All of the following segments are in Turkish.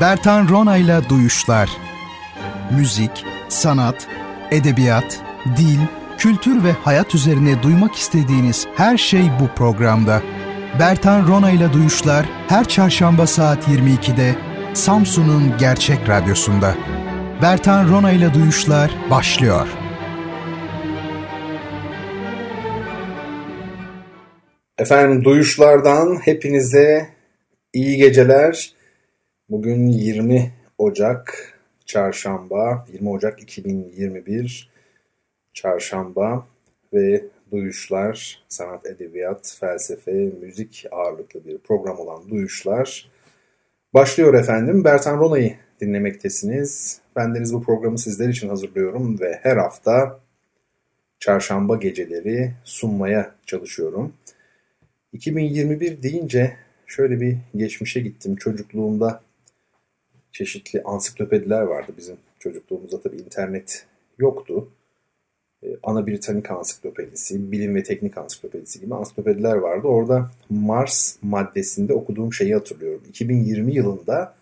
Bertan Ronayla Duyuşlar Müzik, sanat, edebiyat, dil, kültür ve hayat üzerine duymak istediğiniz her şey bu programda. Bertan Ronayla Duyuşlar her çarşamba saat 22'de Samsun'un Gerçek Radyosu'nda. Bertan Ronayla Duyuşlar başlıyor. Efendim duyuşlardan hepinize iyi geceler. Bugün 20 Ocak Çarşamba, 20 Ocak 2021 Çarşamba ve Duyuşlar, sanat, edebiyat, felsefe, müzik ağırlıklı bir program olan Duyuşlar başlıyor efendim. Bertan Rona'yı dinlemektesiniz. Bendeniz bu programı sizler için hazırlıyorum ve her hafta çarşamba geceleri sunmaya çalışıyorum. 2021 deyince şöyle bir geçmişe gittim. Çocukluğumda çeşitli ansiklopediler vardı bizim çocukluğumuzda tabii internet yoktu. Ee, Ana Britannik Ansiklopedisi, Bilim ve Teknik Ansiklopedisi gibi ansiklopediler vardı. Orada Mars maddesinde okuduğum şeyi hatırlıyorum. 2020 yılında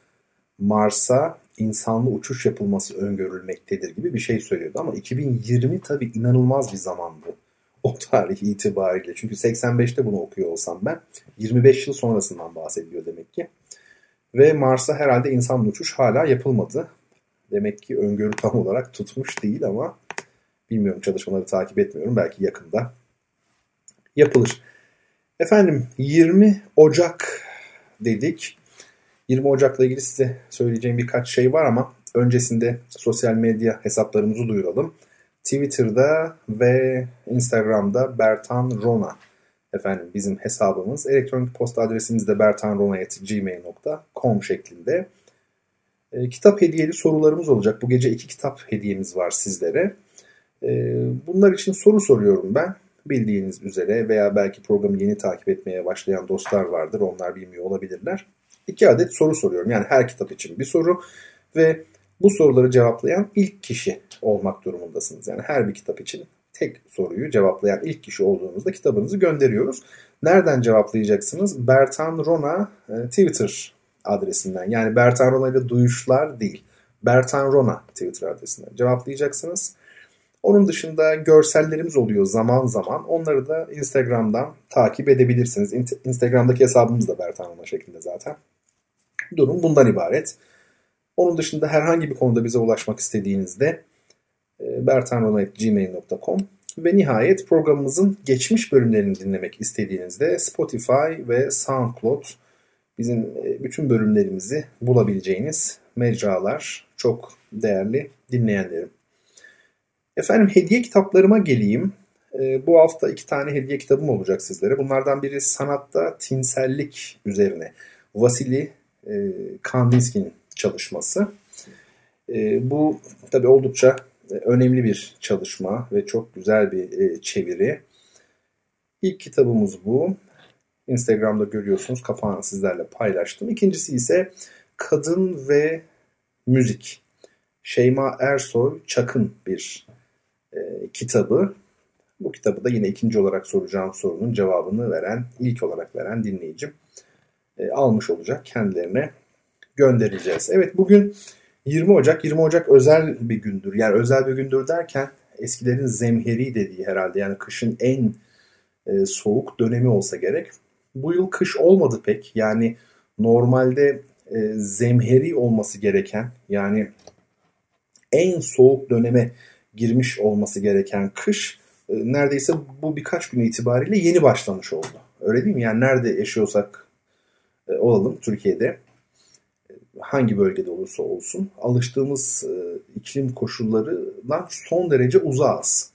Mars'a insanlı uçuş yapılması öngörülmektedir gibi bir şey söylüyordu. Ama 2020 tabii inanılmaz bir zamandı o tarih itibariyle. Çünkü 85'te bunu okuyor olsam ben 25 yıl sonrasından bahsediyor demek ki. Ve Mars'a herhalde insan uçuş hala yapılmadı. Demek ki öngörü tam olarak tutmuş değil ama bilmiyorum çalışmaları takip etmiyorum. Belki yakında yapılır. Efendim 20 Ocak dedik. 20 Ocak'la ilgili size söyleyeceğim birkaç şey var ama öncesinde sosyal medya hesaplarımızı duyuralım. Twitter'da ve Instagram'da Bertan Rona efendim bizim hesabımız. Elektronik posta adresimiz de bertanrona.gmail.com şeklinde. E, kitap hediyeli sorularımız olacak. Bu gece iki kitap hediyemiz var sizlere. E, bunlar için soru soruyorum ben. Bildiğiniz üzere veya belki programı yeni takip etmeye başlayan dostlar vardır. Onlar bilmiyor olabilirler. İki adet soru soruyorum. Yani her kitap için bir soru ve bu soruları cevaplayan ilk kişi olmak durumundasınız. Yani her bir kitap için tek soruyu cevaplayan ilk kişi olduğunuzda kitabınızı gönderiyoruz. Nereden cevaplayacaksınız? Bertan Rona e, Twitter adresinden. Yani Bertan Rona ile duyuşlar değil. Bertan Rona Twitter adresinden cevaplayacaksınız. Onun dışında görsellerimiz oluyor zaman zaman. Onları da Instagram'dan takip edebilirsiniz. Instagram'daki hesabımız da Bertan Rona şeklinde zaten. Durum bundan ibaret. Onun dışında herhangi bir konuda bize ulaşmak istediğinizde bertanronayet.gmail.com ve nihayet programımızın geçmiş bölümlerini dinlemek istediğinizde Spotify ve SoundCloud bizim e, bütün bölümlerimizi bulabileceğiniz mecralar çok değerli dinleyenlerim. Efendim hediye kitaplarıma geleyim. E, bu hafta iki tane hediye kitabım olacak sizlere. Bunlardan biri sanatta tinsellik üzerine. Vasili Kandinsky'nin çalışması. Bu tabi oldukça önemli bir çalışma ve çok güzel bir e, çeviri. İlk kitabımız bu. Instagram'da görüyorsunuz. Kapağını sizlerle paylaştım. İkincisi ise Kadın ve Müzik. Şeyma Ersoy Çakın bir e, kitabı. Bu kitabı da yine ikinci olarak soracağım sorunun cevabını veren, ilk olarak veren dinleyicim e, almış olacak. Kendilerine göndereceğiz. Evet bugün 20 Ocak, 20 Ocak özel bir gündür. Yani özel bir gündür derken eskilerin zemheri dediği herhalde yani kışın en e, soğuk dönemi olsa gerek. Bu yıl kış olmadı pek. Yani normalde e, zemheri olması gereken yani en soğuk döneme girmiş olması gereken kış e, neredeyse bu birkaç gün itibariyle yeni başlamış oldu. Öyle değil mi? Yani nerede yaşıyorsak e, olalım Türkiye'de hangi bölgede olursa olsun alıştığımız e, iklim koşullarından son derece uzağız.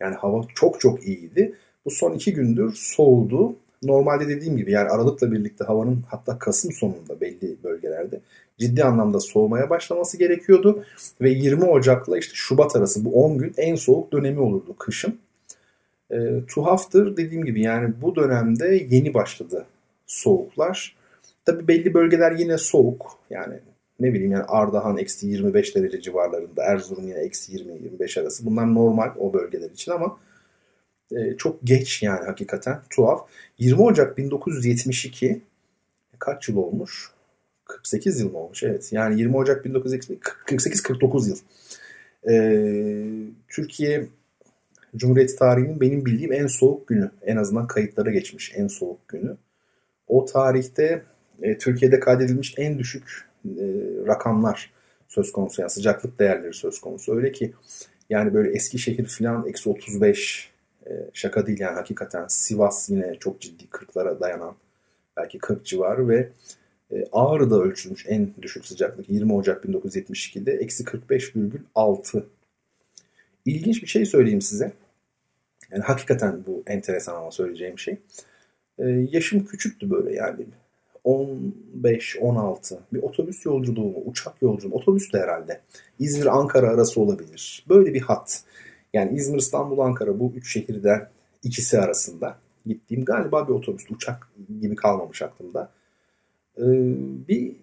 Yani hava çok çok iyiydi. Bu son iki gündür soğudu. Normalde dediğim gibi yani Aralık'la birlikte havanın hatta Kasım sonunda belli bölgelerde ciddi anlamda soğumaya başlaması gerekiyordu. Ve 20 Ocak'la işte Şubat arası bu 10 gün en soğuk dönemi olurdu kışın. E, tuhaftır dediğim gibi yani bu dönemde yeni başladı soğuklar. Tabii belli bölgeler yine soğuk. Yani ne bileyim yani Ardahan eksi 25 derece civarlarında. Erzurum yine eksi 20-25 arası. Bunlar normal o bölgeler için ama e, çok geç yani hakikaten tuhaf. 20 Ocak 1972 kaç yıl olmuş? 48 yıl mı olmuş? Evet. Yani 20 Ocak 1948-49 yıl. Ee, Türkiye Cumhuriyet tarihinin benim bildiğim en soğuk günü. En azından kayıtlara geçmiş en soğuk günü. O tarihte e, Türkiye'de kaydedilmiş en düşük e, rakamlar söz konusu. Yani sıcaklık değerleri söz konusu. Öyle ki yani böyle Eskişehir falan eksi 35 e, şaka değil yani hakikaten Sivas yine çok ciddi 40'lara dayanan belki 40 civarı ve e, Ağrı'da ölçülmüş en düşük sıcaklık 20 Ocak 1972'de eksi 45,6. İlginç bir şey söyleyeyim size. Yani hakikaten bu enteresan ama söyleyeceğim şey. Ee, yaşım küçüktü böyle yani 15-16 bir otobüs yolculuğu mu, uçak yolculuğu otobüs de herhalde. İzmir-Ankara arası olabilir. Böyle bir hat. Yani İzmir, İstanbul, Ankara bu üç şehirden ikisi arasında gittiğim galiba bir otobüs, uçak gibi kalmamış aklımda. Ee, bir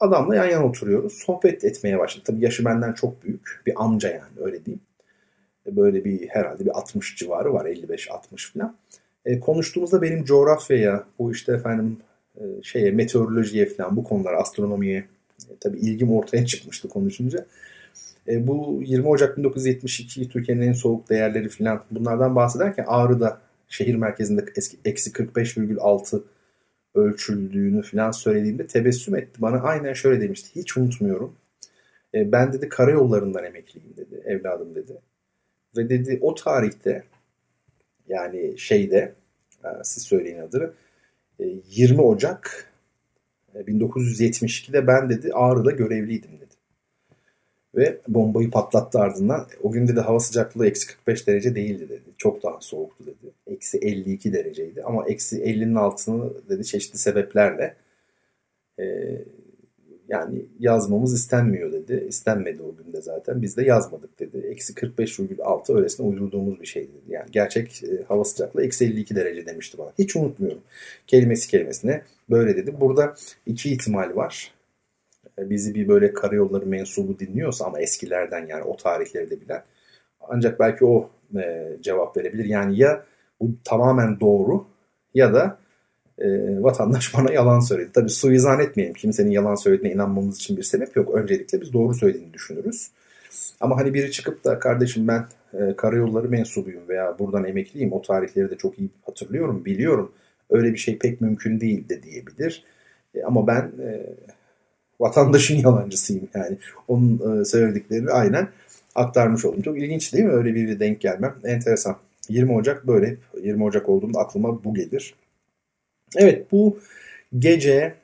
adamla yan yana oturuyoruz. Sohbet etmeye başladık. Tabii yaşı benden çok büyük. Bir amca yani öyle diyeyim. Böyle bir herhalde bir 60 civarı var. 55-60 falan. E, konuştuğumuzda benim coğrafyaya, bu işte efendim e, şeye meteorolojiye falan bu konular astronomiye e, tabii ilgim ortaya çıkmıştı konuşunca. E, bu 20 Ocak 1972 Türkiye'nin en soğuk değerleri falan bunlardan bahsederken Ağrı'da şehir merkezinde eski, eksi 45,6 ölçüldüğünü falan söylediğimde tebessüm etti. Bana aynen şöyle demişti. Hiç unutmuyorum. E, ben dedi karayollarından emekliyim dedi evladım dedi. Ve dedi o tarihte yani şeyde e, siz söyleyin adını 20 e, Ocak 1972'de e, ben dedi Ağrı'da görevliydim dedi. Ve bombayı patlattı ardından. O gün dedi hava sıcaklığı eksi 45 derece değildi dedi. Çok daha soğuktu dedi. Eksi 52 dereceydi. Ama eksi 50'nin altını dedi çeşitli sebeplerle yani yazmamız istenmiyor dedi. İstenmedi o günde zaten. Biz de yazmadık dedi. Eksi 45,6 öylesine uydurduğumuz bir şey dedi. Yani gerçek e, hava sıcaklığı eksi 52 derece demişti bana. Hiç unutmuyorum. Kelimesi kelimesine böyle dedi. Burada iki ihtimal var. E, bizi bir böyle karayolları mensubu dinliyorsa ama eskilerden yani o tarihleri de bilen. Ancak belki o e, cevap verebilir. Yani ya bu tamamen doğru ya da e, vatandaş bana yalan söyledi. Tabi suizan etmeyelim. Kimsenin yalan söylediğine inanmamız için bir sebep yok. Öncelikle biz doğru söylediğini düşünürüz. Ama hani biri çıkıp da kardeşim ben e, karayolları mensubuyum veya buradan emekliyim. O tarihleri de çok iyi hatırlıyorum, biliyorum. Öyle bir şey pek mümkün değil de diyebilir. E, ama ben e, vatandaşın yalancısıyım yani. Onun e, söylediklerini aynen aktarmış oldum. Çok ilginç değil mi? Öyle bir denk gelmem. Enteresan. 20 Ocak böyle. 20 Ocak olduğunda aklıma bu gelir. Evet bu gece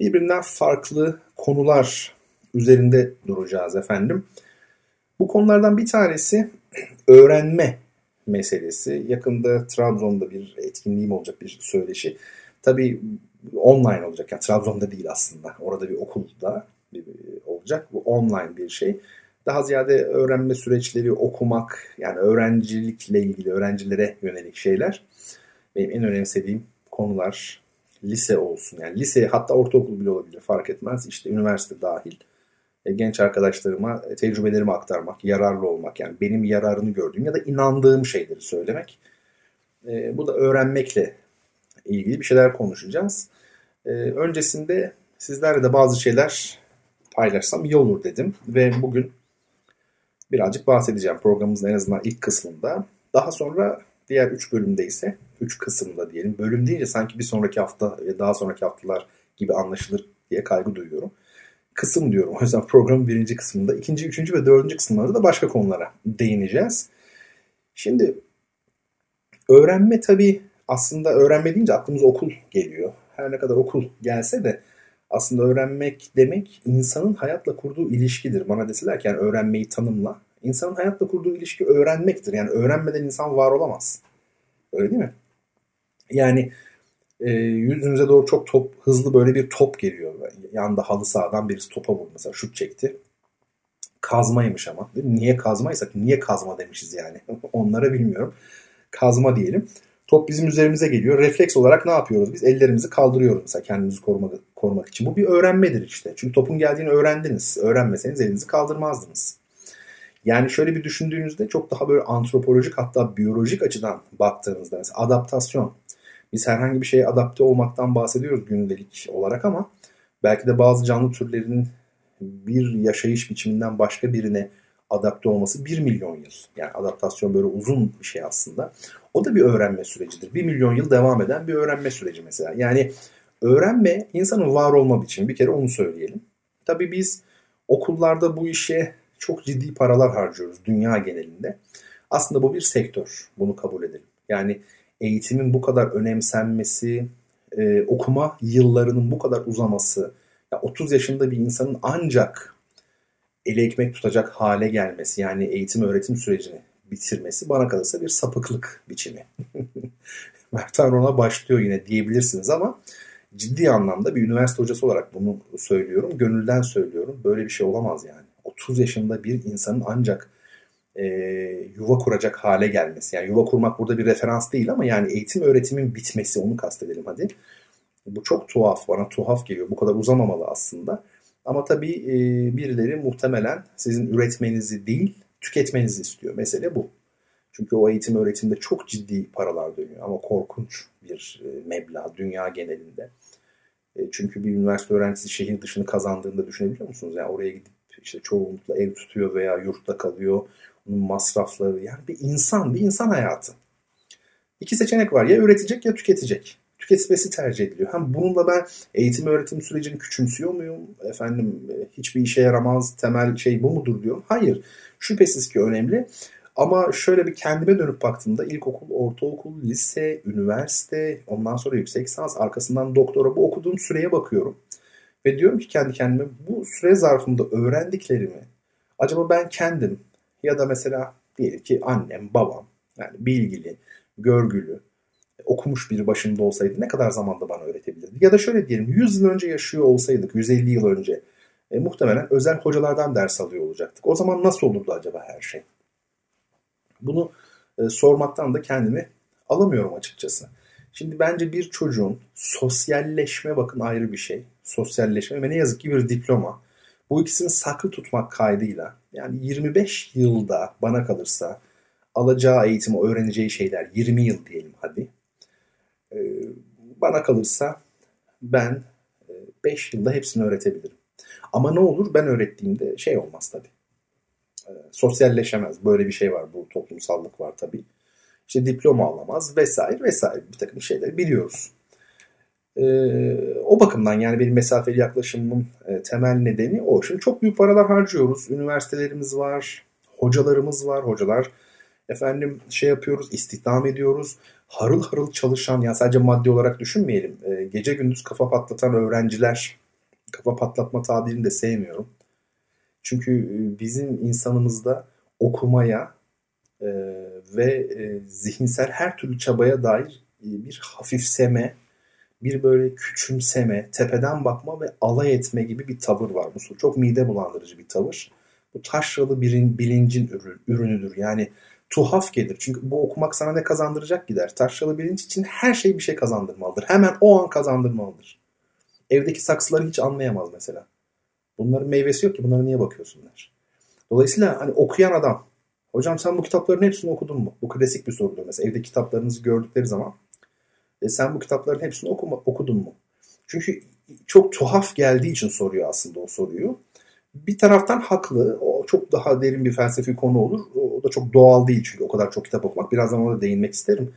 birbirinden farklı konular üzerinde duracağız efendim. Bu konulardan bir tanesi öğrenme meselesi. Yakında Trabzon'da bir etkinliğim olacak bir söyleşi. Tabii online olacak. Yani Trabzon'da değil aslında. Orada bir okulda bir, olacak. Bu online bir şey. Daha ziyade öğrenme süreçleri okumak yani öğrencilikle ilgili öğrencilere yönelik şeyler. Benim en önemsediğim konular lise olsun. Yani lise hatta ortaokul bile olabilir fark etmez. İşte üniversite dahil. E, genç arkadaşlarıma e, tecrübelerimi aktarmak, yararlı olmak. Yani benim yararını gördüğüm ya da inandığım şeyleri söylemek. E, bu da öğrenmekle ilgili bir şeyler konuşacağız. E, öncesinde sizlerle de bazı şeyler paylaşsam iyi olur dedim. Ve bugün birazcık bahsedeceğim programımızın en azından ilk kısmında. Daha sonra Diğer 3 bölümde ise 3 kısımda diyelim. Bölüm deyince sanki bir sonraki hafta ve daha sonraki haftalar gibi anlaşılır diye kaygı duyuyorum. Kısım diyorum. O yüzden programın birinci kısmında. ikinci, üçüncü ve dördüncü kısımlarda da başka konulara değineceğiz. Şimdi öğrenme tabii aslında öğrenme deyince aklımıza okul geliyor. Her ne kadar okul gelse de aslında öğrenmek demek insanın hayatla kurduğu ilişkidir. Bana deseler ki yani öğrenmeyi tanımla. İnsanın hayatla kurduğu ilişki öğrenmektir. Yani öğrenmeden insan var olamaz. Öyle değil mi? Yani e, yüzünüze doğru çok top, hızlı böyle bir top geliyor. Yanda halı sahadan birisi topa vurdu mesela şut çekti. Kazmaymış ama. Niye kazmaysak niye kazma demişiz yani. Onlara bilmiyorum. Kazma diyelim. Top bizim üzerimize geliyor. Refleks olarak ne yapıyoruz? Biz ellerimizi kaldırıyoruz mesela kendimizi korumak, korumak için. Bu bir öğrenmedir işte. Çünkü topun geldiğini öğrendiniz. Öğrenmeseniz elinizi kaldırmazdınız. Yani şöyle bir düşündüğünüzde çok daha böyle antropolojik hatta biyolojik açıdan baktığınızda mesela adaptasyon. Biz herhangi bir şeye adapte olmaktan bahsediyoruz gündelik olarak ama belki de bazı canlı türlerinin bir yaşayış biçiminden başka birine adapte olması 1 milyon yıl. Yani adaptasyon böyle uzun bir şey aslında. O da bir öğrenme sürecidir. 1 milyon yıl devam eden bir öğrenme süreci mesela. Yani öğrenme insanın var olma biçimi. Bir kere onu söyleyelim. Tabii biz okullarda bu işe çok ciddi paralar harcıyoruz dünya genelinde. Aslında bu bir sektör. Bunu kabul edelim. Yani eğitimin bu kadar önemsenmesi, e, okuma yıllarının bu kadar uzaması, ya 30 yaşında bir insanın ancak eli ekmek tutacak hale gelmesi yani eğitim öğretim sürecini bitirmesi bana kalırsa bir sapıklık biçimi. Mertan ona başlıyor yine diyebilirsiniz ama ciddi anlamda bir üniversite hocası olarak bunu söylüyorum. Gönülden söylüyorum. Böyle bir şey olamaz yani. 30 yaşında bir insanın ancak e, yuva kuracak hale gelmesi. Yani yuva kurmak burada bir referans değil ama yani eğitim öğretimin bitmesi onu kastedelim hadi. Bu çok tuhaf bana tuhaf geliyor. Bu kadar uzamamalı aslında. Ama tabii e, birileri muhtemelen sizin üretmenizi değil tüketmenizi istiyor. Mesele bu. Çünkü o eğitim öğretimde çok ciddi paralar dönüyor ama korkunç bir e, meblağ dünya genelinde. E, çünkü bir üniversite öğrencisi şehir dışını kazandığında düşünebiliyor musunuz? Yani oraya gidip işte çoğunlukla ev tutuyor veya yurtta kalıyor. Masrafları yani bir insan, bir insan hayatı. İki seçenek var. Ya üretecek ya tüketecek. Tüketmesi tercih ediliyor. Hem bununla ben eğitim öğretim sürecini küçümsüyor muyum? Efendim e, hiçbir işe yaramaz temel şey bu mudur diyorum. Hayır. Şüphesiz ki önemli. Ama şöyle bir kendime dönüp baktığımda ilkokul, ortaokul, lise, üniversite, ondan sonra yüksek lisans, arkasından doktora bu okuduğum süreye bakıyorum. Ve diyorum ki kendi kendime bu süre zarfında öğrendiklerimi acaba ben kendim ya da mesela diyelim ki annem, babam yani bilgili, görgülü, okumuş biri başında olsaydı ne kadar zamanda bana öğretebilirdi? Ya da şöyle diyelim 100 yıl önce yaşıyor olsaydık, 150 yıl önce e, muhtemelen özel hocalardan ders alıyor olacaktık. O zaman nasıl olurdu acaba her şey? Bunu e, sormaktan da kendimi alamıyorum açıkçası. Şimdi bence bir çocuğun sosyalleşme bakın ayrı bir şey. Sosyalleşme ve ne yazık ki bir diploma. Bu ikisini saklı tutmak kaydıyla yani 25 yılda bana kalırsa alacağı eğitimi, öğreneceği şeyler 20 yıl diyelim hadi. E, bana kalırsa ben 5 e, yılda hepsini öğretebilirim. Ama ne olur ben öğrettiğimde şey olmaz tabii. E, sosyalleşemez. Böyle bir şey var. Bu toplumsallık var tabii. İşte diploma alamaz vesaire vesaire bir takım şeyleri biliyoruz. E, o bakımdan yani benim mesafeli yaklaşımımın e, temel nedeni o. Şimdi çok büyük paralar harcıyoruz. Üniversitelerimiz var, hocalarımız var. Hocalar efendim şey yapıyoruz, istihdam ediyoruz. Harıl harıl çalışan, yani sadece maddi olarak düşünmeyelim. E, gece gündüz kafa patlatan öğrenciler kafa patlatma tabirini de sevmiyorum. Çünkü e, bizim insanımızda okumaya e, ve zihinsel her türlü çabaya dair bir hafifseme, bir böyle küçümseme, tepeden bakma ve alay etme gibi bir tavır var. Bu çok mide bulandırıcı bir tavır. Bu taşralı bir bilincin ürünüdür. Yani tuhaf gelir. Çünkü bu okumak sana ne kazandıracak gider. Taşralı bilinç için her şey bir şey kazandırmalıdır. Hemen o an kazandırmalıdır. Evdeki saksıları hiç anlayamaz mesela. Bunların meyvesi yok ki bunlara niye bakıyorsunlar? Dolayısıyla hani okuyan adam hocam sen bu kitapların hepsini okudun mu? Bu klasik bir sorudur mesela. Evde kitaplarınızı gördükleri zaman e, sen bu kitapların hepsini okuma, okudun mu? Çünkü çok tuhaf geldiği için soruyor aslında o soruyu. Bir taraftan haklı. O çok daha derin bir felsefi konu olur. O da çok doğal değil çünkü o kadar çok kitap okumak. Birazdan ona değinmek isterim.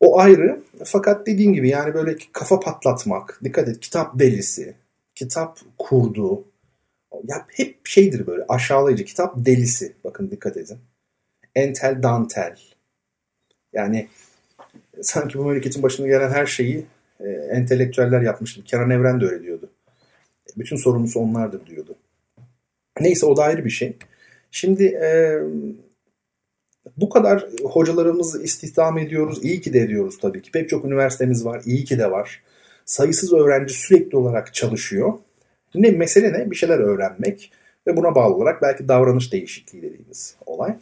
O ayrı. Fakat dediğim gibi yani böyle kafa patlatmak, dikkat et kitap delisi, kitap kurdu. Ya hep şeydir böyle aşağılayıcı kitap delisi. Bakın dikkat edin. Entel dantel. Yani sanki bu memleketin başına gelen her şeyi e, entelektüeller yapmıştı. Kenan Evren de öyle diyordu. Bütün sorumlusu onlardır diyordu. Neyse o da ayrı bir şey. Şimdi e, bu kadar hocalarımızı istihdam ediyoruz. İyi ki de ediyoruz tabii ki. Pek çok üniversitemiz var. İyi ki de var. Sayısız öğrenci sürekli olarak çalışıyor. Ne mesele ne? Bir şeyler öğrenmek ve buna bağlı olarak belki davranış değişikliği dediğimiz olay.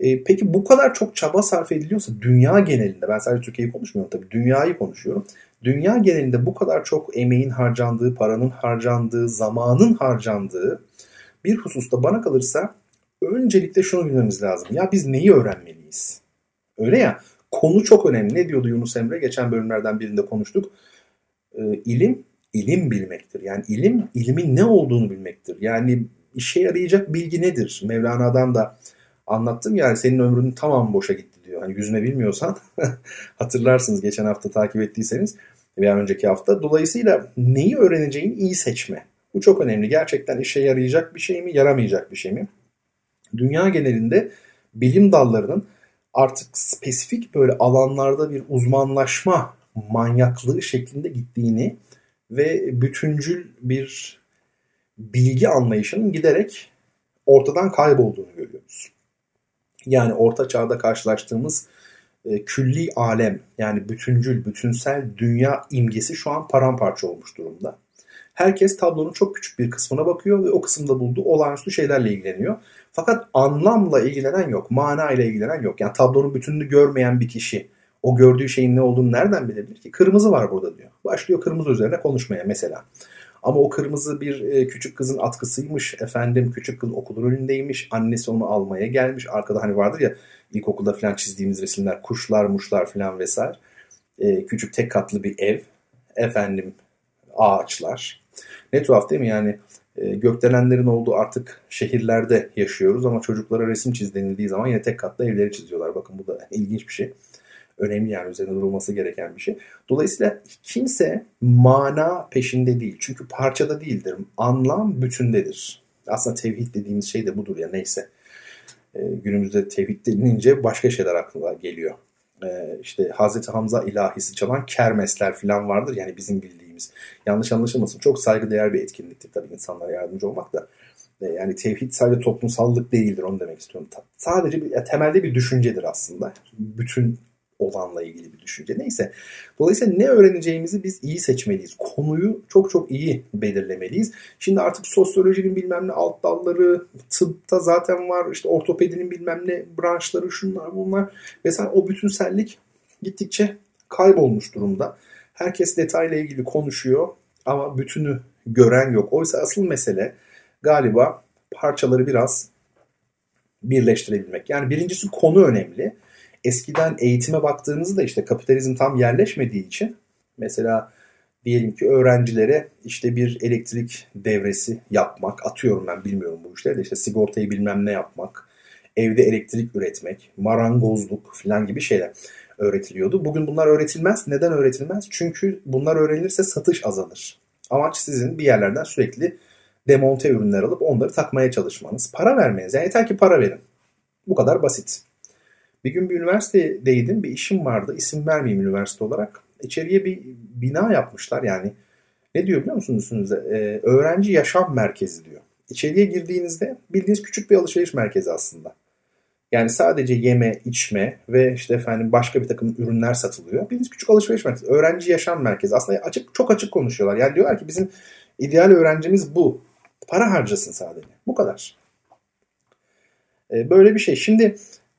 E, peki bu kadar çok çaba sarf ediliyorsa dünya genelinde ben sadece Türkiye'yi konuşmuyorum tabii dünyayı konuşuyorum. Dünya genelinde bu kadar çok emeğin harcandığı, paranın harcandığı, zamanın harcandığı bir hususta bana kalırsa öncelikle şunu bilmemiz lazım. Ya biz neyi öğrenmeliyiz? Öyle ya konu çok önemli. Ne diyordu Yunus Emre? Geçen bölümlerden birinde konuştuk. E, ilim ilim bilmektir. Yani ilim, ilmin ne olduğunu bilmektir. Yani işe yarayacak bilgi nedir? Mevlana'dan da anlattım yani senin ömrünün tamam boşa gitti diyor. Hani yüzme bilmiyorsan hatırlarsınız geçen hafta takip ettiyseniz veya önceki hafta. Dolayısıyla neyi öğreneceğin iyi seçme. Bu çok önemli. Gerçekten işe yarayacak bir şey mi, yaramayacak bir şey mi? Dünya genelinde bilim dallarının artık spesifik böyle alanlarda bir uzmanlaşma manyaklığı şeklinde gittiğini ve bütüncül bir bilgi anlayışının giderek ortadan kaybolduğunu. Yani orta çağda karşılaştığımız e, külli alem yani bütüncül, bütünsel dünya imgesi şu an paramparça olmuş durumda. Herkes tablonun çok küçük bir kısmına bakıyor ve o kısımda bulduğu olağanüstü şeylerle ilgileniyor. Fakat anlamla ilgilenen yok, mana ile ilgilenen yok. Yani tablonun bütününü görmeyen bir kişi o gördüğü şeyin ne olduğunu nereden bilebilir ki? Kırmızı var burada diyor. Başlıyor kırmızı üzerine konuşmaya mesela. Ama o kırmızı bir e, küçük kızın atkısıymış. Efendim küçük kız okulun önündeymiş. Annesi onu almaya gelmiş. Arkada hani vardır ya ilkokulda falan çizdiğimiz resimler. Kuşlar muşlar falan vesaire. E, küçük tek katlı bir ev. Efendim ağaçlar. Ne tuhaf değil mi yani e, gökdelenlerin olduğu artık şehirlerde yaşıyoruz ama çocuklara resim çiz denildiği zaman yine tek katlı evleri çiziyorlar. Bakın bu da ilginç bir şey önemli yani üzerine durulması gereken bir şey. Dolayısıyla kimse mana peşinde değil. Çünkü parçada değildir. Anlam bütündedir. Aslında tevhid dediğimiz şey de budur ya neyse. Ee, günümüzde tevhid denilince başka şeyler aklına geliyor. Ee, işte Hazreti Hamza ilahisi çalan kermesler falan vardır yani bizim bildiğimiz. Yanlış anlaşılmasın çok saygıdeğer bir etkinliktir tabii insanlara yardımcı olmak da. Ee, yani tevhid sadece toplumsallık değildir onu demek istiyorum. Sadece bir, temelde bir düşüncedir aslında. Bütün olanla ilgili bir düşünce. Neyse. Dolayısıyla ne öğreneceğimizi biz iyi seçmeliyiz. Konuyu çok çok iyi belirlemeliyiz. Şimdi artık sosyolojinin bilmem ne alt dalları, tıpta zaten var. işte ortopedinin bilmem ne branşları şunlar bunlar. Mesela o bütünsellik gittikçe kaybolmuş durumda. Herkes detayla ilgili konuşuyor ama bütünü gören yok. Oysa asıl mesele galiba parçaları biraz birleştirebilmek. Yani birincisi konu önemli eskiden eğitime baktığınızda işte kapitalizm tam yerleşmediği için mesela diyelim ki öğrencilere işte bir elektrik devresi yapmak, atıyorum ben bilmiyorum bu işleri de işte sigortayı bilmem ne yapmak, evde elektrik üretmek, marangozluk falan gibi şeyler öğretiliyordu. Bugün bunlar öğretilmez. Neden öğretilmez? Çünkü bunlar öğrenilirse satış azalır. Amaç sizin bir yerlerden sürekli demonte ürünler alıp onları takmaya çalışmanız. Para vermeniz. Yani yeter ki para verin. Bu kadar basit. Bir gün bir üniversitedeydim. Bir işim vardı. İsim vermeyeyim üniversite olarak. İçeriye bir bina yapmışlar. Yani ne diyor biliyor musunuz üstünüzde? Ee, öğrenci yaşam merkezi diyor. İçeriye girdiğinizde bildiğiniz küçük bir alışveriş merkezi aslında. Yani sadece yeme, içme ve işte efendim başka bir takım ürünler satılıyor. Bildiğiniz küçük alışveriş merkezi. Öğrenci yaşam merkezi. Aslında açık çok açık konuşuyorlar. Yani diyorlar ki bizim ideal öğrencimiz bu. Para harcasın sadece. Bu kadar. Ee, böyle bir şey. Şimdi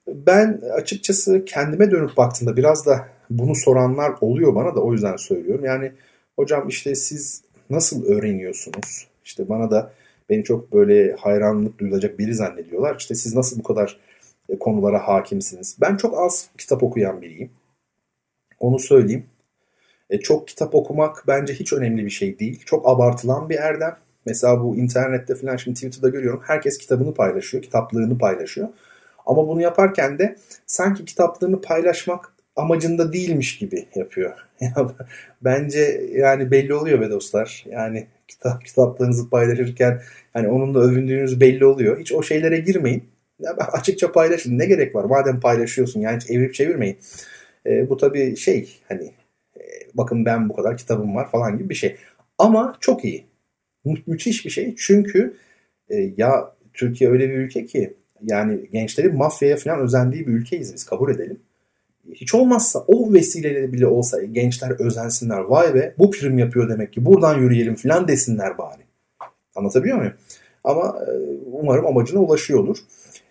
ben açıkçası kendime dönüp baktığımda biraz da bunu soranlar oluyor bana da o yüzden söylüyorum. Yani hocam işte siz nasıl öğreniyorsunuz? İşte bana da beni çok böyle hayranlık duyulacak biri zannediyorlar. İşte siz nasıl bu kadar e, konulara hakimsiniz? Ben çok az kitap okuyan biriyim. Onu söyleyeyim. E, çok kitap okumak bence hiç önemli bir şey değil. Çok abartılan bir erdem. Mesela bu internette falan şimdi Twitter'da görüyorum. Herkes kitabını paylaşıyor, kitaplığını paylaşıyor. Ama bunu yaparken de sanki kitaplığını paylaşmak amacında değilmiş gibi yapıyor. Bence yani belli oluyor be dostlar. Yani kitap kitaplarınızı paylaşırken hani onunla övündüğünüz belli oluyor. Hiç o şeylere girmeyin. Ya açıkça paylaşın. Ne gerek var? Madem paylaşıyorsun yani hiç evirip çevirmeyin. E, bu tabii şey hani e, bakın ben bu kadar kitabım var falan gibi bir şey. Ama çok iyi. Mü- müthiş bir şey. Çünkü e, ya Türkiye öyle bir ülke ki yani gençlerin mafyaya falan özendiği bir ülkeyiz biz kabul edelim. Hiç olmazsa o vesileyle bile olsa gençler özensinler. Vay be bu prim yapıyor demek ki buradan yürüyelim falan desinler bari. Anlatabiliyor muyum? Ama e, umarım amacına ulaşıyordur.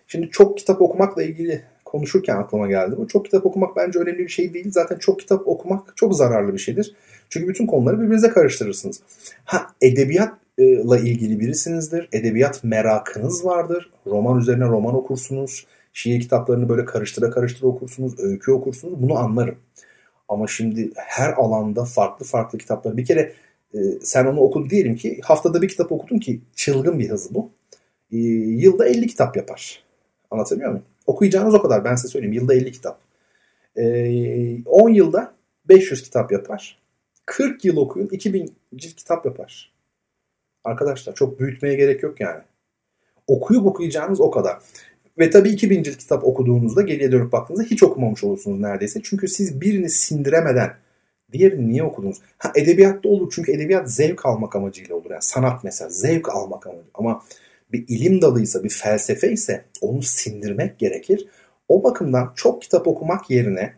Şimdi çok kitap okumakla ilgili konuşurken aklıma geldi. Bu çok kitap okumak bence önemli bir şey değil. Zaten çok kitap okumak çok zararlı bir şeydir. Çünkü bütün konuları birbirinize karıştırırsınız. Ha edebiyat ile ilgili birisinizdir. Edebiyat merakınız vardır. Roman üzerine roman okursunuz. Şiir kitaplarını böyle karıştıra karıştıra okursunuz. Öykü okursunuz. Bunu anlarım. Ama şimdi her alanda farklı farklı kitaplar. Bir kere sen onu okudun diyelim ki haftada bir kitap okudun ki çılgın bir hızı bu. Yılda 50 kitap yapar. Anlatabiliyor muyum? Okuyacağınız o kadar ben size söyleyeyim. Yılda 50 kitap. E, 10 yılda 500 kitap yapar. 40 yıl okuyun 2000 cilt kitap yapar. Arkadaşlar çok büyütmeye gerek yok yani. Okuyup okuyacağınız o kadar. Ve tabii 2000 cilt kitap okuduğunuzda geriye dönüp baktığınızda hiç okumamış olursunuz neredeyse. Çünkü siz birini sindiremeden diğerini niye okudunuz? Ha edebiyatta olur çünkü edebiyat zevk almak amacıyla olur. Yani sanat mesela zevk almak amacı. Ama bir ilim dalıysa, bir felsefe ise onu sindirmek gerekir. O bakımdan çok kitap okumak yerine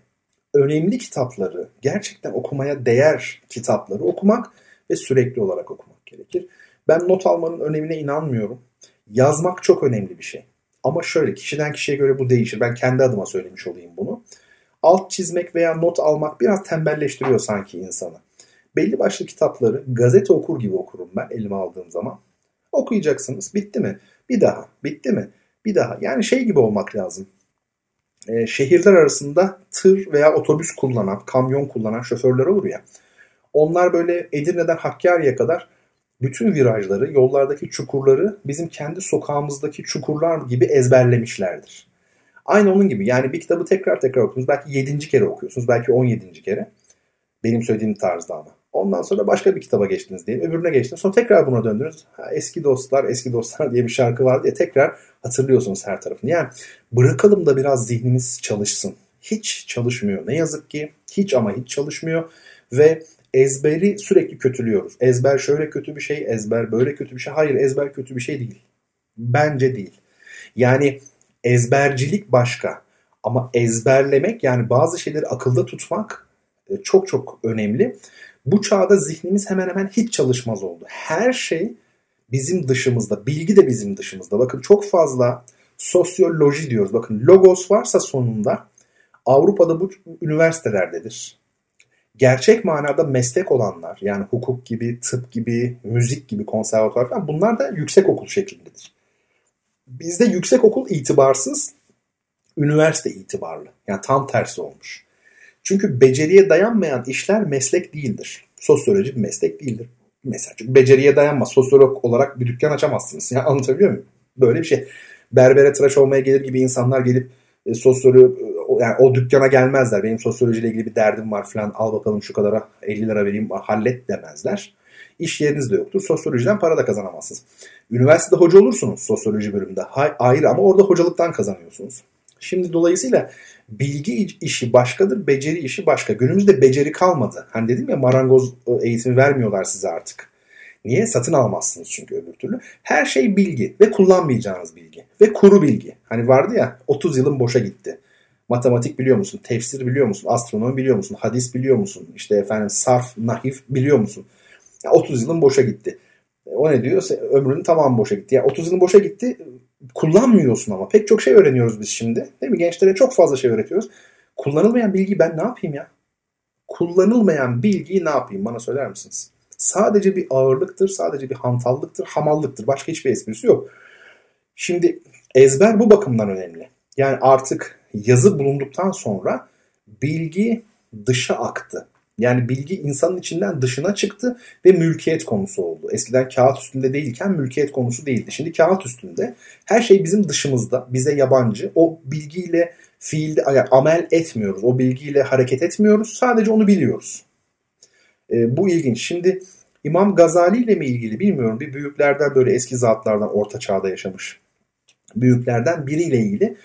önemli kitapları, gerçekten okumaya değer kitapları okumak ve sürekli olarak okumak gerekir. Ben not almanın önemine inanmıyorum. Yazmak çok önemli bir şey. Ama şöyle kişiden kişiye göre bu değişir. Ben kendi adıma söylemiş olayım bunu. Alt çizmek veya not almak biraz tembelleştiriyor sanki insanı. Belli başlı kitapları gazete okur gibi okurum ben elime aldığım zaman. Okuyacaksınız. Bitti mi? Bir daha. Bitti mi? Bir daha. Yani şey gibi olmak lazım. Ee, şehirler arasında tır veya otobüs kullanan, kamyon kullanan şoförler olur ya. Onlar böyle Edirne'den Hakkari'ye kadar bütün virajları, yollardaki çukurları bizim kendi sokağımızdaki çukurlar gibi ezberlemişlerdir. Aynı onun gibi. Yani bir kitabı tekrar tekrar okuyorsunuz. Belki 7. kere okuyorsunuz. Belki 17. kere. Benim söylediğim tarzda ama. Ondan sonra başka bir kitaba geçtiniz diye. Öbürüne geçtiniz. Sonra tekrar buna döndünüz. Ha, eski dostlar, eski dostlar diye bir şarkı var diye tekrar hatırlıyorsunuz her tarafını. Yani bırakalım da biraz zihnimiz çalışsın. Hiç çalışmıyor. Ne yazık ki. Hiç ama hiç çalışmıyor. Ve ezberi sürekli kötülüyoruz. Ezber şöyle kötü bir şey, ezber böyle kötü bir şey. Hayır ezber kötü bir şey değil. Bence değil. Yani ezbercilik başka. Ama ezberlemek yani bazı şeyleri akılda tutmak e, çok çok önemli. Bu çağda zihnimiz hemen hemen hiç çalışmaz oldu. Her şey bizim dışımızda. Bilgi de bizim dışımızda. Bakın çok fazla sosyoloji diyoruz. Bakın logos varsa sonunda Avrupa'da bu üniversitelerdedir gerçek manada meslek olanlar yani hukuk gibi, tıp gibi, müzik gibi konservatuvar falan bunlar da yüksek okul şeklindedir. Bizde yüksek okul itibarsız, üniversite itibarlı. Yani tam tersi olmuş. Çünkü beceriye dayanmayan işler meslek değildir. Sosyoloji bir meslek değildir. Mesela çünkü beceriye dayanmaz. Sosyolog olarak bir dükkan açamazsınız. Yani anlatabiliyor muyum? Böyle bir şey. Berbere tıraş olmaya gelir gibi insanlar gelip e, yani o dükkana gelmezler. Benim sosyolojiyle ilgili bir derdim var falan al bakalım şu kadara 50 lira vereyim hallet demezler. İş yeriniz de yoktur. Sosyolojiden para da kazanamazsınız. Üniversitede hoca olursunuz sosyoloji bölümünde. Hay, ayrı ama orada hocalıktan kazanıyorsunuz. Şimdi dolayısıyla bilgi işi başkadır, beceri işi başka. Günümüzde beceri kalmadı. Hani dedim ya marangoz eğitimi vermiyorlar size artık. Niye? Satın almazsınız çünkü öbür türlü. Her şey bilgi ve kullanmayacağınız bilgi. Ve kuru bilgi. Hani vardı ya 30 yılın boşa gitti. Matematik biliyor musun? Tefsir biliyor musun? Astronomi biliyor musun? Hadis biliyor musun? İşte efendim sarf, nahif biliyor musun? Ya 30 yılın boşa gitti. E, o ne diyor? Ömrünün tamamı boşa gitti. Ya 30 yılın boşa gitti. Kullanmıyorsun ama. Pek çok şey öğreniyoruz biz şimdi. Değil mi? Gençlere çok fazla şey öğretiyoruz. Kullanılmayan bilgiyi ben ne yapayım ya? Kullanılmayan bilgiyi ne yapayım? Bana söyler misiniz? Sadece bir ağırlıktır, sadece bir hantallıktır, hamallıktır. Başka hiçbir esprisi yok. Şimdi ezber bu bakımdan önemli. Yani artık yazı bulunduktan sonra bilgi dışa aktı. Yani bilgi insanın içinden dışına çıktı ve mülkiyet konusu oldu. Eskiden kağıt üstünde değilken mülkiyet konusu değildi. Şimdi kağıt üstünde her şey bizim dışımızda, bize yabancı. O bilgiyle fiilde yani amel etmiyoruz. O bilgiyle hareket etmiyoruz. Sadece onu biliyoruz. E, bu ilginç. Şimdi İmam Gazali ile mi ilgili bilmiyorum. Bir büyüklerden böyle eski zatlardan orta çağda yaşamış büyüklerden biriyle ilgili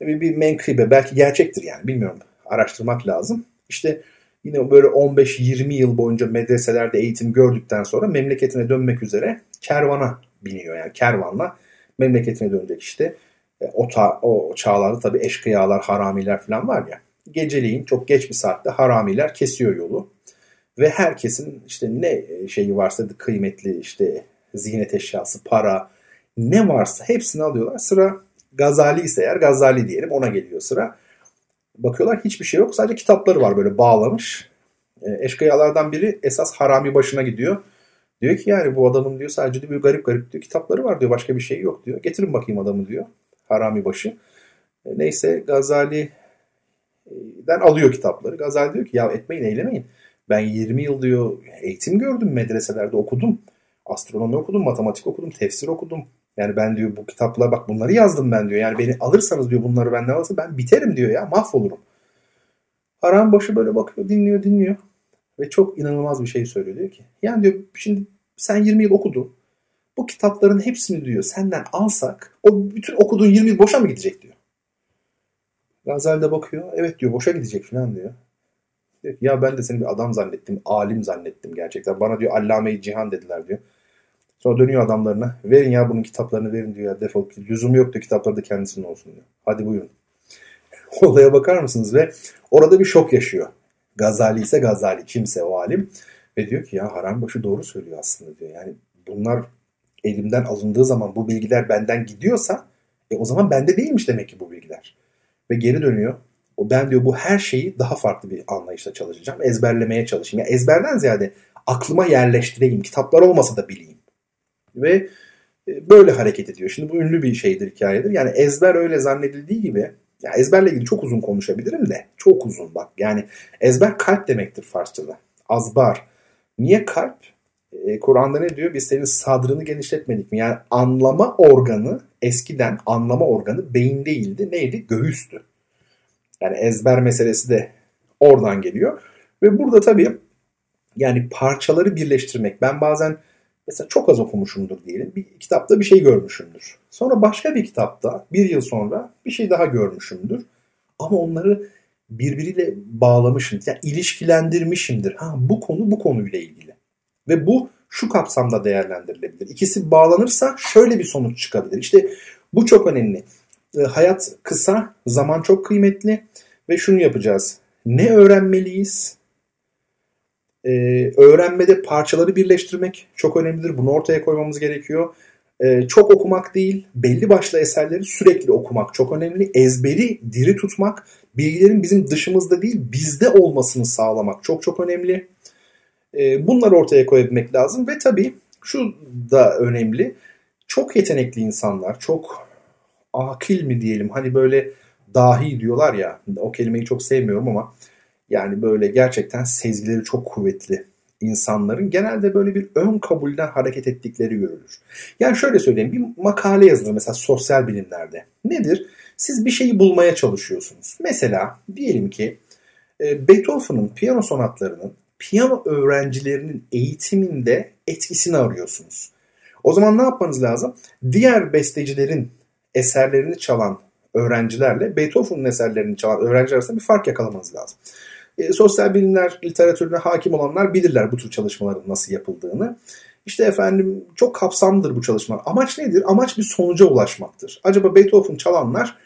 bir, bir menkıbe belki gerçektir yani bilmiyorum araştırmak lazım. İşte yine böyle 15-20 yıl boyunca medreselerde eğitim gördükten sonra memleketine dönmek üzere kervana biniyor. Yani kervanla memleketine dönecek işte. E, o, ta, o çağlarda tabii eşkıyalar, haramiler falan var ya. Geceliğin çok geç bir saatte haramiler kesiyor yolu. Ve herkesin işte ne şeyi varsa kıymetli işte ziynet eşyası, para ne varsa hepsini alıyorlar. Sıra Gazali ise eğer Gazali diyelim ona geliyor sıra. Bakıyorlar hiçbir şey yok. Sadece kitapları var böyle bağlamış. E, eşkıyalardan biri esas harami başına gidiyor. Diyor ki yani bu adamın diyor sadece diyor, garip garip diyor kitapları var diyor. Başka bir şey yok diyor. Getirin bakayım adamı diyor. Harami başı. E, neyse Gazali'den alıyor kitapları. Gazali diyor ki ya etmeyin eylemeyin. Ben 20 yıl diyor eğitim gördüm medreselerde okudum. Astronomi okudum, matematik okudum, tefsir okudum. Yani ben diyor bu kitaplar bak bunları yazdım ben diyor. Yani beni alırsanız diyor bunları benden alırsa ben biterim diyor ya mahvolurum. Haram başı böyle bakıyor dinliyor dinliyor. Ve çok inanılmaz bir şey söylüyor diyor ki. Yani diyor şimdi sen 20 yıl okudun. Bu kitapların hepsini diyor senden alsak o bütün okuduğun 20 yıl boşa mı gidecek diyor. Gazel de bakıyor. Evet diyor boşa gidecek falan diyor. diyor ki, ya ben de seni bir adam zannettim. Alim zannettim gerçekten. Bana diyor Allame-i Cihan dediler diyor. Sonra dönüyor adamlarına. Verin ya bunun kitaplarını verin diyor ya defol. Lüzum yok diyor kitapları da kendisinin olsun diyor. Hadi buyurun. Olaya bakar mısınız? Ve orada bir şok yaşıyor. Gazali ise Gazali kimse o alim. Ve diyor ki ya Harambaşı doğru söylüyor aslında diyor. Yani bunlar elimden alındığı zaman bu bilgiler benden gidiyorsa e, o zaman bende değilmiş demek ki bu bilgiler. Ve geri dönüyor. O ben diyor bu her şeyi daha farklı bir anlayışla çalışacağım. Ezberlemeye çalışayım. Yani ezberden ziyade aklıma yerleştireyim. Kitaplar olmasa da bileyim. Ve e, böyle hareket ediyor. Şimdi bu ünlü bir şeydir, hikayedir. Yani ezber öyle zannedildiği gibi ya ezberle ilgili çok uzun konuşabilirim de çok uzun bak. Yani ezber kalp demektir Farsçada. Azbar. Niye kalp? Ee, Kur'an'da ne diyor? Biz senin sadrını genişletmedik mi? Yani anlama organı eskiden anlama organı beyin değildi. Neydi? Göğüstü. Yani ezber meselesi de oradan geliyor. Ve burada tabii yani parçaları birleştirmek. Ben bazen mesela çok az okumuşumdur diyelim. Bir kitapta bir şey görmüşümdür. Sonra başka bir kitapta bir yıl sonra bir şey daha görmüşümdür. Ama onları birbiriyle bağlamışım. Yani ilişkilendirmişimdir. Ha bu konu bu konuyla ilgili. Ve bu şu kapsamda değerlendirilebilir. İkisi bağlanırsa şöyle bir sonuç çıkabilir. İşte bu çok önemli. E, hayat kısa, zaman çok kıymetli ve şunu yapacağız. Ne öğrenmeliyiz? Ee, öğrenmede parçaları birleştirmek çok önemlidir. Bunu ortaya koymamız gerekiyor. Ee, çok okumak değil, belli başlı eserleri sürekli okumak çok önemli. Ezberi diri tutmak, bilgilerin bizim dışımızda değil bizde olmasını sağlamak çok çok önemli. Ee, bunları ortaya koyabilmek lazım ve tabii şu da önemli. Çok yetenekli insanlar, çok akil mi diyelim hani böyle dahi diyorlar ya o kelimeyi çok sevmiyorum ama yani böyle gerçekten sezgileri çok kuvvetli insanların genelde böyle bir ön kabulden hareket ettikleri görülür. Yani şöyle söyleyeyim bir makale yazılır mesela sosyal bilimlerde. Nedir? Siz bir şeyi bulmaya çalışıyorsunuz. Mesela diyelim ki e, Beethoven'ın piyano sonatlarının piyano öğrencilerinin eğitiminde etkisini arıyorsunuz. O zaman ne yapmanız lazım? Diğer bestecilerin eserlerini çalan öğrencilerle Beethoven'ın eserlerini çalan öğrenciler arasında bir fark yakalamanız lazım. E, sosyal bilimler literatürüne hakim olanlar bilirler bu tür çalışmaların nasıl yapıldığını. İşte efendim çok kapsamlıdır bu çalışma. Amaç nedir? Amaç bir sonuca ulaşmaktır. Acaba Beethoven çalanlar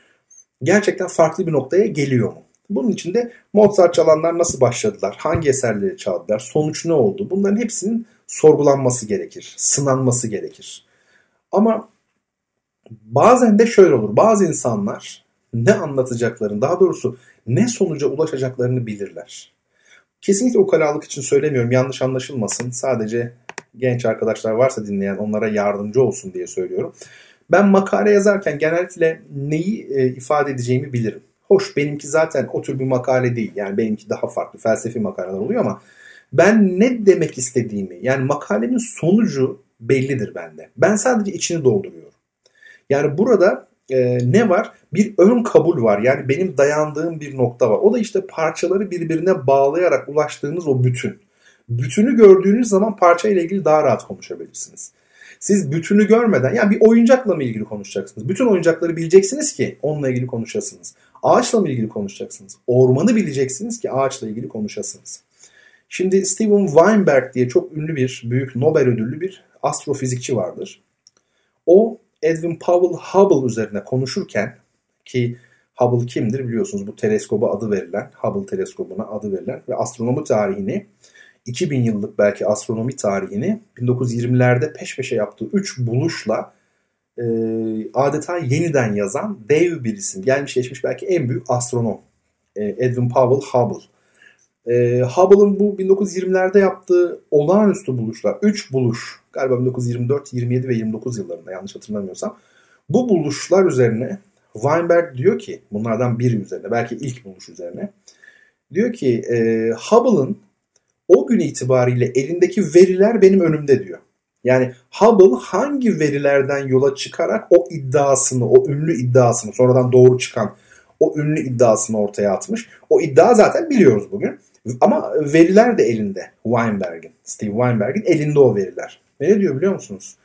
gerçekten farklı bir noktaya geliyor mu? Bunun için de Mozart çalanlar nasıl başladılar? Hangi eserleri çaldılar? Sonuç ne oldu? Bunların hepsinin sorgulanması gerekir. Sınanması gerekir. Ama bazen de şöyle olur. Bazı insanlar ne anlatacaklarını, daha doğrusu ne sonuca ulaşacaklarını bilirler. Kesinlikle ukalalık için söylemiyorum. Yanlış anlaşılmasın. Sadece genç arkadaşlar varsa dinleyen onlara yardımcı olsun diye söylüyorum. Ben makale yazarken genellikle neyi e, ifade edeceğimi bilirim. Hoş benimki zaten o tür bir makale değil. Yani benimki daha farklı felsefi makaleler oluyor ama ben ne demek istediğimi yani makalemin sonucu bellidir bende. Ben sadece içini dolduruyorum. Yani burada e, ne var? Bir ön kabul var. Yani benim dayandığım bir nokta var. O da işte parçaları birbirine bağlayarak ulaştığınız o bütün. Bütünü gördüğünüz zaman parça ile ilgili daha rahat konuşabilirsiniz. Siz bütünü görmeden yani bir oyuncakla mı ilgili konuşacaksınız? Bütün oyuncakları bileceksiniz ki onunla ilgili konuşasınız. Ağaçla mı ilgili konuşacaksınız? Ormanı bileceksiniz ki ağaçla ilgili konuşasınız. Şimdi Steven Weinberg diye çok ünlü bir büyük Nobel ödüllü bir astrofizikçi vardır. O Edwin Powell Hubble üzerine konuşurken ki Hubble kimdir biliyorsunuz bu teleskoba adı verilen Hubble teleskobuna adı verilen ve astronomi tarihini 2000 yıllık belki astronomi tarihini 1920'lerde peş peşe yaptığı 3 buluşla e, adeta yeniden yazan dev bir isim. Gelmiş geçmiş belki en büyük astronom e, Edwin Powell Hubble. E, Hubble'ın bu 1920'lerde yaptığı olağanüstü buluşlar, 3 buluş galiba 1924, 27 ve 29 yıllarında yanlış hatırlamıyorsam bu buluşlar üzerine Weinberg diyor ki bunlardan biri üzerine belki ilk buluş üzerine diyor ki e, Hubble'ın o gün itibariyle elindeki veriler benim önümde diyor. Yani Hubble hangi verilerden yola çıkarak o iddiasını, o ünlü iddiasını sonradan doğru çıkan o ünlü iddiasını ortaya atmış. O iddia zaten biliyoruz bugün. Ama veriler de elinde Weinberg'in, Steve Weinberg'in elinde o veriler. Ne diyor biliyor musunuz?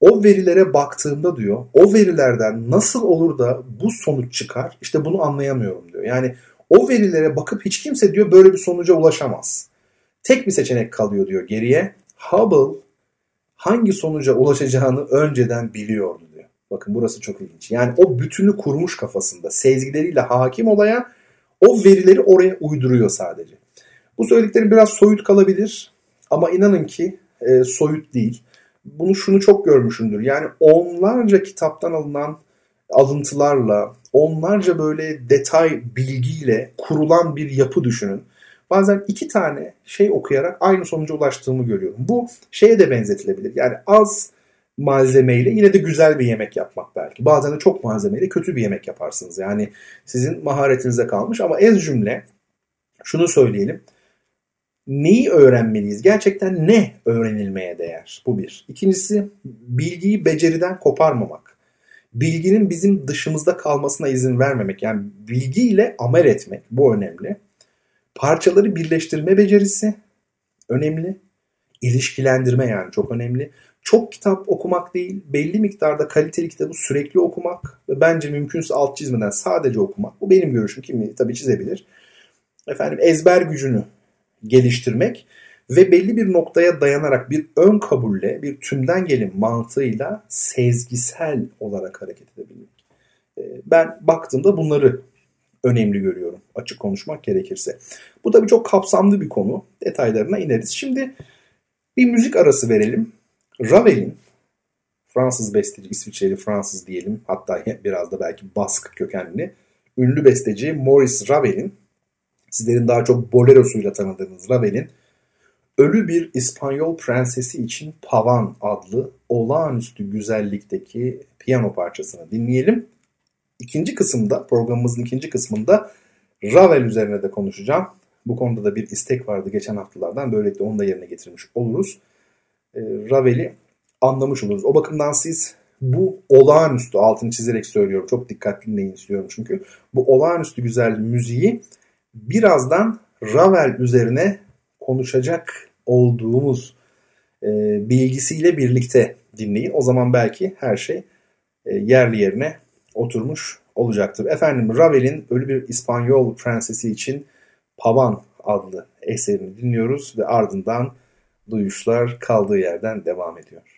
O verilere baktığımda diyor, o verilerden nasıl olur da bu sonuç çıkar? İşte bunu anlayamıyorum diyor. Yani o verilere bakıp hiç kimse diyor böyle bir sonuca ulaşamaz. Tek bir seçenek kalıyor diyor geriye. Hubble hangi sonuca ulaşacağını önceden biliyordu diyor. Bakın burası çok ilginç. Yani o bütünü kurmuş kafasında. Sezgileriyle hakim olaya o verileri oraya uyduruyor sadece. Bu söylediklerim biraz soyut kalabilir ama inanın ki e, soyut değil. Bunu şunu çok görmüşümdür. Yani onlarca kitaptan alınan alıntılarla, onlarca böyle detay bilgiyle kurulan bir yapı düşünün. Bazen iki tane şey okuyarak aynı sonuca ulaştığımı görüyorum. Bu şeye de benzetilebilir. Yani az malzemeyle yine de güzel bir yemek yapmak belki. Bazen de çok malzemeyle kötü bir yemek yaparsınız. Yani sizin maharetinize kalmış ama ez cümle şunu söyleyelim. Neyi öğrenmeliyiz? Gerçekten ne öğrenilmeye değer? Bu bir. İkincisi bilgiyi beceriden koparmamak. Bilginin bizim dışımızda kalmasına izin vermemek. Yani bilgiyle amel etmek bu önemli. Parçaları birleştirme becerisi önemli. İlişkilendirme yani çok önemli. Çok kitap okumak değil, belli miktarda kaliteli kitabı sürekli okumak ve bence mümkünse alt çizmeden sadece okumak. Bu benim görüşüm. Kimi tabii çizebilir. Efendim ezber gücünü geliştirmek ve belli bir noktaya dayanarak bir ön kabulle, bir tümden gelin mantığıyla sezgisel olarak hareket edebilmek. Ee, ben baktığımda bunları önemli görüyorum açık konuşmak gerekirse. Bu tabii çok kapsamlı bir konu. Detaylarına ineriz. Şimdi bir müzik arası verelim. Ravel'in Fransız besteci, İsviçreli Fransız diyelim hatta biraz da belki Bask kökenli ünlü besteci Maurice Ravel'in sizlerin daha çok bolerosuyla tanıdığınız Ravel'in Ölü bir İspanyol prensesi için Pavan adlı olağanüstü güzellikteki piyano parçasını dinleyelim. İkinci kısımda, programımızın ikinci kısmında Ravel üzerine de konuşacağım. Bu konuda da bir istek vardı geçen haftalardan. Böylelikle onu da yerine getirmiş oluruz. E, Ravel'i anlamış oluruz. O bakımdan siz bu olağanüstü altını çizerek söylüyorum. Çok dikkatli dinleyin istiyorum çünkü. Bu olağanüstü güzel müziği birazdan Ravel üzerine konuşacak olduğumuz e, bilgisiyle birlikte dinleyin. O zaman belki her şey e, yerli yerine oturmuş olacaktır. Efendim Ravel'in Ölü Bir İspanyol Prensesi için Pavan adlı eserini dinliyoruz ve ardından duyuşlar kaldığı yerden devam ediyor.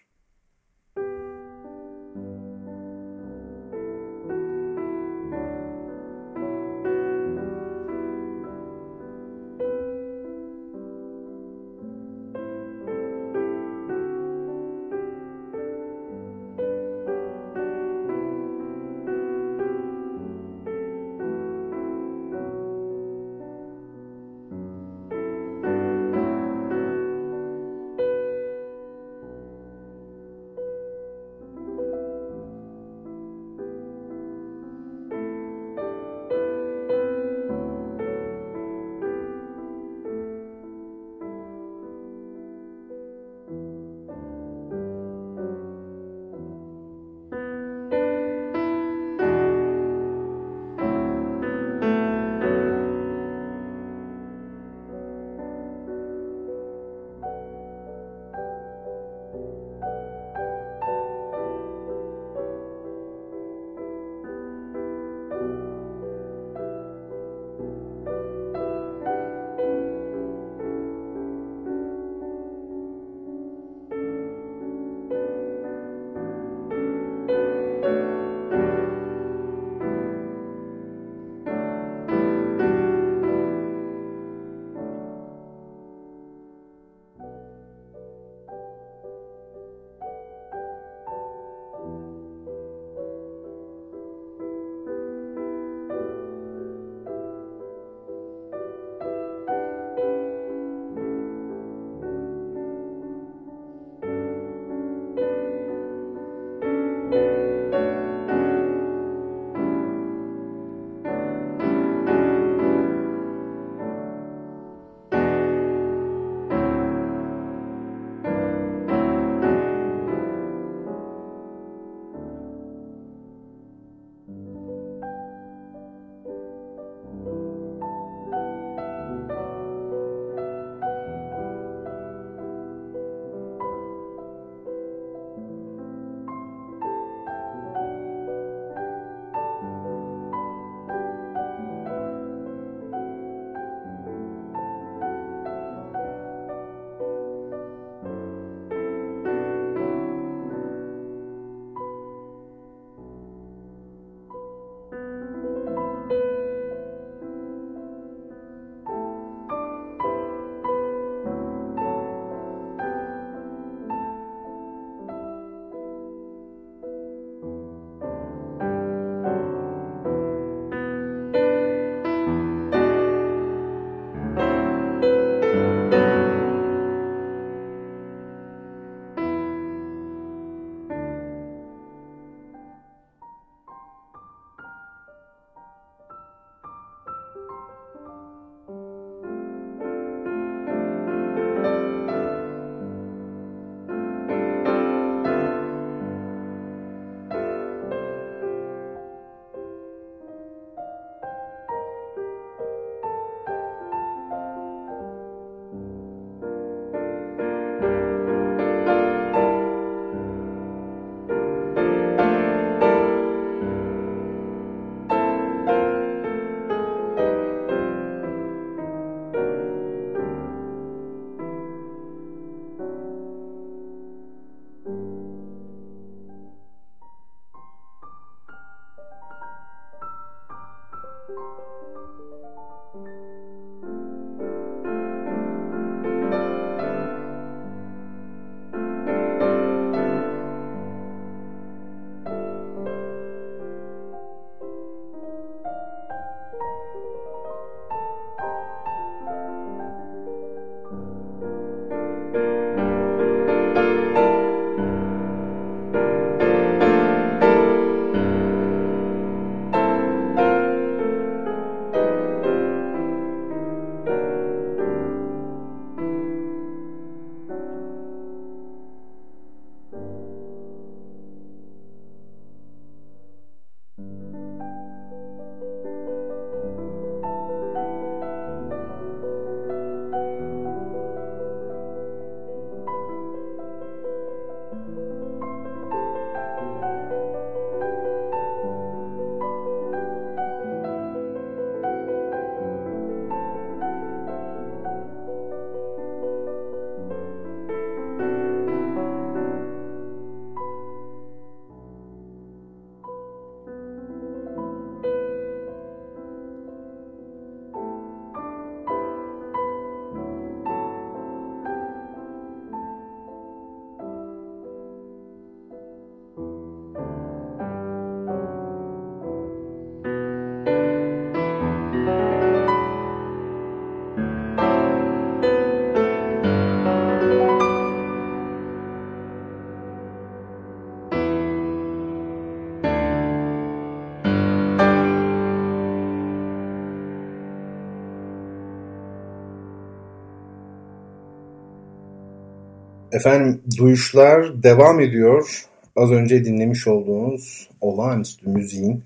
Efendim duyuşlar devam ediyor. Az önce dinlemiş olduğunuz olağanüstü müziğin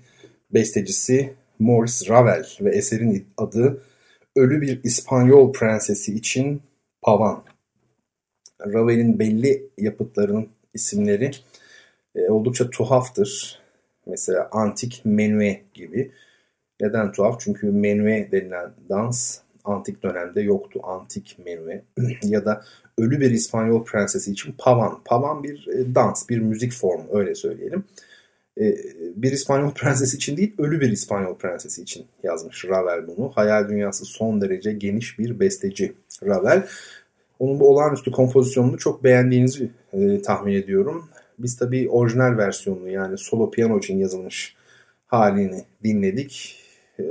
bestecisi Maurice Ravel ve eserin adı Ölü Bir İspanyol Prensesi için Pavan. Ravel'in belli yapıtlarının isimleri e, oldukça tuhaftır. Mesela antik menue gibi. Neden tuhaf? Çünkü menue denilen dans antik dönemde yoktu. Antik menue ya da ölü bir İspanyol prensesi için pavan. Pavan bir e, dans, bir müzik formu öyle söyleyelim. E, bir İspanyol prensesi için değil, ölü bir İspanyol prensesi için yazmış Ravel bunu. Hayal dünyası son derece geniş bir besteci Ravel. Onun bu olağanüstü kompozisyonunu çok beğendiğinizi e, tahmin ediyorum. Biz tabii orijinal versiyonunu yani solo piyano için yazılmış halini dinledik. E,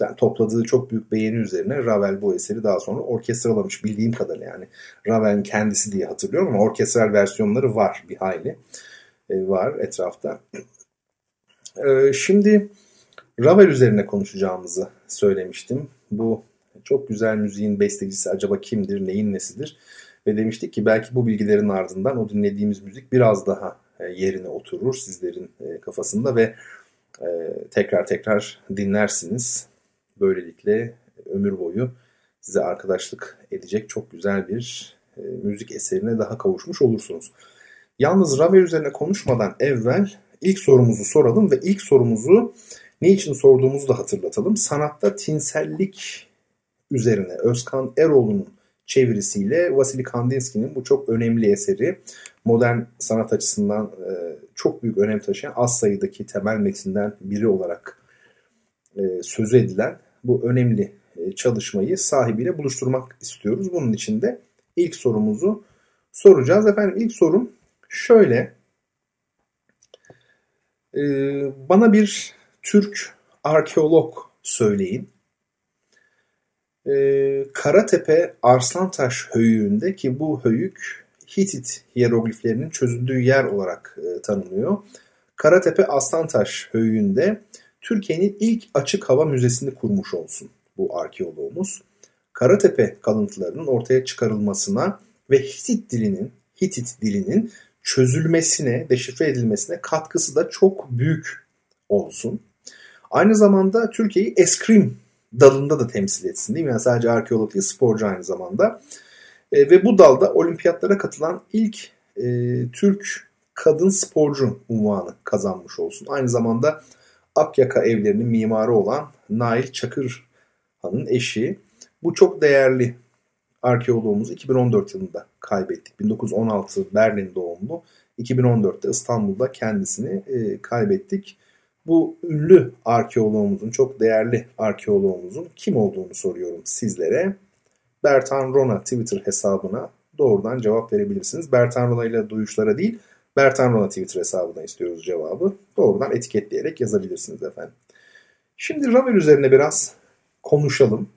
yani topladığı çok büyük beğeni üzerine Ravel bu eseri daha sonra orkestralamış bildiğim kadarıyla yani Ravel'in kendisi diye hatırlıyorum ama orkestral versiyonları var bir hayli e, var etrafta. E, şimdi Ravel üzerine konuşacağımızı söylemiştim. Bu çok güzel müziğin bestecisi acaba kimdir, neyin nesidir? Ve demiştik ki belki bu bilgilerin ardından o dinlediğimiz müzik biraz daha yerine oturur sizlerin kafasında ve tekrar tekrar dinlersiniz. Böylelikle ömür boyu size arkadaşlık edecek çok güzel bir e, müzik eserine daha kavuşmuş olursunuz. Yalnız Ravel üzerine konuşmadan evvel ilk sorumuzu soralım ve ilk sorumuzu ne için sorduğumuzu da hatırlatalım. Sanatta tinsellik üzerine Özkan Eroğlu'nun çevirisiyle Vasily Kandinsky'nin bu çok önemli eseri modern sanat açısından e, çok büyük önem taşıyan az sayıdaki temel metinden biri olarak e, sözü edilen bu önemli e, çalışmayı sahibiyle buluşturmak istiyoruz. Bunun için de ilk sorumuzu soracağız. Efendim ilk sorum şöyle. E, bana bir Türk arkeolog söyleyin. E, Karatepe Arslantaş höyüğünde ki bu höyük Hitit hierogliflerinin çözüldüğü yer olarak e, tanınıyor. Karatepe Aslantaş höyüğünde Türkiye'nin ilk açık hava müzesini kurmuş olsun bu arkeoloğumuz. Karatepe kalıntılarının ortaya çıkarılmasına ve Hitit dilinin Hitit dilinin çözülmesine, deşifre edilmesine katkısı da çok büyük olsun. Aynı zamanda Türkiye'yi eskrim dalında da temsil etsin değil mi? Yani sadece arkeolog değil, sporcu aynı zamanda. E, ve bu dalda olimpiyatlara katılan ilk e, Türk kadın sporcu unvanı kazanmış olsun. Aynı zamanda Akyaka evlerinin mimarı olan Nail Çakırhan'ın eşi. Bu çok değerli arkeoloğumuzu 2014 yılında kaybettik. 1916 Berlin doğumlu. 2014'te İstanbul'da kendisini e, kaybettik. Bu ünlü arkeoloğumuzun, çok değerli arkeoloğumuzun kim olduğunu soruyorum sizlere. Bertan Rona Twitter hesabına doğrudan cevap verebilirsiniz. Bertan Rona ile duyuşlara değil, Bertan Rona Twitter hesabına istiyoruz cevabı. Doğrudan etiketleyerek yazabilirsiniz efendim. Şimdi Ravel üzerine biraz konuşalım.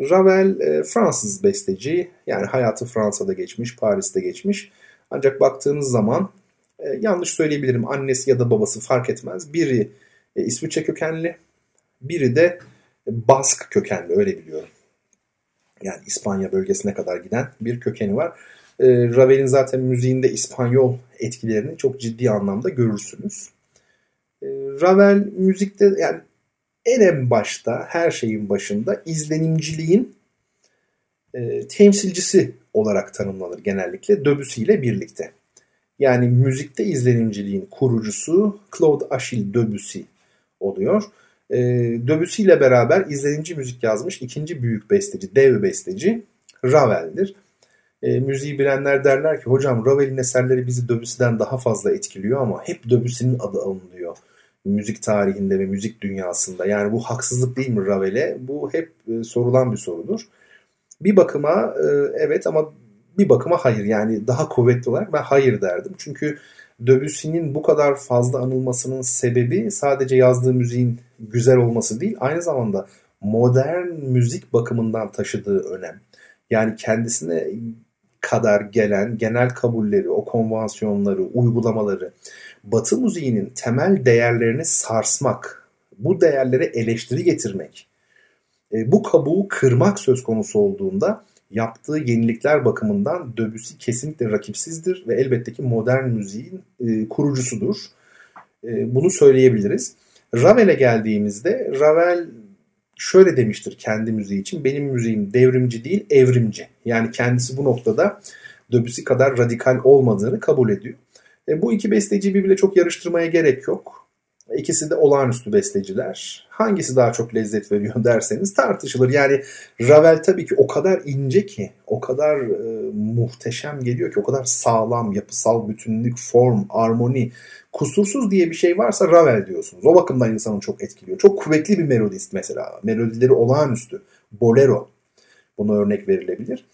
Ravel e, Fransız besteci yani hayatı Fransa'da geçmiş, Paris'te geçmiş. Ancak baktığınız zaman e, yanlış söyleyebilirim annesi ya da babası fark etmez. Biri e, İsviçre kökenli, biri de Bask kökenli öyle biliyorum yani İspanya bölgesine kadar giden bir kökeni var. E, Ravel'in zaten müziğinde İspanyol etkilerini çok ciddi anlamda görürsünüz. E, Ravel müzikte yani en en başta her şeyin başında izlenimciliğin e, temsilcisi olarak tanımlanır genellikle Debussy ile birlikte. Yani müzikte izlenimciliğin kurucusu Claude Achille Debussy oluyor. E, Debussy ile beraber izlenimci müzik yazmış ikinci büyük besteci, dev besteci Ravel'dir. E, müziği bilenler derler ki hocam Ravel'in eserleri bizi Debussy'den daha fazla etkiliyor ama hep Debussy'nin adı alınıyor müzik tarihinde ve müzik dünyasında. Yani bu haksızlık değil mi Ravel'e? Bu hep e, sorulan bir sorudur. Bir bakıma e, evet ama bir bakıma hayır. Yani daha kuvvetli olarak ben hayır derdim. Çünkü Debussy'nin bu kadar fazla anılmasının sebebi sadece yazdığı müziğin güzel olması değil, aynı zamanda modern müzik bakımından taşıdığı önem. Yani kendisine kadar gelen genel kabulleri, o konvansiyonları, uygulamaları, Batı müziğinin temel değerlerini sarsmak, bu değerlere eleştiri getirmek, e, bu kabuğu kırmak söz konusu olduğunda yaptığı yenilikler bakımından Debussy kesinlikle rakipsizdir ve elbette ki modern müziğin e, kurucusudur. E, bunu söyleyebiliriz. Ravel'e geldiğimizde Ravel şöyle demiştir kendi müziği için. Benim müziğim devrimci değil evrimci. Yani kendisi bu noktada Debussy kadar radikal olmadığını kabul ediyor. E, bu iki besteciyi birbirle çok yarıştırmaya gerek yok. İkisi de olağanüstü besteciler. Hangisi daha çok lezzet veriyor derseniz tartışılır. Yani Ravel tabii ki o kadar ince ki, o kadar e, muhteşem geliyor ki, o kadar sağlam, yapısal bütünlük, form, armoni, kusursuz diye bir şey varsa Ravel diyorsunuz. O bakımdan insanı çok etkiliyor. Çok kuvvetli bir melodist mesela. Melodileri olağanüstü. Bolero. Buna örnek verilebilir.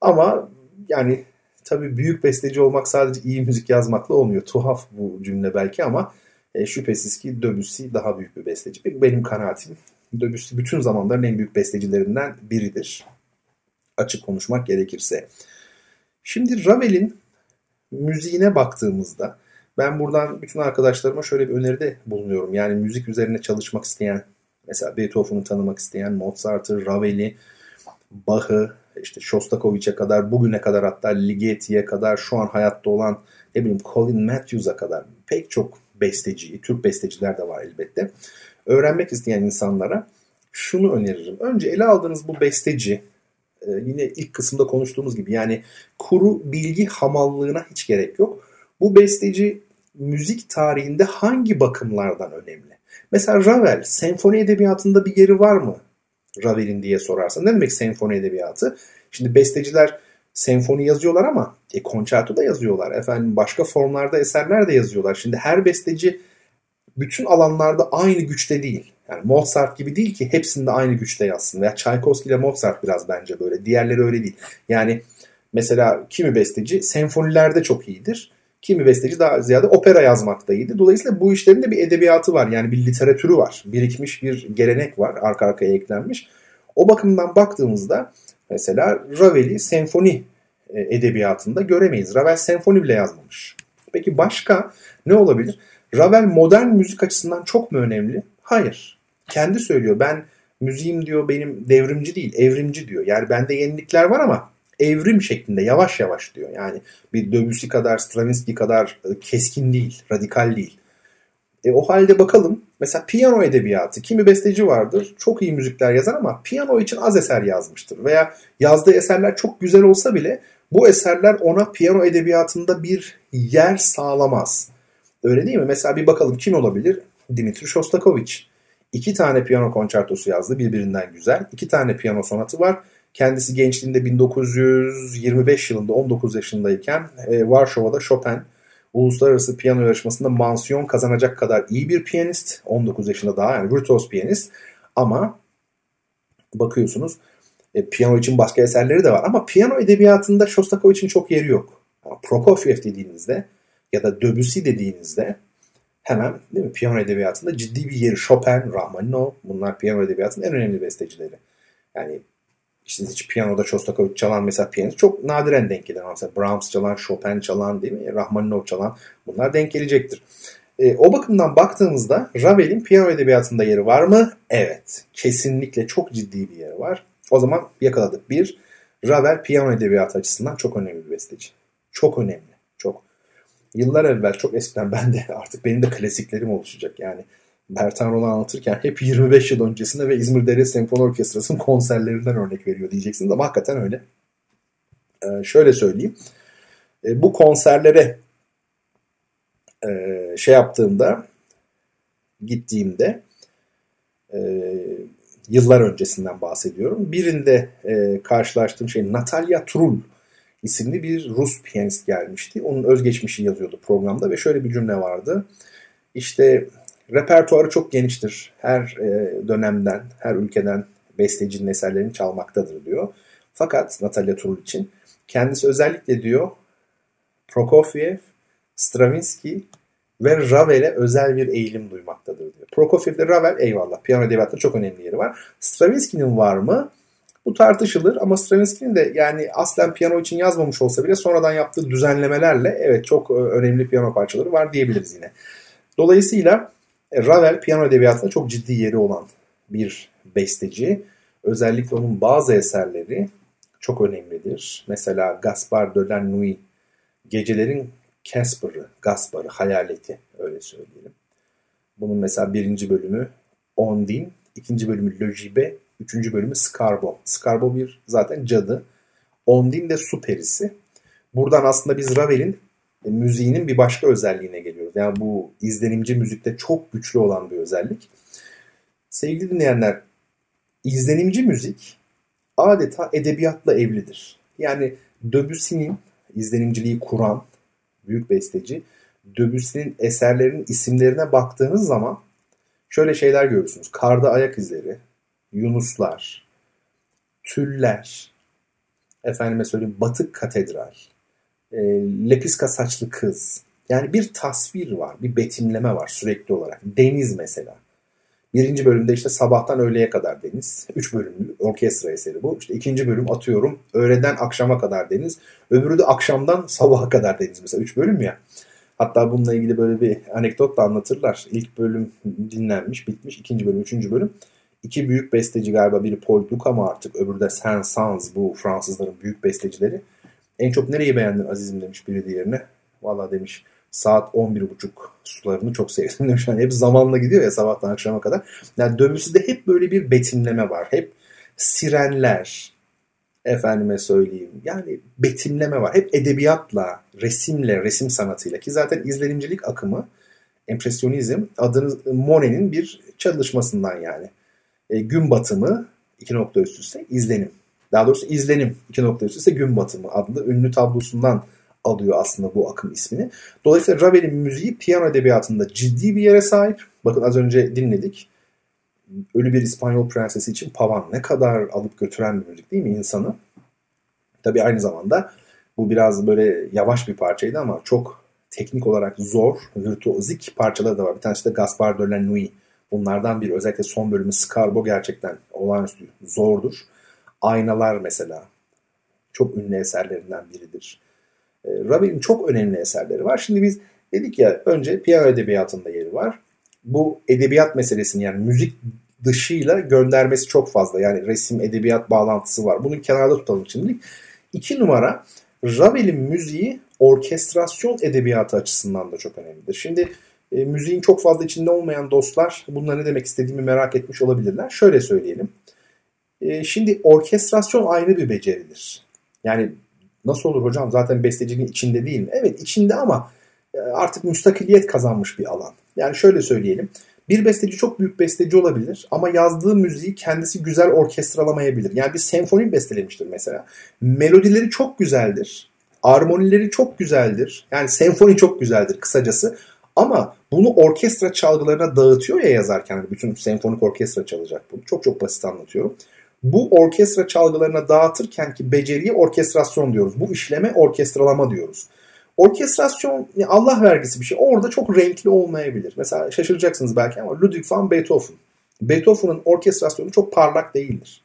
Ama yani tabii büyük besteci olmak sadece iyi müzik yazmakla olmuyor. Tuhaf bu cümle belki ama e, şüphesiz ki Debussy daha büyük bir besteci. Benim kanaatim Debussy bütün zamanların en büyük bestecilerinden biridir. Açık konuşmak gerekirse. Şimdi Ravel'in müziğine baktığımızda ben buradan bütün arkadaşlarıma şöyle bir öneride bulunuyorum. Yani müzik üzerine çalışmak isteyen, mesela Beethoven'ı tanımak isteyen, Mozart'ı, Ravel'i, Bach'ı, işte Shostakovich'e kadar, bugüne kadar hatta Ligetti'ye kadar, şu an hayatta olan ne bileyim Colin Matthews'a kadar pek çok besteciyi, Türk besteciler de var elbette. Öğrenmek isteyen insanlara şunu öneririm. Önce ele aldığınız bu besteci e, yine ilk kısımda konuştuğumuz gibi yani kuru bilgi hamallığına hiç gerek yok. Bu besteci müzik tarihinde hangi bakımlardan önemli? Mesela Ravel senfoni edebiyatında bir yeri var mı? Ravel'in diye sorarsan. Ne demek senfoni edebiyatı? Şimdi besteciler senfoni yazıyorlar ama e, konçerto da yazıyorlar. Efendim başka formlarda eserler de yazıyorlar. Şimdi her besteci bütün alanlarda aynı güçte değil. Yani Mozart gibi değil ki hepsinde aynı güçte yazsın. Veya Tchaikovsky ile Mozart biraz bence böyle. Diğerleri öyle değil. Yani mesela kimi besteci senfonilerde çok iyidir. Kimi besteci daha ziyade opera yazmakta iyiydi. Dolayısıyla bu işlerin de bir edebiyatı var. Yani bir literatürü var. Birikmiş bir gelenek var. Arka arkaya eklenmiş. O bakımdan baktığımızda mesela Ravel'i senfoni e, edebiyatında göremeyiz. Ravel senfoni bile yazmamış. Peki başka ne olabilir? Ravel modern müzik açısından çok mu önemli? Hayır. Kendi söylüyor. Ben müziğim diyor benim devrimci değil, evrimci diyor. Yani bende yenilikler var ama evrim şeklinde yavaş yavaş diyor. Yani bir Debussy kadar, Stravinsky kadar e, keskin değil, radikal değil. E, o halde bakalım mesela piyano edebiyatı. Kimi besteci vardır çok iyi müzikler yazar ama piyano için az eser yazmıştır. Veya yazdığı eserler çok güzel olsa bile bu eserler ona piyano edebiyatında bir yer sağlamaz. Öyle değil mi? Mesela bir bakalım kim olabilir? Dimitri Shostakovich. İki tane piyano konçertosu yazdı birbirinden güzel. İki tane piyano sonatı var. Kendisi gençliğinde 1925 yılında 19 yaşındayken e, Varşova'da Chopin uluslararası piyano yarışmasında mansiyon kazanacak kadar iyi bir piyanist. 19 yaşında daha yani virtuos piyanist. Ama bakıyorsunuz e, piyano için başka eserleri de var. Ama piyano edebiyatında Shostakovich'in çok yeri yok. Ama Prokofiev dediğinizde ya da Debussy dediğinizde hemen değil mi piyano edebiyatında ciddi bir yeri. Chopin, Rachmaninov bunlar piyano edebiyatının en önemli bestecileri. Yani işte hiç piyanoda Shostakovich çalan mesela piyanist çok nadiren denk gelir. Mesela Brahms çalan, Chopin çalan değil mi? Rachmaninov çalan bunlar denk gelecektir. E, o bakımdan baktığımızda Ravel'in piyano edebiyatında yeri var mı? Evet. Kesinlikle çok ciddi bir yeri var. O zaman yakaladık. Bir, Ravel piyano edebiyatı açısından çok önemli bir besteci. Çok önemli. Çok. Yıllar evvel çok eskiden ben de artık benim de klasiklerim oluşacak. Yani Bertan Rolan anlatırken hep 25 yıl öncesinde ve İzmir Devlet Senfoni Orkestrası'nın konserlerinden örnek veriyor diyeceksiniz ama hakikaten öyle. Ee, şöyle söyleyeyim. Ee, bu konserlere e, şey yaptığımda gittiğimde e, yıllar öncesinden bahsediyorum. Birinde e, karşılaştığım şey Natalya Trul isimli bir Rus piyanist gelmişti. Onun özgeçmişi yazıyordu programda ve şöyle bir cümle vardı. İşte repertuarı çok geniştir. Her e, dönemden, her ülkeden bestecinin eserlerini çalmaktadır diyor. Fakat Natalya Trul için kendisi özellikle diyor Prokofiev, Stravinsky ve Ravel'e özel bir eğilim duymaktadır diyor. Prokofiev ile Ravel eyvallah piyano edebiyatında çok önemli yeri var. Stravinsky'nin var mı? Bu tartışılır ama Stravinsky'nin de yani aslen piyano için yazmamış olsa bile sonradan yaptığı düzenlemelerle evet çok e, önemli piyano parçaları var diyebiliriz yine. Dolayısıyla Ravel piyano edebiyatında çok ciddi yeri olan bir besteci. Özellikle onun bazı eserleri çok önemlidir. Mesela Gaspar de la gecelerin Casper'ı, Gaspar'ı, hayaleti öyle söyleyelim. Bunun mesela birinci bölümü Ondine, ikinci bölümü Logibe, üçüncü bölümü Scarbo. Scarbo bir zaten cadı. Ondine de su perisi. Buradan aslında biz Ravel'in e, müziğinin bir başka özelliğine geliyoruz. Yani bu izlenimci müzikte çok güçlü olan bir özellik. Sevgili dinleyenler, izlenimci müzik adeta edebiyatla evlidir. Yani Debussy'nin izlenimciliği kuran büyük besteci Debussy'nin eserlerinin isimlerine baktığınız zaman şöyle şeyler görürsünüz. Karda ayak izleri, Yunuslar, Tüller, efendime söyleyeyim Batık Katedral, e, Lepiska saçlı kız. Yani bir tasvir var, bir betimleme var sürekli olarak. Deniz mesela. Birinci bölümde işte sabahtan öğleye kadar deniz. Üç bölümlü orkestra eseri bu. İşte ikinci bölüm atıyorum öğleden akşama kadar deniz. Öbürü de akşamdan sabaha kadar deniz mesela. Üç bölüm ya. Hatta bununla ilgili böyle bir anekdot da anlatırlar. İlk bölüm dinlenmiş, bitmiş. ikinci bölüm, üçüncü bölüm. İki büyük besteci galiba biri Paul Duc ama artık öbürü de Saint-Saëns bu Fransızların büyük bestecileri. En çok nereyi beğendin Aziz'im demiş biri diğerine. Valla demiş saat 11.30 sularını çok sevdim demiş. Yani hep zamanla gidiyor ya sabahtan akşama kadar. Yani de hep böyle bir betimleme var. Hep sirenler, efendime söyleyeyim. Yani betimleme var. Hep edebiyatla, resimle, resim sanatıyla ki zaten izlenimcilik akımı, empresyonizm adını Monet'in bir çalışmasından yani. E, gün batımı iki nokta üst üste izlenim. Daha doğrusu izlenim iki nokta üst üste gün batımı adlı ünlü tablosundan alıyor aslında bu akım ismini. Dolayısıyla Ravel'in müziği piyano edebiyatında ciddi bir yere sahip. Bakın az önce dinledik. Ölü bir İspanyol prensesi için Pavan ne kadar alıp götüren bir müzik değil mi insanı? Tabii aynı zamanda bu biraz böyle yavaş bir parçaydı ama çok teknik olarak zor, virtuozik parçaları da var. Bir tanesi de Gaspar de la Nuit. Bunlardan bir özellikle son bölümü Scarbo gerçekten olağanüstü zordur. Aynalar mesela çok ünlü eserlerinden biridir. E, Ravel'in çok önemli eserleri var. Şimdi biz dedik ya önce piyano edebiyatında yeri var. Bu edebiyat meselesini yani müzik dışıyla göndermesi çok fazla. Yani resim, edebiyat bağlantısı var. Bunu kenarda tutalım şimdilik. İki numara Ravel'in müziği orkestrasyon edebiyatı açısından da çok önemlidir. Şimdi e, müziğin çok fazla içinde olmayan dostlar bunlar ne demek istediğimi merak etmiş olabilirler. Şöyle söyleyelim. E, şimdi orkestrasyon ayrı bir beceridir. Yani nasıl olur hocam zaten bestecinin içinde değil mi? Evet içinde ama e, artık müstakiliyet kazanmış bir alan. Yani şöyle söyleyelim. Bir besteci çok büyük besteci olabilir ama yazdığı müziği kendisi güzel orkestralamayabilir. Yani bir senfoni bestelemiştir mesela. Melodileri çok güzeldir. Armonileri çok güzeldir. Yani senfoni çok güzeldir kısacası. Ama bunu orkestra çalgılarına dağıtıyor ya yazarken. Bütün senfonik orkestra çalacak bunu. Çok çok basit anlatıyorum. Bu orkestra çalgılarına dağıtırken ki beceriye orkestrasyon diyoruz. Bu işleme orkestralama diyoruz. Orkestrasyon Allah vergisi bir şey. Orada çok renkli olmayabilir. Mesela şaşıracaksınız belki ama Ludwig van Beethoven. Beethoven'ın orkestrasyonu çok parlak değildir.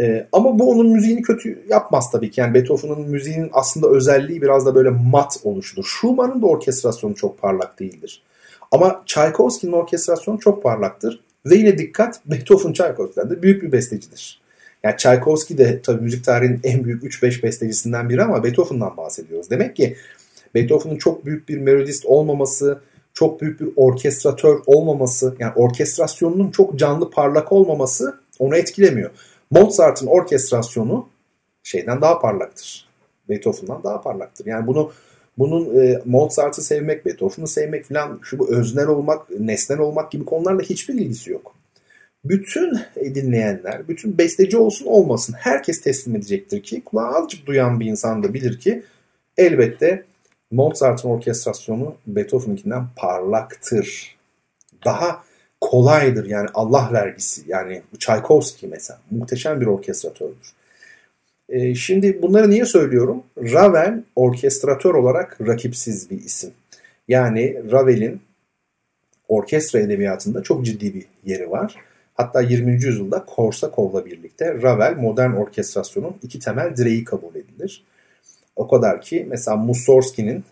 Ee, ama bu onun müziğini kötü yapmaz tabii ki. Yani Beethoven'ın müziğinin aslında özelliği biraz da böyle mat oluşudur. Schumann'ın da orkestrasyonu çok parlak değildir. Ama Tchaikovsky'nin orkestrasyonu çok parlaktır. Ve yine dikkat Beethoven Tchaikovsky'den de büyük bir bestecidir. Yani Tchaikovsky de tabii müzik tarihinin en büyük 3-5 bestecisinden biri ama Beethoven'dan bahsediyoruz. Demek ki Beethoven'ın çok büyük bir melodist olmaması, çok büyük bir orkestratör olmaması, yani orkestrasyonunun çok canlı parlak olmaması onu etkilemiyor. Mozart'ın orkestrasyonu şeyden daha parlaktır. Beethoven'dan daha parlaktır. Yani bunu bunun e, Mozart'ı sevmek, Beethoven'ı sevmek falan şu bu öznel olmak, nesnel olmak gibi konularla hiçbir ilgisi yok. Bütün dinleyenler, bütün besteci olsun olmasın herkes teslim edecektir ki kulağı azıcık duyan bir insan da bilir ki elbette Mozart'ın orkestrasyonu Beethoven'inkinden parlaktır. Daha kolaydır yani Allah vergisi yani Tchaikovsky mesela muhteşem bir orkestratördür. E, şimdi bunları niye söylüyorum? Ravel orkestratör olarak rakipsiz bir isim. Yani Ravel'in orkestra edebiyatında çok ciddi bir yeri var. Hatta 20. yüzyılda Korsakov'la birlikte Ravel modern orkestrasyonun iki temel direği kabul edilir. O kadar ki mesela Mussorgsky'nin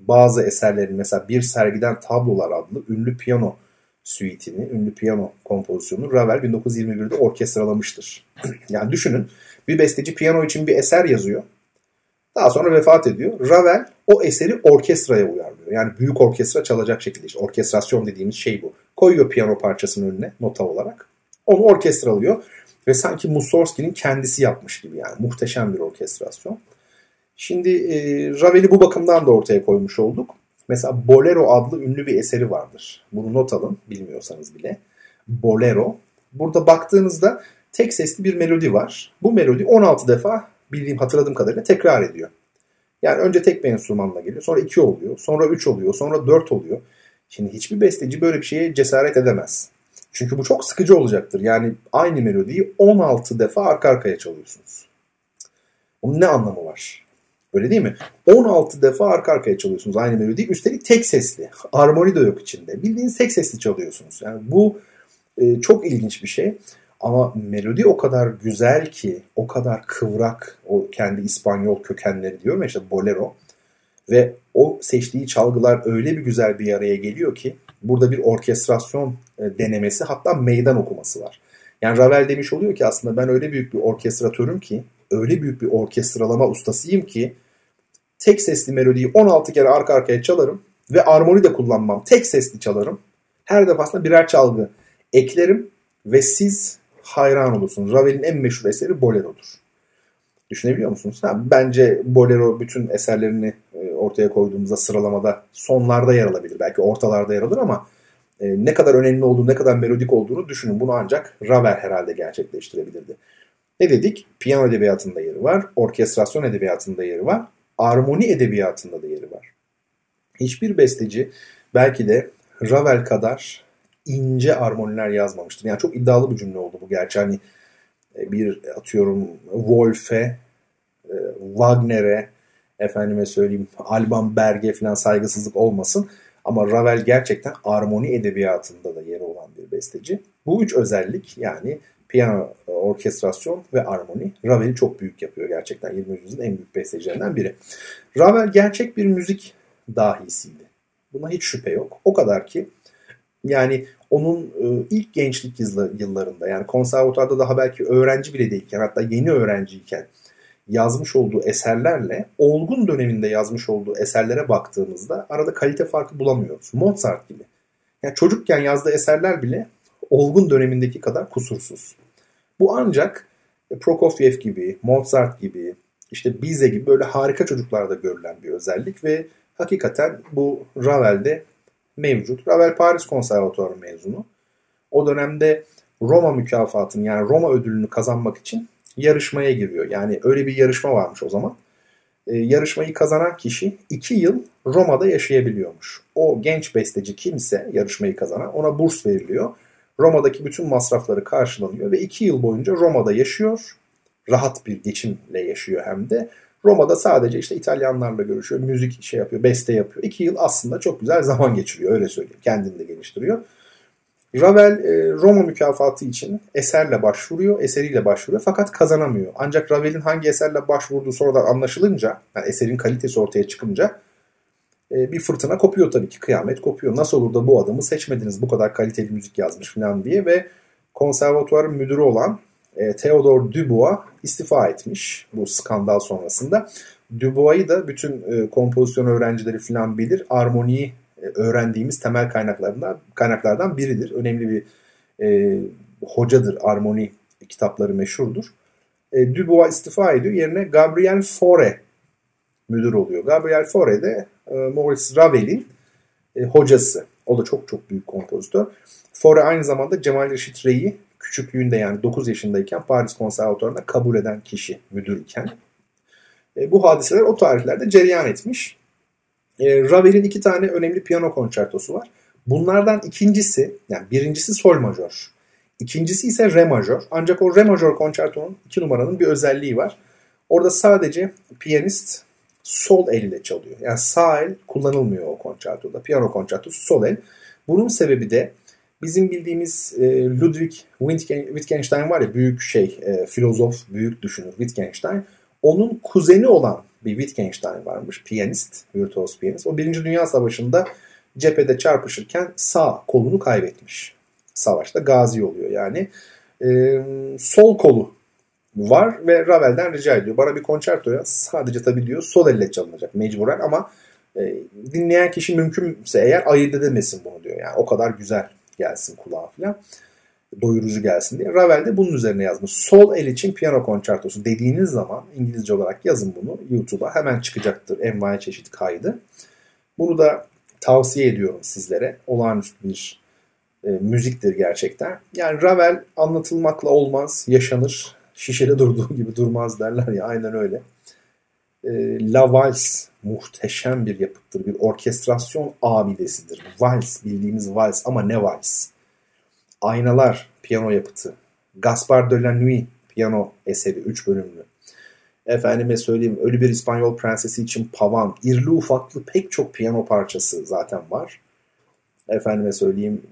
bazı eserlerin mesela Bir Sergiden Tablolar adlı ünlü piyano suite'ini, ünlü piyano kompozisyonunu Ravel 1921'de orkestralamıştır. yani düşünün Bir besteci piyano için bir eser yazıyor. Daha sonra vefat ediyor. Ravel o eseri orkestraya uyarlıyor. Yani büyük orkestra çalacak şekilde işte orkestrasyon dediğimiz şey bu. Koyuyor piyano parçasının önüne nota olarak. Onu orkestralıyor ve sanki Mussorgsky'nin kendisi yapmış gibi yani muhteşem bir orkestrasyon. Şimdi e, Ravel'i bu bakımdan da ortaya koymuş olduk. Mesela Bolero adlı ünlü bir eseri vardır. Bunu not alın bilmiyorsanız bile. Bolero. Burada baktığınızda tek sesli bir melodi var. Bu melodi 16 defa bildiğim hatırladığım kadarıyla tekrar ediyor. Yani önce tek bir enstrümanla geliyor. Sonra 2 oluyor. Sonra 3 oluyor. Sonra 4 oluyor. Şimdi hiçbir besteci böyle bir şeye cesaret edemez. Çünkü bu çok sıkıcı olacaktır. Yani aynı melodiyi 16 defa arka arkaya çalıyorsunuz. Bunun ne anlamı var? Öyle değil mi? 16 defa arka arkaya çalıyorsunuz aynı melodiyi. Üstelik tek sesli. Armoni de yok içinde. Bildiğiniz tek sesli çalıyorsunuz. Yani bu e, çok ilginç bir şey. Ama melodi o kadar güzel ki, o kadar kıvrak, o kendi İspanyol kökenleri diyorum ya işte bolero. Ve o seçtiği çalgılar öyle bir güzel bir araya geliyor ki burada bir orkestrasyon e, denemesi hatta meydan okuması var. Yani Ravel demiş oluyor ki aslında ben öyle büyük bir orkestratörüm ki, öyle büyük bir orkestralama ustasıyım ki tek sesli melodiyi 16 kere arka arkaya çalarım ve armoni de kullanmam. Tek sesli çalarım. Her defasında birer çalgı eklerim ve siz hayran olursunuz. Ravel'in en meşhur eseri Bolero'dur. Düşünebiliyor musunuz? Ha, bence Bolero bütün eserlerini e, ortaya koyduğumuzda sıralamada sonlarda yer alabilir. Belki ortalarda yer alır ama e, ne kadar önemli olduğunu, ne kadar melodik olduğunu düşünün. Bunu ancak Ravel herhalde gerçekleştirebilirdi. Ne dedik? Piyano edebiyatında yeri var, orkestrasyon edebiyatında yeri var, armoni edebiyatında da yeri var. Hiçbir besteci belki de Ravel kadar ince armoniler yazmamıştır. Yani çok iddialı bir cümle oldu bu gerçi. Hani e, bir atıyorum Wolf'e, e, Wagner'e, efendime söyleyeyim Alban Berg'e falan saygısızlık olmasın. Ama Ravel gerçekten armoni edebiyatında da yeri olan bir besteci. Bu üç özellik yani piyano, orkestrasyon ve armoni Ravel'i çok büyük yapıyor gerçekten 20. yüzyılın en büyük bestecilerinden biri. Ravel gerçek bir müzik dahisiydi. Buna hiç şüphe yok. O kadar ki yani onun e, ilk gençlik yıllarında yani konservatuarda daha belki öğrenci bile değilken hatta yeni öğrenciyken yazmış olduğu eserlerle olgun döneminde yazmış olduğu eserlere baktığımızda arada kalite farkı bulamıyoruz. Mozart gibi. Yani çocukken yazdığı eserler bile olgun dönemindeki kadar kusursuz. Bu ancak Prokofiev gibi, Mozart gibi, işte Bize gibi böyle harika çocuklarda görülen bir özellik ve hakikaten bu Ravel'de mevcut. Ravel Paris Konservatuarı mezunu. O dönemde Roma mükafatını yani Roma ödülünü kazanmak için yarışmaya giriyor. Yani öyle bir yarışma varmış o zaman. E, yarışmayı kazanan kişi 2 yıl Roma'da yaşayabiliyormuş. O genç besteci kimse yarışmayı kazanan ona burs veriliyor. Roma'daki bütün masrafları karşılanıyor ve 2 yıl boyunca Roma'da yaşıyor. Rahat bir geçimle yaşıyor hem de. Roma'da sadece işte İtalyanlarla görüşüyor, müzik şey yapıyor, beste yapıyor. İki yıl aslında çok güzel zaman geçiriyor öyle söyleyeyim. Kendini de geliştiriyor. Ravel e, Roma mükafatı için eserle başvuruyor, eseriyle başvuruyor fakat kazanamıyor. Ancak Ravel'in hangi eserle başvurduğu sonradan anlaşılınca, yani eserin kalitesi ortaya çıkınca e, bir fırtına kopuyor tabii ki. Kıyamet kopuyor. Nasıl olur da bu adamı seçmediniz bu kadar kaliteli müzik yazmış falan diye ve konservatuvarın müdürü olan e, Theodore Dubois istifa etmiş bu skandal sonrasında. Dubois'ı da bütün e, kompozisyon öğrencileri falan bilir. Armoniyi e, öğrendiğimiz temel kaynaklardan kaynaklardan biridir. Önemli bir e, hocadır. Armoni kitapları meşhurdur. E, Dubois istifa ediyor. Yerine Gabriel Fauré müdür oluyor. Gabriel Fauré de e, Maurice Ravel'in e, hocası. O da çok çok büyük kompozitör. Fauré aynı zamanda Cemal Reşit Rey'i küçüklüğünde yani 9 yaşındayken Paris Konservatuarı'na kabul eden kişi müdür iken. E, bu hadiseler o tarihlerde cereyan etmiş. E, Ravel'in iki tane önemli piyano konçertosu var. Bunlardan ikincisi yani birincisi sol majör. İkincisi ise re majör. Ancak o re majör konçertonun iki numaranın bir özelliği var. Orada sadece piyanist sol elle çalıyor. Yani sağ el kullanılmıyor o konçertoda. Piyano konçertosu sol el. Bunun sebebi de bizim bildiğimiz e, Ludwig Wittgenstein var ya büyük şey e, filozof, büyük düşünür Wittgenstein. Onun kuzeni olan bir Wittgenstein varmış. Piyanist, virtuos piyanist. O Birinci Dünya Savaşı'nda cephede çarpışırken sağ kolunu kaybetmiş. Savaşta gazi oluyor yani. E, sol kolu var ve Ravel'den rica ediyor. Bana bir konçertoya sadece tabii diyor sol elle çalınacak mecburen ama e, dinleyen kişi mümkünse eğer ayırt edemesin bunu diyor. Yani o kadar güzel gelsin kulağa falan. Doyurucu gelsin diye. Ravel de bunun üzerine yazmış. Sol el için piyano konçertosu dediğiniz zaman İngilizce olarak yazın bunu YouTube'a. Hemen çıkacaktır envai çeşit kaydı. Bunu da tavsiye ediyorum sizlere. Olağanüstü bir e, müziktir gerçekten. Yani Ravel anlatılmakla olmaz, yaşanır. Şişede durduğu gibi durmaz derler ya aynen öyle. E, La Vals muhteşem bir yapıttır. Bir orkestrasyon abidesidir. Vals bildiğimiz vals ama ne vals? Aynalar piyano yapıtı. Gaspar de la Nuit piyano eseri 3 bölümlü. Efendime söyleyeyim Ölü Bir İspanyol Prensesi için Pavan, irli ufaklı pek çok piyano parçası zaten var. Efendime söyleyeyim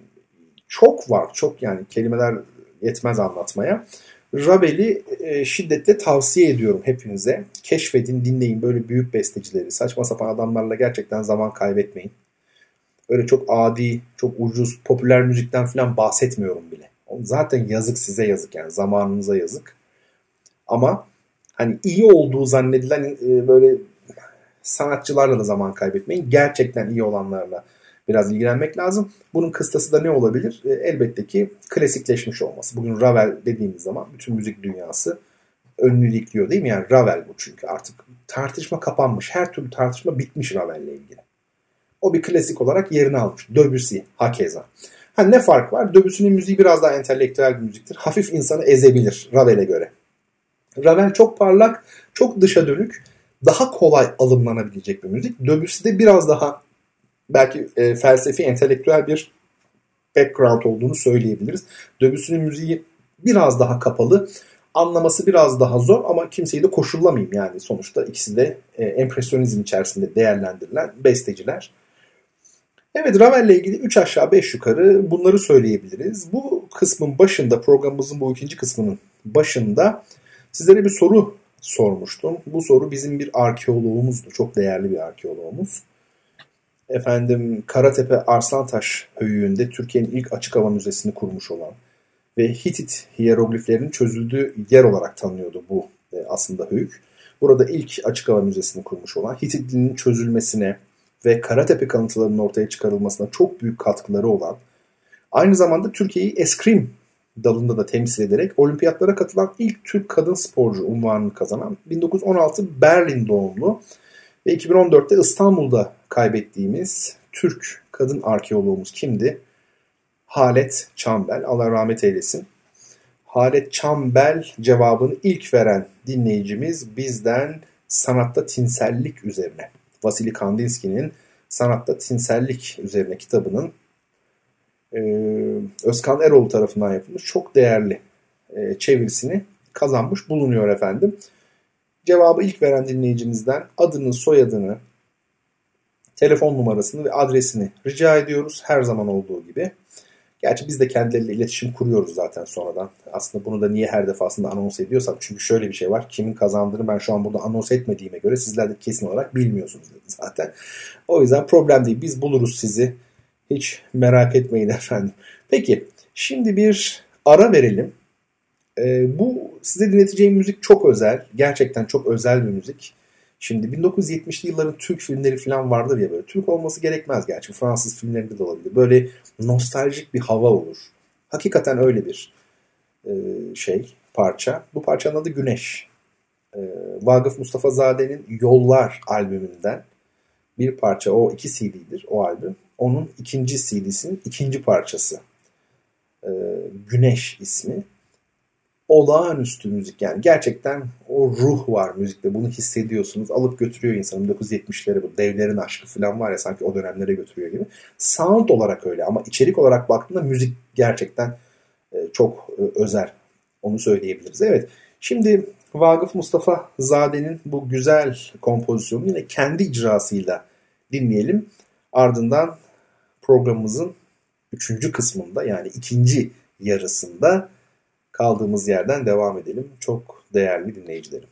çok var çok yani kelimeler yetmez anlatmaya. Ravel'i e, şiddetle tavsiye ediyorum hepinize. Keşfedin, dinleyin böyle büyük bestecileri. Saçma sapan adamlarla gerçekten zaman kaybetmeyin. Öyle çok adi, çok ucuz, popüler müzikten falan bahsetmiyorum bile. Zaten yazık size yazık yani zamanınıza yazık. Ama hani iyi olduğu zannedilen e, böyle sanatçılarla da zaman kaybetmeyin. Gerçekten iyi olanlarla biraz ilgilenmek lazım. Bunun kıstası da ne olabilir? E, elbette ki klasikleşmiş olması. Bugün Ravel dediğimiz zaman bütün müzik dünyası önünü dikliyor değil mi? Yani Ravel bu çünkü artık tartışma kapanmış. Her türlü tartışma bitmiş Ravel'le ilgili. O bir klasik olarak yerini almış. Debussy hakeza. Ha ne fark var? Debussy'nin müziği biraz daha entelektüel bir müziktir. Hafif insanı ezebilir Ravel'e göre. Ravel çok parlak, çok dışa dönük, daha kolay alımlanabilecek bir müzik. Debussy'de biraz daha belki e, felsefi, entelektüel bir background olduğunu söyleyebiliriz. Debussy'nin müziği biraz daha kapalı, anlaması biraz daha zor ama kimseyi de koşullamayayım yani sonuçta ikisi de e, empresyonizm içerisinde değerlendirilen besteciler. Evet Ravel ile ilgili 3 aşağı 5 yukarı bunları söyleyebiliriz. Bu kısmın başında programımızın bu ikinci kısmının başında sizlere bir soru sormuştum. Bu soru bizim bir arkeoloğumuzdu. Çok değerli bir arkeoloğumuz efendim Karatepe Arslantaş höyüğünde Türkiye'nin ilk açık hava müzesini kurmuş olan ve Hitit hierogliflerinin çözüldüğü yer olarak tanınıyordu bu e, aslında höyük. Burada ilk açık hava müzesini kurmuş olan Hitit dilinin çözülmesine ve Karatepe kalıntılarının ortaya çıkarılmasına çok büyük katkıları olan aynı zamanda Türkiye'yi eskrim dalında da temsil ederek olimpiyatlara katılan ilk Türk kadın sporcu unvanını kazanan 1916 Berlin doğumlu ve 2014'te İstanbul'da kaybettiğimiz Türk kadın arkeoloğumuz kimdi? Halet Çambel. Allah rahmet eylesin. Halet Çambel cevabını ilk veren dinleyicimiz bizden sanatta tinsellik üzerine. Vasili Kandinsky'nin Sanatta Tinsellik üzerine kitabının e, Özkan Erol tarafından yapılmış çok değerli e, çevirisini kazanmış bulunuyor efendim. Cevabı ilk veren dinleyicimizden adını, soyadını, telefon numarasını ve adresini rica ediyoruz her zaman olduğu gibi. Gerçi biz de kendileriyle iletişim kuruyoruz zaten sonradan. Aslında bunu da niye her defasında anons ediyorsam. Çünkü şöyle bir şey var. Kimin kazandığını ben şu an burada anons etmediğime göre sizler de kesin olarak bilmiyorsunuz zaten. O yüzden problem değil. Biz buluruz sizi. Hiç merak etmeyin efendim. Peki şimdi bir ara verelim. E, bu size dinleteceğim müzik çok özel. Gerçekten çok özel bir müzik. Şimdi 1970'li yılların Türk filmleri falan vardır ya böyle. Türk olması gerekmez gerçi. Fransız filmlerinde de olabilir. Böyle nostaljik bir hava olur. Hakikaten öyle bir e, şey, parça. Bu parçanın adı Güneş. E, Vagıf Mustafa Zade'nin Yollar albümünden bir parça. O iki CD'dir o albüm. Onun ikinci CD'sinin ikinci parçası. E, Güneş ismi olağanüstü müzik yani. Gerçekten o ruh var müzikte. Bunu hissediyorsunuz. Alıp götürüyor insanı. 1970'lere bu devlerin aşkı falan var ya sanki o dönemlere götürüyor gibi. Sound olarak öyle ama içerik olarak baktığında müzik gerçekten e, çok e, özel. Onu söyleyebiliriz. Evet. Şimdi Vagıf Mustafa Zade'nin bu güzel kompozisyonu yine kendi icrasıyla dinleyelim. Ardından programımızın üçüncü kısmında yani ikinci yarısında kaldığımız yerden devam edelim. Çok değerli dinleyicilerim.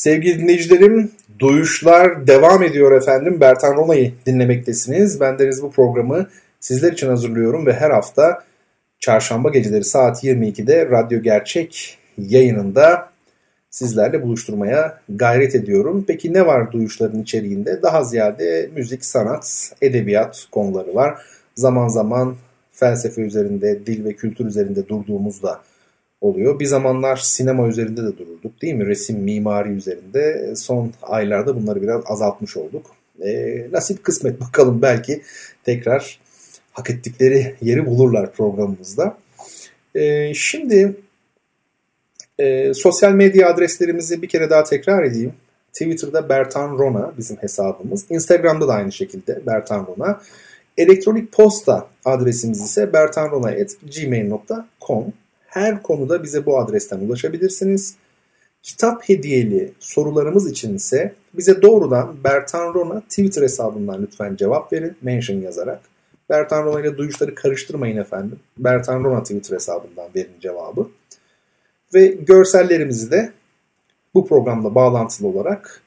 Sevgili dinleyicilerim, Duyuşlar devam ediyor efendim. Bertan Rona'yı dinlemektesiniz. Ben Deniz bu programı sizler için hazırlıyorum ve her hafta çarşamba geceleri saat 22'de Radyo Gerçek yayınında sizlerle buluşturmaya gayret ediyorum. Peki ne var duyuşların içeriğinde? Daha ziyade müzik, sanat, edebiyat konuları var. Zaman zaman felsefe üzerinde, dil ve kültür üzerinde durduğumuzda oluyor. Bir zamanlar sinema üzerinde de dururduk değil mi? Resim, mimari üzerinde. Son aylarda bunları biraz azaltmış olduk. E, nasip kısmet bakalım belki tekrar hak ettikleri yeri bulurlar programımızda. E, şimdi e, sosyal medya adreslerimizi bir kere daha tekrar edeyim. Twitter'da Bertan Rona bizim hesabımız. Instagram'da da aynı şekilde Bertan Rona. Elektronik posta adresimiz ise bertanrona.gmail.com her konuda bize bu adresten ulaşabilirsiniz. Kitap hediyeli sorularımız için ise bize doğrudan Bertan Rona Twitter hesabından lütfen cevap verin. Mention yazarak. Bertan Rona ile duyuşları karıştırmayın efendim. Bertan Rona Twitter hesabından verin cevabı. Ve görsellerimizi de bu programla bağlantılı olarak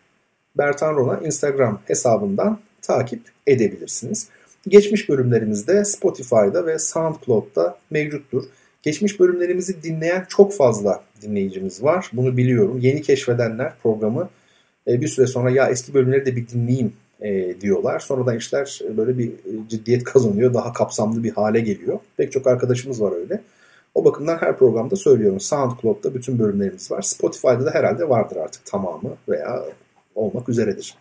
Bertan Rona Instagram hesabından takip edebilirsiniz. Geçmiş bölümlerimizde Spotify'da ve SoundCloud'da mevcuttur. Geçmiş bölümlerimizi dinleyen çok fazla dinleyicimiz var. Bunu biliyorum. Yeni keşfedenler programı e, bir süre sonra ya eski bölümleri de bir dinleyeyim e, diyorlar. Sonradan işler böyle bir e, ciddiyet kazanıyor. Daha kapsamlı bir hale geliyor. Pek çok arkadaşımız var öyle. O bakımdan her programda söylüyorum. SoundCloud'da bütün bölümlerimiz var. Spotify'da da herhalde vardır artık tamamı veya olmak üzeredir.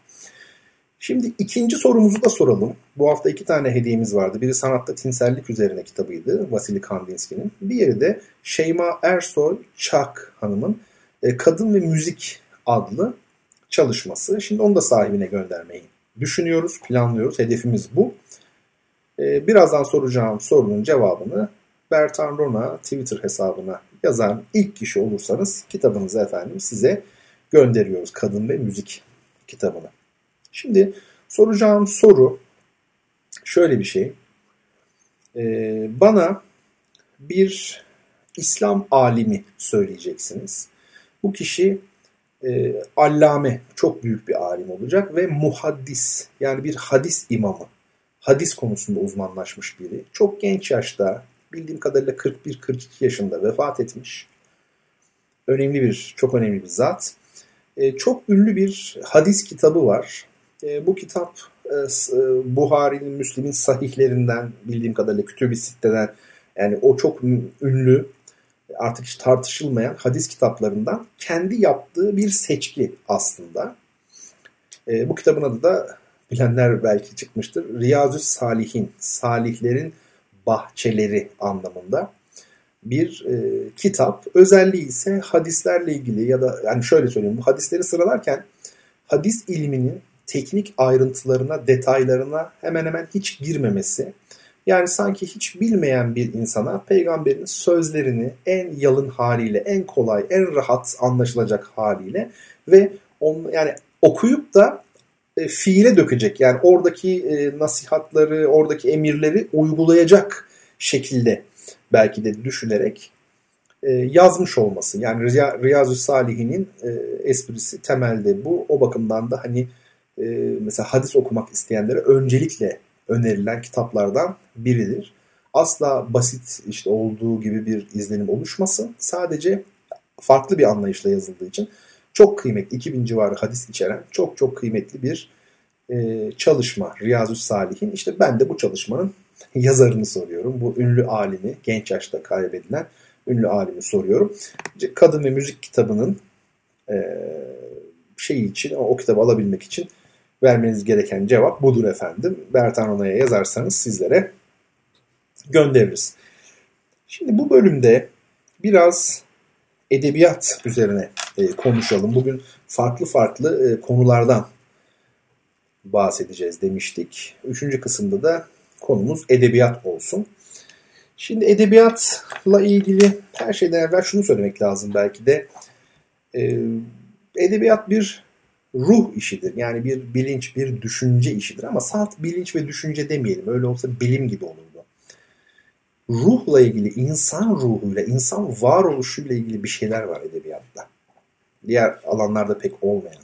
Şimdi ikinci sorumuzu da soralım. Bu hafta iki tane hediyemiz vardı. Biri sanatta tinsellik üzerine kitabıydı Vasili Kandinsky'nin. Diğeri de Şeyma Ersoy Çak Hanım'ın e, Kadın ve Müzik adlı çalışması. Şimdi onu da sahibine göndermeyi düşünüyoruz, planlıyoruz. Hedefimiz bu. E, birazdan soracağım sorunun cevabını Bertan Rona Twitter hesabına yazan ilk kişi olursanız kitabınızı efendim size gönderiyoruz. Kadın ve Müzik kitabını. Şimdi soracağım soru şöyle bir şey. Ee, bana bir İslam alimi söyleyeceksiniz. Bu kişi e, allame, çok büyük bir alim olacak ve muhaddis yani bir hadis imamı. Hadis konusunda uzmanlaşmış biri. Çok genç yaşta bildiğim kadarıyla 41-42 yaşında vefat etmiş. Önemli bir, çok önemli bir zat. E, çok ünlü bir hadis kitabı var. E, bu kitap e, e, Buhari'nin, Müslim'in sahihlerinden bildiğim kadarıyla kütüb-i siteden yani o çok ünlü artık hiç tartışılmayan hadis kitaplarından kendi yaptığı bir seçki aslında. Bu kitabın adı da bilenler belki çıkmıştır. Riyazü Salihin, Salihlerin Bahçeleri anlamında bir e, kitap. Özelliği ise hadislerle ilgili ya da yani şöyle söyleyeyim bu hadisleri sıralarken hadis ilminin teknik ayrıntılarına, detaylarına hemen hemen hiç girmemesi. Yani sanki hiç bilmeyen bir insana peygamberin sözlerini en yalın haliyle, en kolay, en rahat anlaşılacak haliyle ve on, yani okuyup da e, fiile dökecek. Yani oradaki e, nasihatları, oradaki emirleri uygulayacak şekilde belki de düşünerek e, yazmış olması. Yani Riyazu Salihin'in e, esprisi temelde bu. O bakımdan da hani e, mesela hadis okumak isteyenlere öncelikle önerilen kitaplardan biridir. Asla basit işte olduğu gibi bir izlenim oluşmasın. Sadece farklı bir anlayışla yazıldığı için çok kıymetli, 2000 civarı hadis içeren çok çok kıymetli bir e, çalışma Riyazu Salih'in. İşte ben de bu çalışmanın yazarını soruyorum. Bu ünlü alimi, genç yaşta kaybedilen ünlü alimi soruyorum. Kadın ve Müzik kitabının e, şeyi için, o kitabı alabilmek için vermeniz gereken cevap budur efendim. Bertan Onay'a yazarsanız sizlere göndeririz. Şimdi bu bölümde biraz edebiyat üzerine e, konuşalım. Bugün farklı farklı e, konulardan bahsedeceğiz demiştik. Üçüncü kısımda da konumuz edebiyat olsun. Şimdi edebiyatla ilgili her şeyden evvel şunu söylemek lazım belki de. E, edebiyat bir ruh işidir. Yani bir bilinç, bir düşünce işidir. Ama salt bilinç ve düşünce demeyelim. Öyle olsa bilim gibi olurdu. Ruhla ilgili, insan ruhuyla, insan varoluşuyla ilgili bir şeyler var edebiyatta. Diğer alanlarda pek olmayan.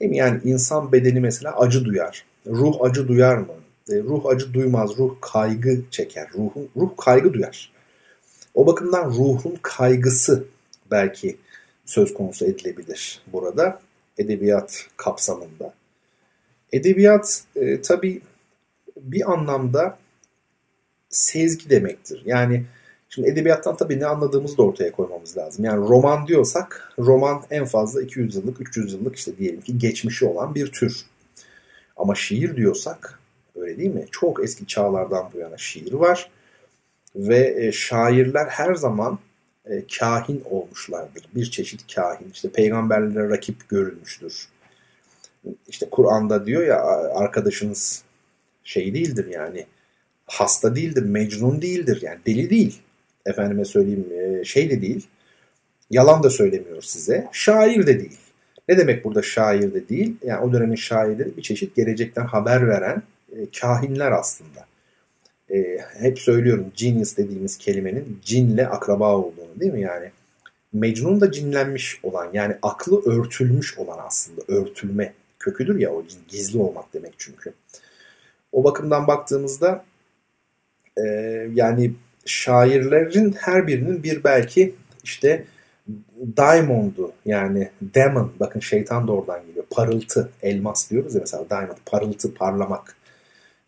Değil mi? Yani insan bedeni mesela acı duyar. Ruh acı duyar mı? E, ruh acı duymaz. Ruh kaygı çeker. Ruhun, ruh kaygı duyar. O bakımdan ruhun kaygısı belki söz konusu edilebilir burada edebiyat kapsamında. Edebiyat e, tabii bir anlamda sezgi demektir. Yani şimdi edebiyattan tabii ne anladığımızı da ortaya koymamız lazım. Yani roman diyorsak roman en fazla 200 yıllık, 300 yıllık işte diyelim ki geçmişi olan bir tür. Ama şiir diyorsak öyle değil mi? Çok eski çağlardan bu yana şiir var. Ve e, şairler her zaman e, kahin olmuşlardır. Bir çeşit kahin. İşte peygamberlere rakip görülmüştür. İşte Kur'an'da diyor ya arkadaşınız şey değildir yani hasta değildir, mecnun değildir yani deli değil. Efendime söyleyeyim e, şey de değil. Yalan da söylemiyor size. Şair de değil. Ne demek burada şair de değil? Yani o dönemin şairleri bir çeşit gelecekten haber veren e, kahinler aslında e, hep söylüyorum genius dediğimiz kelimenin cinle akraba olduğunu değil mi yani? Mecnun da cinlenmiş olan yani aklı örtülmüş olan aslında örtülme köküdür ya o gizli olmak demek çünkü. O bakımdan baktığımızda e, yani şairlerin her birinin bir belki işte diamond'u yani demon bakın şeytan da oradan geliyor parıltı elmas diyoruz ya mesela diamond parıltı parlamak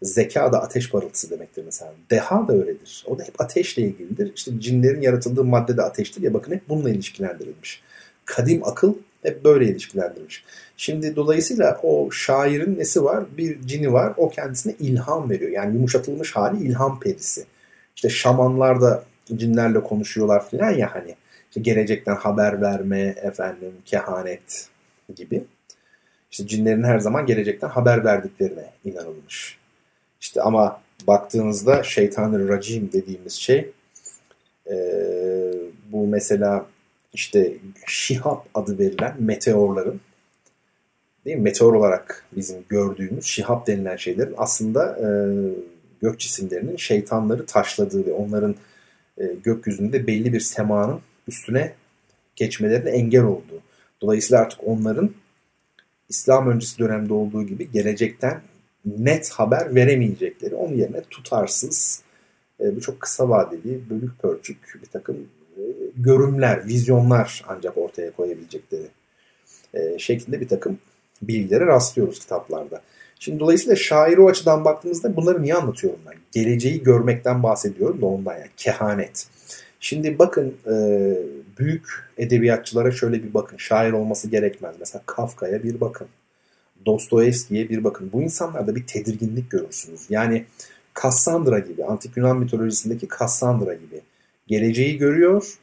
Zeka da ateş parıltısı demektir mesela. Deha da öyledir. O da hep ateşle ilgilidir. İşte cinlerin yaratıldığı madde de ateştir ya bakın hep bununla ilişkilendirilmiş. Kadim akıl hep böyle ilişkilendirilmiş. Şimdi dolayısıyla o şairin nesi var? Bir cini var. O kendisine ilham veriyor. Yani yumuşatılmış hali ilham perisi. İşte şamanlar da cinlerle konuşuyorlar filan ya hani. İşte gelecekten haber verme, efendim kehanet gibi. İşte cinlerin her zaman gelecekten haber verdiklerine inanılmış. İşte ama baktığınızda şeytanı racim dediğimiz şey e, bu mesela işte şihap adı verilen meteorların değil mi? Meteor olarak bizim gördüğümüz şihap denilen şeylerin aslında e, gök cisimlerinin şeytanları taşladığı ve onların e, gökyüzünde belli bir semanın üstüne geçmelerine engel olduğu. Dolayısıyla artık onların İslam öncesi dönemde olduğu gibi gelecekten net haber veremeyecekleri, onun yerine tutarsız, e, bu çok kısa vadeli, bölük pörçük bir takım e, görümler, vizyonlar ancak ortaya koyabilecekleri e, şeklinde bir takım bilgilere rastlıyoruz kitaplarda. Şimdi dolayısıyla şair o açıdan baktığımızda bunları niye anlatıyorum ben? Geleceği görmekten bahsediyorum da ondan yani kehanet. Şimdi bakın e, büyük edebiyatçılara şöyle bir bakın. Şair olması gerekmez. Mesela Kafka'ya bir bakın. Dostoyevski'ye bir bakın. Bu insanlarda bir tedirginlik görürsünüz. Yani Cassandra gibi, antik Yunan mitolojisindeki Cassandra gibi geleceği görüyor.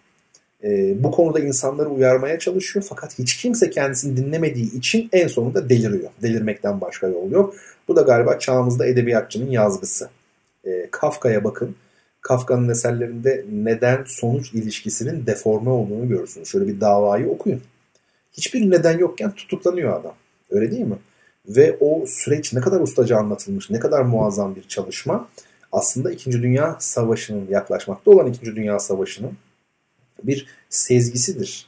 E, bu konuda insanları uyarmaya çalışıyor. Fakat hiç kimse kendisini dinlemediği için en sonunda deliriyor. Delirmekten başka yol yok. Bu da galiba çağımızda edebiyatçının yazgısı. E, Kafka'ya bakın. Kafka'nın eserlerinde neden sonuç ilişkisinin deforme olduğunu görürsünüz. Şöyle bir davayı okuyun. Hiçbir neden yokken tutuklanıyor adam. Öyle değil mi? Ve o süreç ne kadar ustaca anlatılmış, ne kadar muazzam bir çalışma. Aslında İkinci Dünya Savaşı'nın yaklaşmakta olan İkinci Dünya Savaşı'nın bir sezgisidir.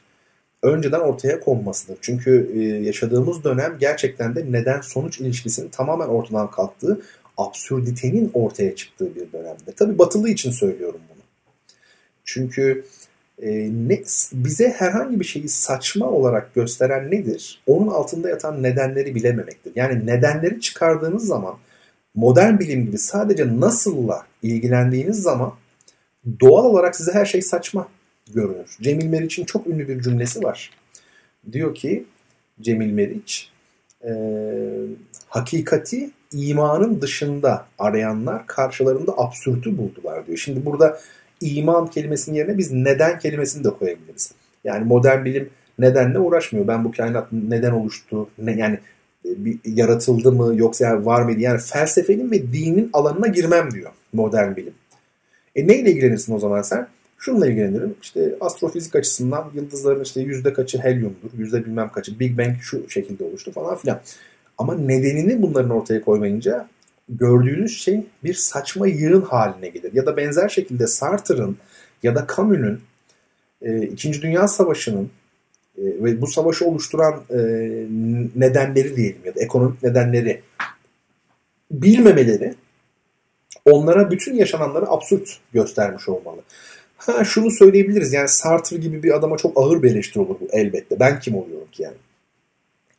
Önceden ortaya konmasıdır. Çünkü e, yaşadığımız dönem gerçekten de neden sonuç ilişkisinin tamamen ortadan kalktığı, absürditenin ortaya çıktığı bir dönemde. Tabii batılı için söylüyorum bunu. Çünkü e, ne, bize herhangi bir şeyi saçma olarak gösteren nedir? Onun altında yatan nedenleri bilememektir. Yani nedenleri çıkardığınız zaman modern bilim gibi sadece nasılla ilgilendiğiniz zaman doğal olarak size her şey saçma görünür. Cemil Meriç'in çok ünlü bir cümlesi var. Diyor ki Cemil Meriç e, hakikati imanın dışında arayanlar karşılarında absürtü buldular diyor. Şimdi burada iman kelimesinin yerine biz neden kelimesini de koyabiliriz. Yani modern bilim nedenle uğraşmıyor. Ben bu kainat neden oluştu? Ne, yani e, bir, yaratıldı mı yoksa yani var mıydı? Yani felsefenin ve dinin alanına girmem diyor modern bilim. E neyle ilgilenirsin o zaman sen? Şununla ilgilenirim. İşte astrofizik açısından yıldızların işte yüzde kaçı helyumdur, yüzde bilmem kaçı Big Bang şu şekilde oluştu falan filan. Ama nedenini bunların ortaya koymayınca gördüğünüz şey bir saçma yığın haline gelir. Ya da benzer şekilde Sartre'ın ya da Camus'un e, İkinci Dünya Savaşı'nın e, ve bu savaşı oluşturan e, nedenleri diyelim ya da ekonomik nedenleri bilmemeleri onlara bütün yaşananları absürt göstermiş olmalı. Ha şunu söyleyebiliriz yani Sartre gibi bir adama çok ağır bir eleştiri olur bu elbette. Ben kim oluyorum ki yani?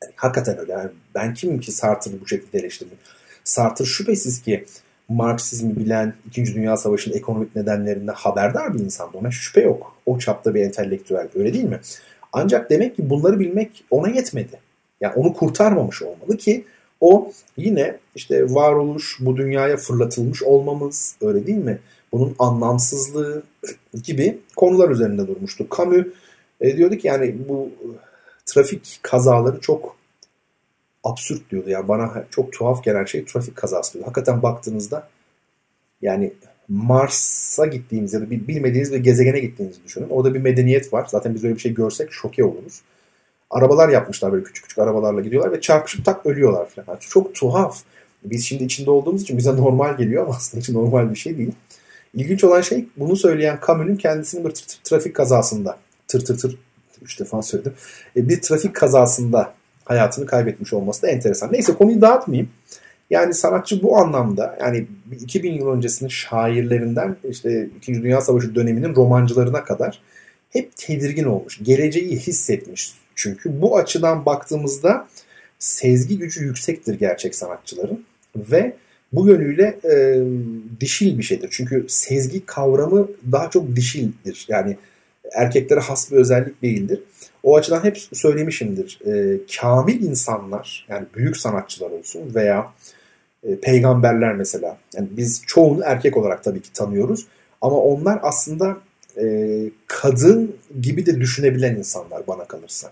yani hakikaten öyle. Yani ben kimim ki Sartre'ı bu şekilde eleştirdim. Sartre şüphesiz ki Marksizmi bilen, İkinci Dünya Savaşı'nın ekonomik nedenlerinde haberdar bir insandı. Ona şüphe yok. O çapta bir entelektüel. Öyle değil mi? Ancak demek ki bunları bilmek ona yetmedi. Yani onu kurtarmamış olmalı ki o yine işte varoluş, bu dünyaya fırlatılmış olmamız öyle değil mi? Bunun anlamsızlığı gibi konular üzerinde durmuştu. Camus e, diyordu ki yani bu trafik kazaları çok absürt diyordu. Yani bana çok tuhaf gelen şey trafik kazası diyordu. Hakikaten baktığınızda yani Mars'a gittiğiniz ya da bilmediğiniz bir gezegene gittiğinizi düşünün. Orada bir medeniyet var. Zaten biz öyle bir şey görsek şoke oluruz. Arabalar yapmışlar böyle küçük küçük arabalarla gidiyorlar ve çarpışıp tak ölüyorlar falan. Çok tuhaf. Biz şimdi içinde olduğumuz için bize normal geliyor ama aslında hiç normal bir şey değil. İlginç olan şey bunu söyleyen Camus'un kendisinin bir trafik kazasında tır tır tır üç defa söyledim. E, bir trafik kazasında hayatını kaybetmiş olması da enteresan. Neyse konuyu dağıtmayayım. Yani sanatçı bu anlamda yani 2000 yıl öncesinin şairlerinden işte 2. Dünya Savaşı döneminin romancılarına kadar hep tedirgin olmuş. Geleceği hissetmiş. Çünkü bu açıdan baktığımızda sezgi gücü yüksektir gerçek sanatçıların ve bu yönüyle e, dişil bir şeydir. Çünkü sezgi kavramı daha çok dişildir. Yani erkeklere has bir özellik değildir. O açıdan hep söylemişimdir. E, kamil insanlar yani büyük sanatçılar olsun veya e, peygamberler mesela. Yani biz çoğunu erkek olarak tabii ki tanıyoruz. Ama onlar aslında e, kadın gibi de düşünebilen insanlar bana kalırsa.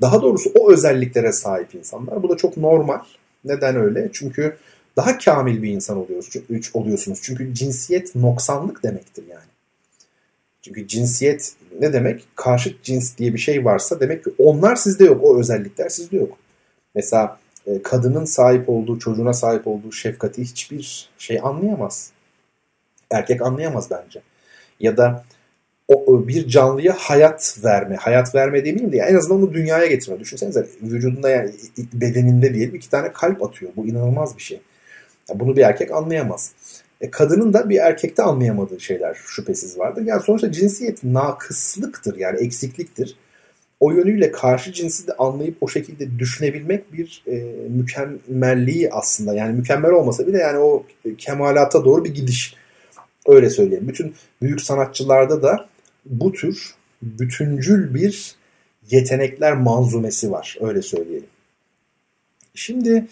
Daha doğrusu o özelliklere sahip insanlar. Bu da çok normal. Neden öyle? Çünkü daha kamil bir insan oluyorsunuz. Çünkü cinsiyet noksanlık demektir yani. Çünkü cinsiyet ne demek? Karşıt cins diye bir şey varsa demek ki onlar sizde yok. O özellikler sizde yok. Mesela e, kadının sahip olduğu, çocuğuna sahip olduğu şefkati hiçbir şey anlayamaz. Erkek anlayamaz bence. Ya da o, bir canlıya hayat verme. Hayat verme demeyeyim de en azından onu dünyaya getirme. Düşünsenize vücudunda yani bedeninde diyelim iki tane kalp atıyor. Bu inanılmaz bir şey. Yani bunu bir erkek anlayamaz. E, kadının da bir erkekte anlayamadığı şeyler şüphesiz vardır. Yani sonuçta cinsiyet nakıslıktır yani eksikliktir. O yönüyle karşı cinsi de anlayıp o şekilde düşünebilmek bir e, mükemmelliği aslında. Yani mükemmel olmasa bile yani o kemalata doğru bir gidiş. Öyle söyleyeyim. Bütün büyük sanatçılarda da bu tür bütüncül bir yetenekler manzumesi var. Öyle söyleyelim. Şimdi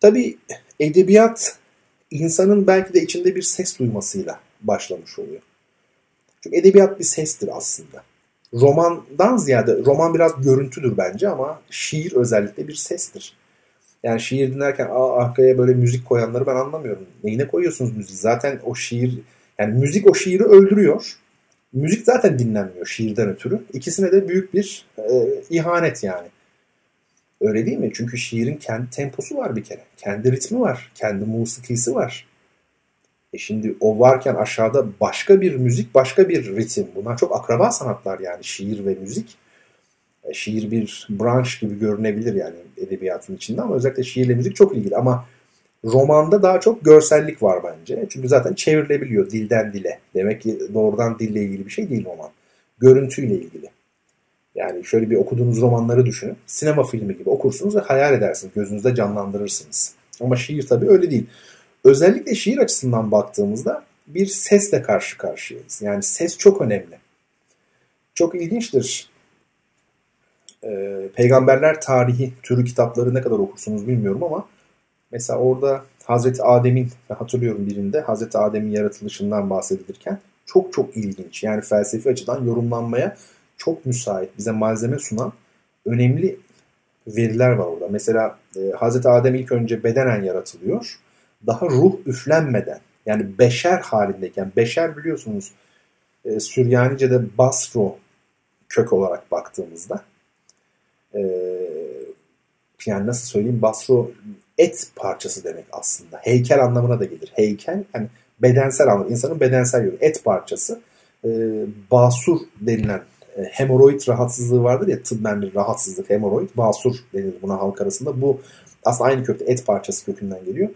tabii edebiyat insanın belki de içinde bir ses duymasıyla başlamış oluyor. Çünkü edebiyat bir sestir aslında. Romandan ziyade, roman biraz görüntüdür bence ama şiir özellikle bir sestir. Yani şiir dinlerken Aa, arkaya böyle müzik koyanları ben anlamıyorum. Neyine koyuyorsunuz müziği? Zaten o şiir, yani müzik o şiiri öldürüyor. Müzik zaten dinlenmiyor şiirden ötürü. İkisine de büyük bir e, ihanet yani. Öyle değil mi? Çünkü şiirin kendi temposu var bir kere. Kendi ritmi var. Kendi musikisi var. E şimdi o varken aşağıda başka bir müzik, başka bir ritim. Bunlar çok akraba sanatlar yani şiir ve müzik. E şiir bir branş gibi görünebilir yani edebiyatın içinde ama özellikle şiirle müzik çok ilgili. Ama romanda daha çok görsellik var bence. Çünkü zaten çevrilebiliyor dilden dile. Demek ki doğrudan dille ilgili bir şey değil roman. Görüntüyle ilgili. Yani şöyle bir okuduğunuz romanları düşünün. Sinema filmi gibi okursunuz ve hayal edersiniz. Gözünüzde canlandırırsınız. Ama şiir tabii öyle değil. Özellikle şiir açısından baktığımızda bir sesle karşı karşıyayız. Yani ses çok önemli. Çok ilginçtir. Ee, Peygamberler tarihi türü kitapları ne kadar okursunuz bilmiyorum ama mesela orada Hazreti Adem'in hatırlıyorum birinde Hazreti Adem'in yaratılışından bahsedilirken çok çok ilginç. Yani felsefi açıdan yorumlanmaya çok müsait, bize malzeme sunan önemli veriler var orada. Mesela e, Hazreti Adem ilk önce bedenen yaratılıyor. Daha ruh üflenmeden yani beşer halindeyken, beşer biliyorsunuz e, Süryanice'de basro kök olarak baktığımızda e, yani nasıl söyleyeyim basro et parçası demek aslında. Heykel anlamına da gelir. Heykel yani bedensel anlamı, insanın bedensel yönü, et parçası. E, basur denilen hemoroid rahatsızlığı vardır ya tıbben bir rahatsızlık hemoroid. Basur denir buna halk arasında. Bu aslında aynı kökte et parçası kökünden geliyor.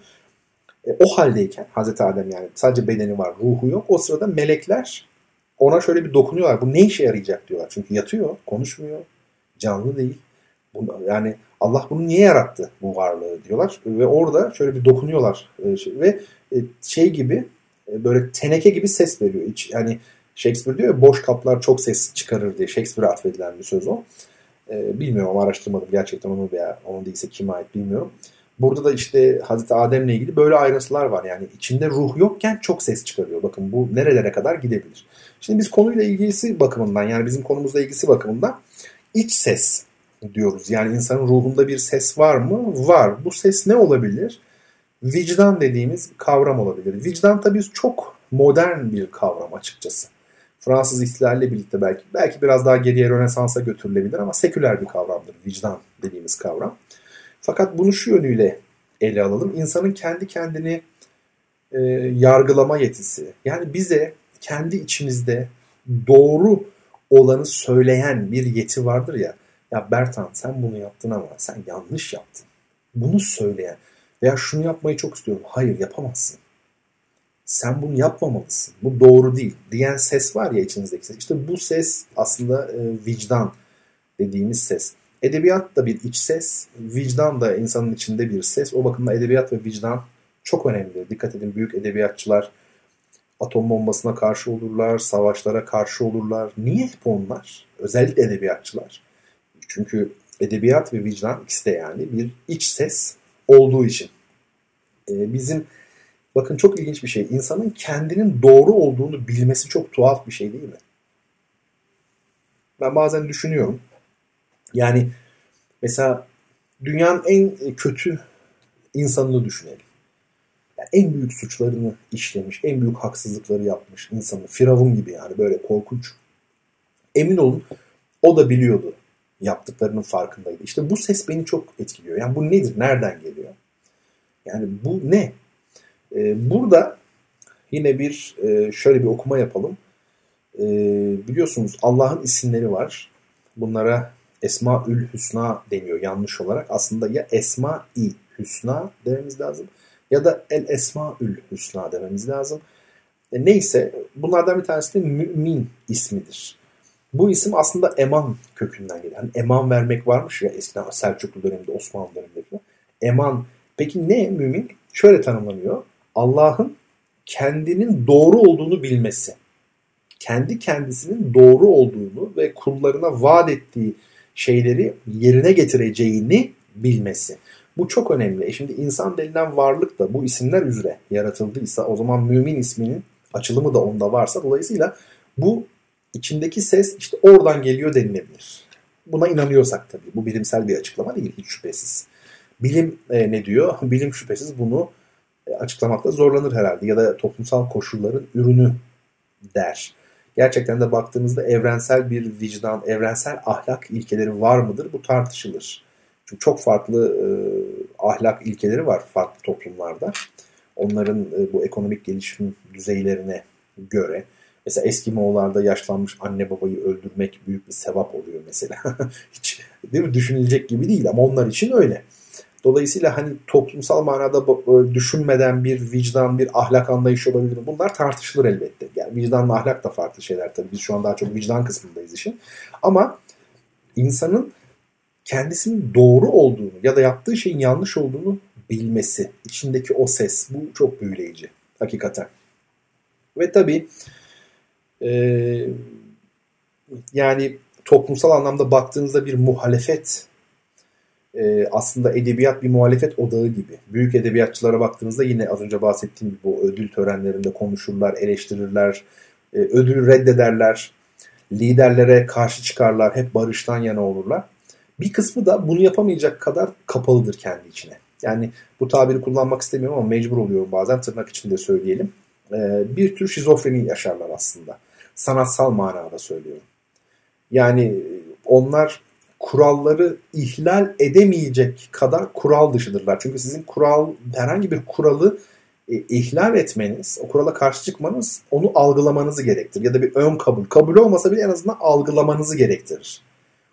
E, o haldeyken Hazreti Adem yani sadece bedeni var ruhu yok. O sırada melekler ona şöyle bir dokunuyorlar. Bu ne işe yarayacak diyorlar. Çünkü yatıyor, konuşmuyor, canlı değil. Yani Allah bunu niye yarattı bu varlığı diyorlar. Ve orada şöyle bir dokunuyorlar. E, şey, ve e, şey gibi e, böyle teneke gibi ses veriyor. Hiç, yani Shakespeare diyor ya boş kaplar çok ses çıkarır diye. Shakespeare'e atfedilen bir söz o. E, bilmiyorum araştırmadım gerçekten onu veya onun değilse kime ait bilmiyorum. Burada da işte Hazreti Adem'le ilgili böyle ayrıntılar var. Yani içinde ruh yokken çok ses çıkarıyor. Bakın bu nerelere kadar gidebilir. Şimdi biz konuyla ilgisi bakımından yani bizim konumuzla ilgisi bakımından iç ses diyoruz. Yani insanın ruhunda bir ses var mı? Var. Bu ses ne olabilir? Vicdan dediğimiz kavram olabilir. Vicdan tabii çok modern bir kavram açıkçası. Fransız ihtilalle birlikte belki belki biraz daha geriye Rönesans'a götürülebilir ama seküler bir kavramdır vicdan dediğimiz kavram. Fakat bunu şu yönüyle ele alalım. İnsanın kendi kendini e, yargılama yetisi. Yani bize kendi içimizde doğru olanı söyleyen bir yeti vardır ya. Ya Bertan sen bunu yaptın ama sen yanlış yaptın. Bunu söyleyen veya şunu yapmayı çok istiyorum. Hayır yapamazsın. Sen bunu yapmamalısın. Bu doğru değil diyen ses var ya içinizdeki ses. İşte bu ses aslında e, vicdan dediğimiz ses. Edebiyat da bir iç ses, vicdan da insanın içinde bir ses. O bakımdan edebiyat ve vicdan çok önemli. Dikkat edin büyük edebiyatçılar atom bombasına karşı olurlar, savaşlara karşı olurlar. Niye hep onlar? Özellikle edebiyatçılar. Çünkü edebiyat ve vicdan ikisi de yani bir iç ses olduğu için. Ee, bizim bakın çok ilginç bir şey. İnsanın kendinin doğru olduğunu bilmesi çok tuhaf bir şey değil mi? Ben bazen düşünüyorum. Yani mesela dünyanın en kötü insanını düşünelim. Yani en büyük suçlarını işlemiş, en büyük haksızlıkları yapmış insanı. Firavun gibi yani böyle korkunç. Emin olun o da biliyordu yaptıklarının farkındaydı. İşte bu ses beni çok etkiliyor. Yani bu nedir? Nereden geliyor? Yani bu ne? Ee, burada yine bir e, şöyle bir okuma yapalım. Ee, biliyorsunuz Allah'ın isimleri var. Bunlara Esmaül Hüsna deniyor yanlış olarak. Aslında ya Esma-i Hüsna dememiz lazım ya da El Esmaül Hüsna dememiz lazım. E, neyse bunlardan bir tanesi de mümin ismidir. Bu isim aslında eman kökünden geliyor. Yani eman vermek varmış ya eskiden Selçuklu döneminde, Osmanlı döneminde. Eman. Peki ne mümin? Şöyle tanımlanıyor. Allah'ın kendinin doğru olduğunu bilmesi. Kendi kendisinin doğru olduğunu ve kullarına vaat ettiği şeyleri yerine getireceğini bilmesi. Bu çok önemli. E şimdi insan denilen varlık da bu isimler üzere yaratıldıysa o zaman mümin isminin açılımı da onda varsa dolayısıyla bu içindeki ses işte oradan geliyor denilebilir. Buna inanıyorsak tabii. Bu bilimsel bir açıklama değil hiç şüphesiz. Bilim e, ne diyor? Bilim şüphesiz bunu açıklamakta zorlanır herhalde ya da toplumsal koşulların ürünü der. Gerçekten de baktığımızda evrensel bir vicdan, evrensel ahlak ilkeleri var mıdır? Bu tartışılır. Çünkü çok farklı e, ahlak ilkeleri var farklı toplumlarda. Onların e, bu ekonomik gelişim düzeylerine göre. Mesela eski Moğollarda yaşlanmış anne babayı öldürmek büyük bir sevap oluyor mesela. Hiç değil mi? düşünülecek gibi değil ama onlar için öyle. Dolayısıyla hani toplumsal manada düşünmeden bir vicdan, bir ahlak anlayışı olabilir? Bunlar tartışılır elbette. Yani vicdanla ahlak da farklı şeyler tabii. Biz şu an daha çok vicdan kısmındayız işin. Ama insanın kendisinin doğru olduğunu ya da yaptığı şeyin yanlış olduğunu bilmesi, içindeki o ses bu çok büyüleyici hakikaten. Ve tabii e, yani toplumsal anlamda baktığınızda bir muhalefet e, aslında edebiyat bir muhalefet odağı gibi. Büyük edebiyatçılara baktığınızda yine az önce bahsettiğim gibi bu ödül törenlerinde konuşurlar, eleştirirler, e, ödülü reddederler, liderlere karşı çıkarlar, hep barıştan yana olurlar. Bir kısmı da bunu yapamayacak kadar kapalıdır kendi içine. Yani bu tabiri kullanmak istemiyorum ama mecbur oluyorum bazen tırnak içinde söyleyelim. Ee, bir tür şizofreni yaşarlar aslında. Sanatsal manada söylüyorum. Yani onlar kuralları ihlal edemeyecek kadar kural dışıdırlar. Çünkü sizin kural herhangi bir kuralı e, ihlal etmeniz, o kurala karşı çıkmanız onu algılamanızı gerektirir. Ya da bir ön kabul. Kabul olmasa bile en azından algılamanızı gerektirir.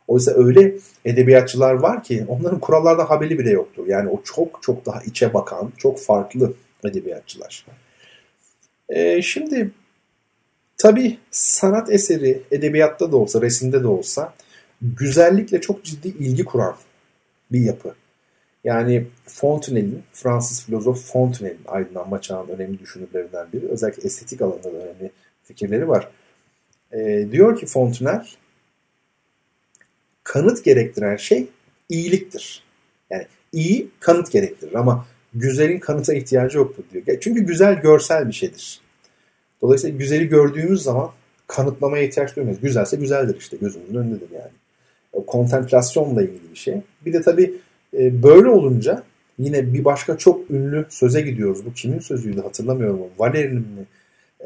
Oysa öyle edebiyatçılar var ki onların kurallardan haberi bile yoktur. Yani o çok çok daha içe bakan, çok farklı edebiyatçılar. Ee, şimdi tabii sanat eseri edebiyatta da olsa, resimde de olsa güzellikle çok ciddi ilgi kuran bir yapı. Yani Fontenelle'in, Fransız filozof Fontenelle'in aydınlanma çağının önemli düşünürlerinden biri. Özellikle estetik alanında da önemli fikirleri var. E, diyor ki Fontenelle, kanıt gerektiren şey iyiliktir. Yani iyi kanıt gerektirir ama güzelin kanıta ihtiyacı yoktur diyor. Çünkü güzel görsel bir şeydir. Dolayısıyla güzeli gördüğümüz zaman kanıtlamaya ihtiyaç duymayız. Güzelse güzeldir işte gözümüzün önündedir yani. Kontemplasyonla ilgili bir şey. Bir de tabii e, böyle olunca yine bir başka çok ünlü söze gidiyoruz. Bu kimin sözüydü hatırlamıyorum. Valeri'nin mi?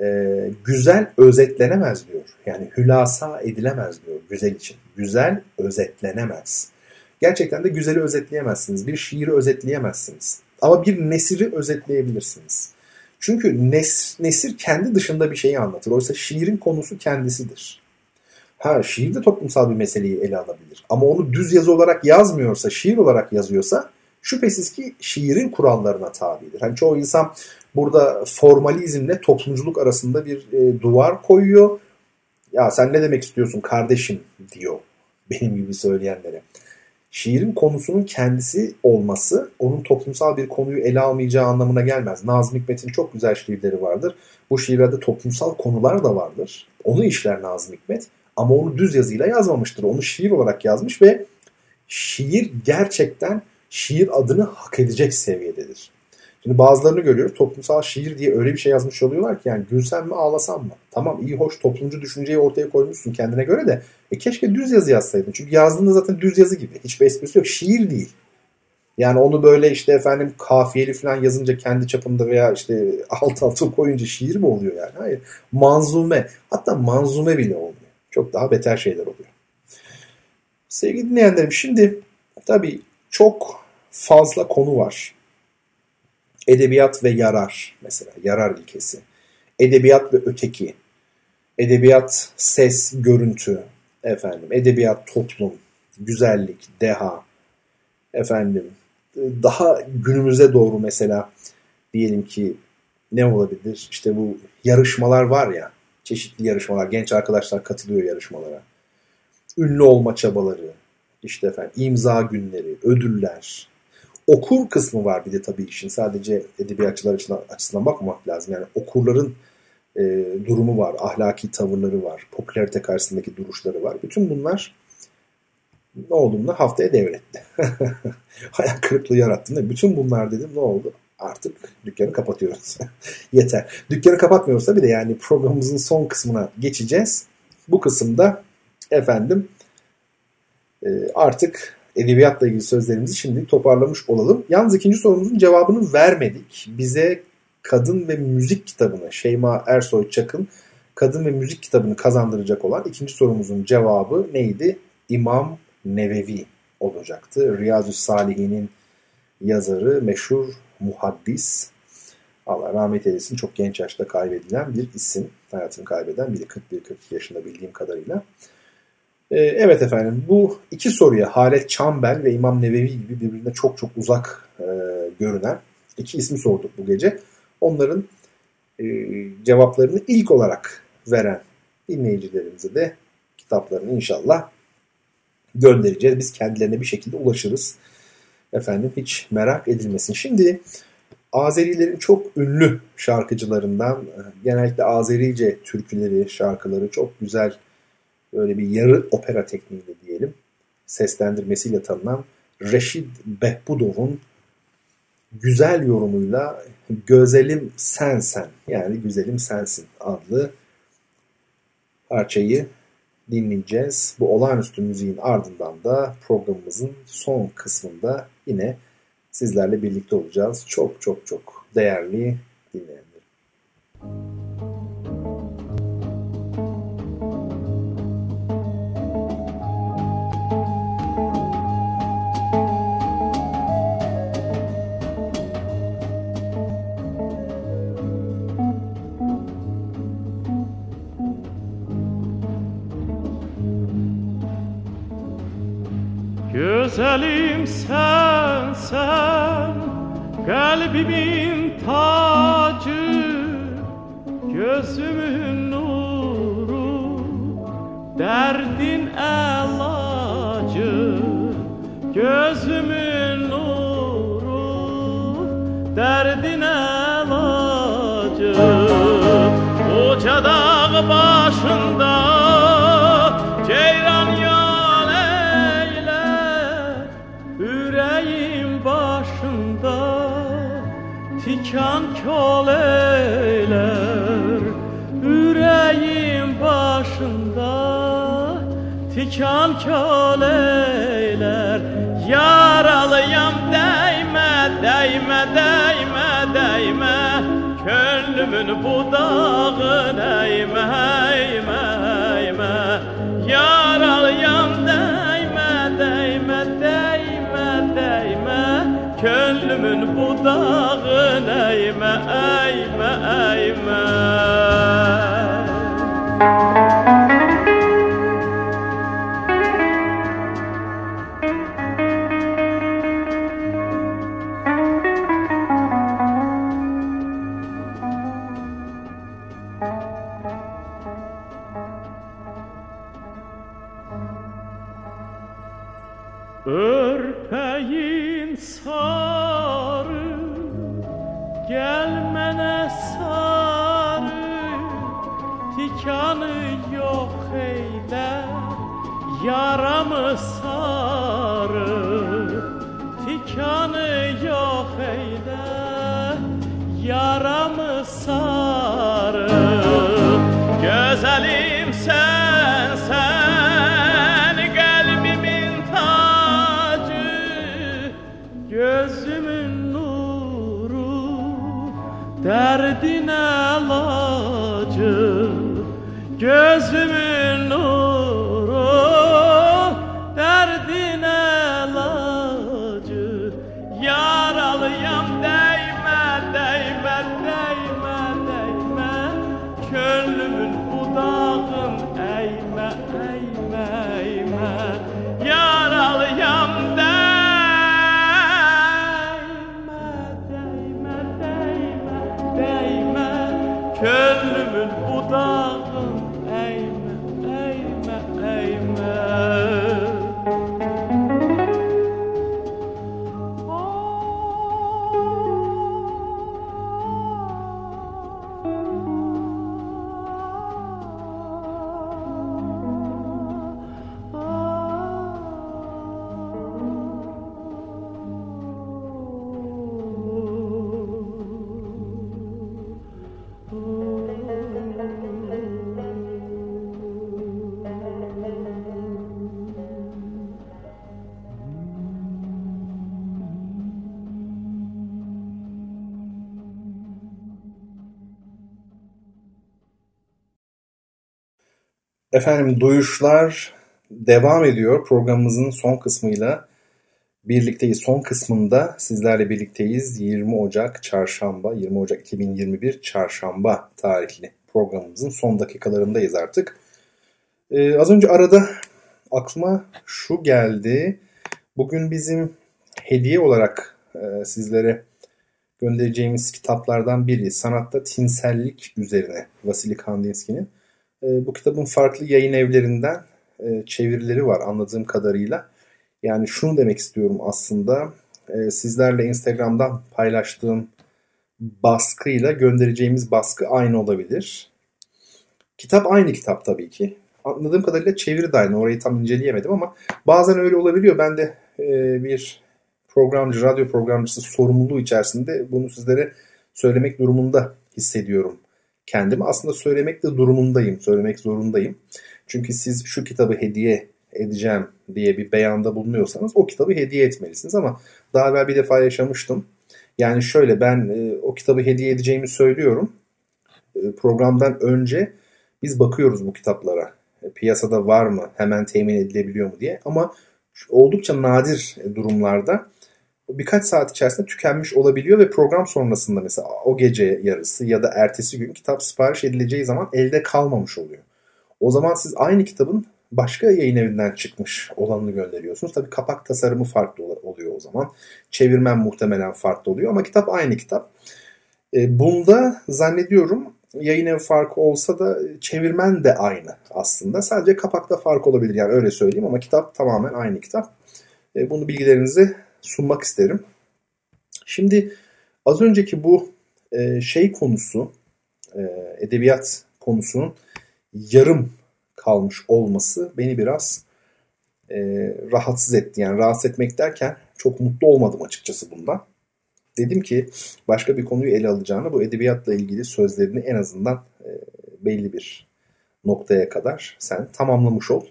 Ee, güzel özetlenemez diyor. Yani hülasa edilemez diyor güzel için. Güzel özetlenemez. Gerçekten de güzeli özetleyemezsiniz. Bir şiiri özetleyemezsiniz. Ama bir nesiri özetleyebilirsiniz. Çünkü nes, nesir kendi dışında bir şeyi anlatır. Oysa şiirin konusu kendisidir. Ha şiir de toplumsal bir meseleyi ele alabilir. Ama onu düz yazı olarak yazmıyorsa, şiir olarak yazıyorsa şüphesiz ki şiirin kurallarına tabidir. Hani çoğu insan burada formalizmle toplumculuk arasında bir e, duvar koyuyor. Ya sen ne demek istiyorsun kardeşim diyor benim gibi söyleyenlere. Şiirin konusunun kendisi olması onun toplumsal bir konuyu ele almayacağı anlamına gelmez. Nazım Hikmet'in çok güzel şiirleri vardır. Bu şiirlerde toplumsal konular da vardır. Onu işler Nazım Hikmet. Ama onu düz yazıyla yazmamıştır. Onu şiir olarak yazmış ve şiir gerçekten şiir adını hak edecek seviyededir. Şimdi bazılarını görüyoruz toplumsal şiir diye öyle bir şey yazmış oluyorlar ki yani gülsem mi ağlasam mı? Tamam iyi hoş toplumcu düşünceyi ortaya koymuşsun kendine göre de e keşke düz yazı yazsaydın. Çünkü yazdığında zaten düz yazı gibi. Hiçbir esprisi yok. Şiir değil. Yani onu böyle işte efendim kafiyeli falan yazınca kendi çapında veya işte alt alta koyunca şiir mi oluyor yani? Hayır. Manzume. Hatta manzume bile olmuyor. Çok daha beter şeyler oluyor. Sevgili dinleyenlerim şimdi tabii çok fazla konu var. Edebiyat ve yarar mesela yarar ilkesi. Edebiyat ve öteki. Edebiyat ses, görüntü, efendim, edebiyat toplum, güzellik, deha, efendim, daha günümüze doğru mesela diyelim ki ne olabilir? İşte bu yarışmalar var ya, çeşitli yarışmalar, genç arkadaşlar katılıyor yarışmalara. Ünlü olma çabaları, işte efendim imza günleri, ödüller. Okur kısmı var bir de tabii işin. Sadece edebiyatçılar açısından, açısından bakmamak lazım. Yani okurların e, durumu var, ahlaki tavırları var, popülarite karşısındaki duruşları var. Bütün bunlar ne olduğunda haftaya devretti. Hayal kırıklığı mi? Bütün bunlar dedim ne oldu? Artık dükkanı kapatıyoruz. Yeter. Dükkanı kapatmıyorsa bir de yani programımızın son kısmına geçeceğiz. Bu kısımda efendim e, artık edebiyatla ilgili sözlerimizi şimdi toparlamış olalım. Yalnız ikinci sorumuzun cevabını vermedik. Bize kadın ve müzik kitabını Şeyma Ersoy Çakın kadın ve müzik kitabını kazandıracak olan ikinci sorumuzun cevabı neydi? İmam Nevevi olacaktı. Riyazu Salihin'in yazarı meşhur muhaddis Allah rahmet eylesin çok genç yaşta kaybedilen bir isim. Hayatını kaybeden biri 41-42 yaşında bildiğim kadarıyla. Ee, evet efendim bu iki soruya Halet Çambel ve İmam Nevevi gibi birbirine çok çok uzak e, görünen iki ismi sorduk bu gece. Onların e, cevaplarını ilk olarak veren dinleyicilerimize de kitaplarını inşallah göndereceğiz. Biz kendilerine bir şekilde ulaşırız. Efendim hiç merak edilmesin. Şimdi Azerilerin çok ünlü şarkıcılarından genellikle Azerice türküleri, şarkıları çok güzel böyle bir yarı opera tekniğiyle diyelim seslendirmesiyle tanınan Reşid Behbudov'un güzel yorumuyla Gözelim Sensen yani Güzelim Sensin adlı parçayı dinleyeceğiz. Bu olağanüstü müziğin ardından da programımızın son kısmında yine sizlerle birlikte olacağız. Çok çok çok değerli dinleyenlerim. Güzelim sen sen Kalbimin tacı Gözümün nuru Derdin elacı Gözümün nuru Derdin elacı. Koca dağ başında Tikan kol eyler Yüreğim başında. Tikan kol eyler Yaralıyam değme değme değme değme. Gönlümün budağın eğme eğme eğme. Yaralıyam değme değme değme değme. Gönlümün budağın אי מאיימ אי Efendim duyuşlar devam ediyor programımızın son kısmıyla birlikteyiz. Son kısmında sizlerle birlikteyiz. 20 Ocak Çarşamba, 20 Ocak 2021 Çarşamba tarihli programımızın son dakikalarındayız artık. Ee, az önce arada aklıma şu geldi. Bugün bizim hediye olarak e, sizlere göndereceğimiz kitaplardan biri Sanatta Tinsellik üzerine Vasily Kandinsky'nin. E, bu kitabın farklı yayın evlerinden e, çevirileri var anladığım kadarıyla. Yani şunu demek istiyorum aslında. E, sizlerle Instagram'dan paylaştığım baskıyla göndereceğimiz baskı aynı olabilir. Kitap aynı kitap tabii ki. Anladığım kadarıyla çeviri de aynı. Orayı tam inceleyemedim ama bazen öyle olabiliyor. Ben de e, bir programcı, radyo programcısı sorumluluğu içerisinde bunu sizlere söylemek durumunda hissediyorum kendimi. Aslında söylemek de durumundayım, söylemek zorundayım. Çünkü siz şu kitabı hediye edeceğim diye bir beyanda bulunuyorsanız o kitabı hediye etmelisiniz. Ama daha evvel bir defa yaşamıştım. Yani şöyle ben e, o kitabı hediye edeceğimi söylüyorum. E, programdan önce biz bakıyoruz bu kitaplara. E, piyasada var mı? Hemen temin edilebiliyor mu diye. Ama oldukça nadir durumlarda birkaç saat içerisinde tükenmiş olabiliyor ve program sonrasında mesela o gece yarısı ya da ertesi gün kitap sipariş edileceği zaman elde kalmamış oluyor. O zaman siz aynı kitabın başka yayın evinden çıkmış olanını gönderiyorsunuz. Tabii kapak tasarımı farklı oluyor o zaman. Çevirmen muhtemelen farklı oluyor ama kitap aynı kitap. E, bunda zannediyorum yayın evi farkı olsa da çevirmen de aynı aslında. Sadece kapakta fark olabilir yani öyle söyleyeyim ama kitap tamamen aynı kitap. E, bunu bilgilerinize sunmak isterim. Şimdi az önceki bu e, şey konusu edebiyat konusunun yarım kalmış olması beni biraz e, rahatsız etti. Yani rahatsız etmek derken çok mutlu olmadım açıkçası bundan. Dedim ki başka bir konuyu ele alacağını bu edebiyatla ilgili sözlerini en azından e, belli bir noktaya kadar sen tamamlamış ol.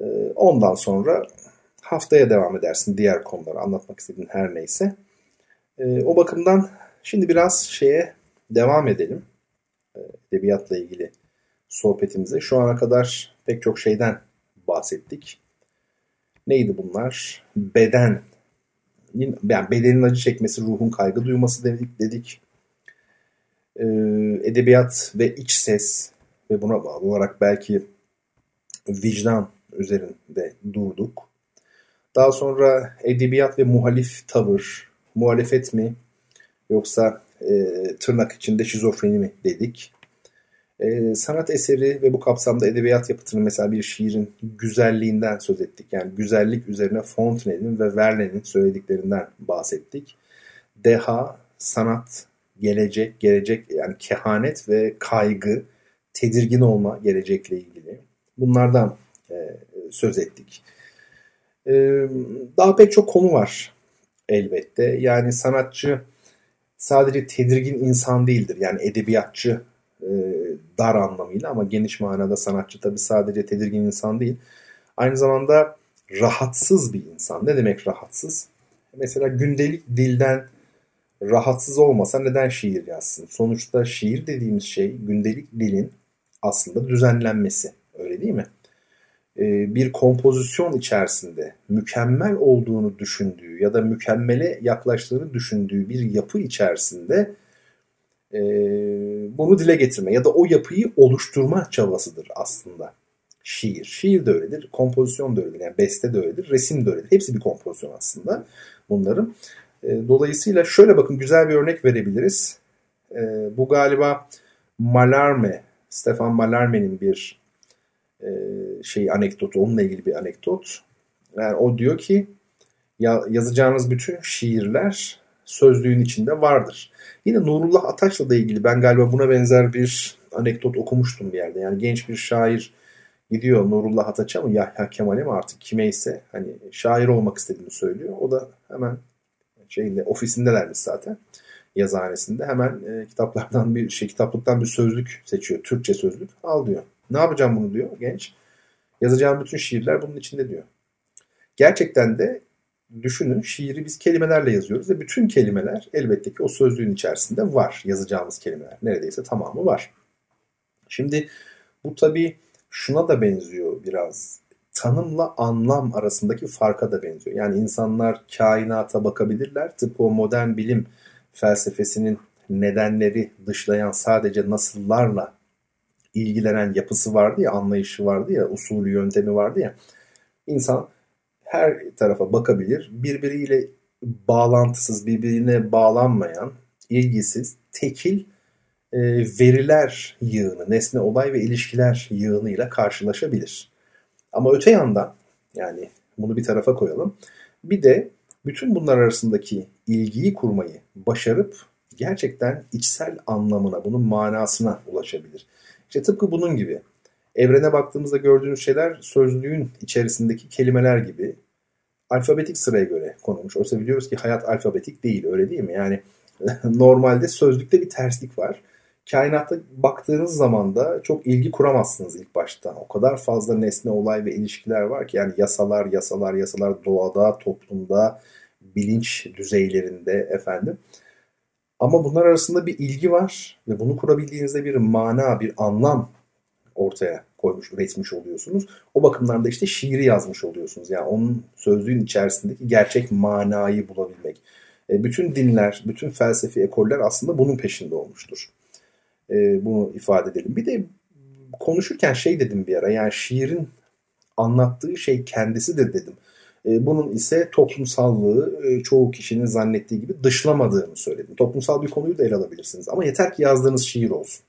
E, ondan sonra haftaya devam edersin diğer konuları anlatmak istediğin her neyse. E, o bakımdan şimdi biraz şeye devam edelim. E, edebiyatla ilgili sohbetimize. Şu ana kadar pek çok şeyden bahsettik. Neydi bunlar? Beden. Yani bedenin acı çekmesi, ruhun kaygı duyması dedik. dedik. Ee, edebiyat ve iç ses ve buna bağlı olarak belki vicdan üzerinde durduk. Daha sonra edebiyat ve muhalif tavır, muhalefet mi yoksa e, tırnak içinde şizofreni mi dedik. E, sanat eseri ve bu kapsamda edebiyat yapıtının mesela bir şiirin güzelliğinden söz ettik. Yani güzellik üzerine Fontenelle'in ve Verlaine'in söylediklerinden bahsettik. Deha, sanat, gelecek, gelecek yani kehanet ve kaygı, tedirgin olma gelecekle ilgili. Bunlardan e, söz ettik. E, daha pek çok konu var elbette. Yani sanatçı sadece tedirgin insan değildir. Yani edebiyatçı e, dar anlamıyla ama geniş manada sanatçı tabii sadece tedirgin insan değil. Aynı zamanda rahatsız bir insan. Ne demek rahatsız? Mesela gündelik dilden rahatsız olmasa neden şiir yazsın? Sonuçta şiir dediğimiz şey gündelik dilin aslında düzenlenmesi. Öyle değil mi? Ee, bir kompozisyon içerisinde mükemmel olduğunu düşündüğü ya da mükemmele yaklaştığını düşündüğü bir yapı içerisinde e, bunu dile getirme ya da o yapıyı oluşturma çabasıdır aslında şiir. Şiir de öyledir, kompozisyon da öyledir. Yani beste de öyledir, resim de öyledir. Hepsi bir kompozisyon aslında bunların. E, dolayısıyla şöyle bakın güzel bir örnek verebiliriz. E, bu galiba Malarme, Stefan Malarme'nin bir e, şey anekdotu, onunla ilgili bir anekdot. Yani o diyor ki ya, yazacağınız bütün şiirler sözlüğün içinde vardır. Yine Nurullah Ataç'la da ilgili ben galiba buna benzer bir anekdot okumuştum bir yerde. Yani genç bir şair gidiyor Nurullah Ataç'a mı Yahya Kemal'e mi artık kimeyse hani şair olmak istediğini söylüyor. O da hemen şeyinde ofisindelermiş zaten yazıhanesinde hemen e, kitaplardan bir şey kitaplıktan bir sözlük seçiyor. Türkçe sözlük. Al diyor. Ne yapacağım bunu diyor genç. Yazacağım bütün şiirler bunun içinde diyor. Gerçekten de düşünün şiiri biz kelimelerle yazıyoruz ve bütün kelimeler elbette ki o sözlüğün içerisinde var yazacağımız kelimeler. Neredeyse tamamı var. Şimdi bu tabii şuna da benziyor biraz. Tanımla anlam arasındaki farka da benziyor. Yani insanlar kainata bakabilirler. Tıpkı o modern bilim felsefesinin nedenleri dışlayan sadece nasıllarla ilgilenen yapısı vardı ya, anlayışı vardı ya, usulü yöntemi vardı ya. İnsan her tarafa bakabilir. Birbiriyle bağlantısız, birbirine bağlanmayan, ilgisiz, tekil e, veriler yığını, nesne, olay ve ilişkiler yığınıyla karşılaşabilir. Ama öte yandan, yani bunu bir tarafa koyalım, bir de bütün bunlar arasındaki ilgiyi kurmayı başarıp gerçekten içsel anlamına, bunun manasına ulaşabilir. İşte tıpkı bunun gibi Evrene baktığımızda gördüğünüz şeyler sözlüğün içerisindeki kelimeler gibi alfabetik sıraya göre konulmuş. Oysa biliyoruz ki hayat alfabetik değil öyle değil mi? Yani normalde sözlükte bir terslik var. Kainatta baktığınız zaman da çok ilgi kuramazsınız ilk başta. O kadar fazla nesne, olay ve ilişkiler var ki yani yasalar, yasalar, yasalar doğada, toplumda, bilinç düzeylerinde efendim. Ama bunlar arasında bir ilgi var ve bunu kurabildiğinizde bir mana, bir anlam ortaya koymuş, üretmiş oluyorsunuz. O bakımdan da işte şiiri yazmış oluyorsunuz. Yani onun sözlüğün içerisindeki gerçek manayı bulabilmek. E, bütün dinler, bütün felsefi ekoller aslında bunun peşinde olmuştur. E, bunu ifade edelim. Bir de konuşurken şey dedim bir ara yani şiirin anlattığı şey kendisidir dedim. E, bunun ise toplumsallığı e, çoğu kişinin zannettiği gibi dışlamadığını söyledim. Toplumsal bir konuyu da ele alabilirsiniz ama yeter ki yazdığınız şiir olsun.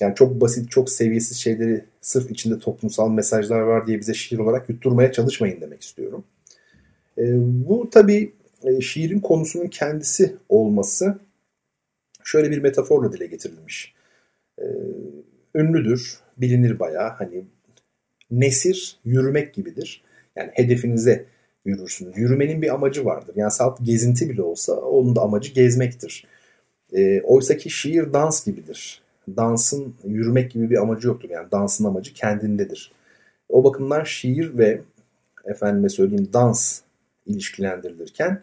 Yani çok basit, çok seviyesiz şeyleri sırf içinde toplumsal mesajlar var diye bize şiir olarak yutturmaya çalışmayın demek istiyorum. E, bu tabii şiirin konusunun kendisi olması şöyle bir metaforla dile getirilmiş. Ünlüdür, bilinir bayağı. Hani nesir yürümek gibidir. Yani hedefinize yürürsünüz. Yürümenin bir amacı vardır. Yani salt gezinti bile olsa onun da amacı gezmektir. E, Oysa ki şiir dans gibidir. Dansın yürümek gibi bir amacı yoktur. Yani dansın amacı kendindedir. O bakımdan şiir ve efendime söyleyeyim dans ilişkilendirilirken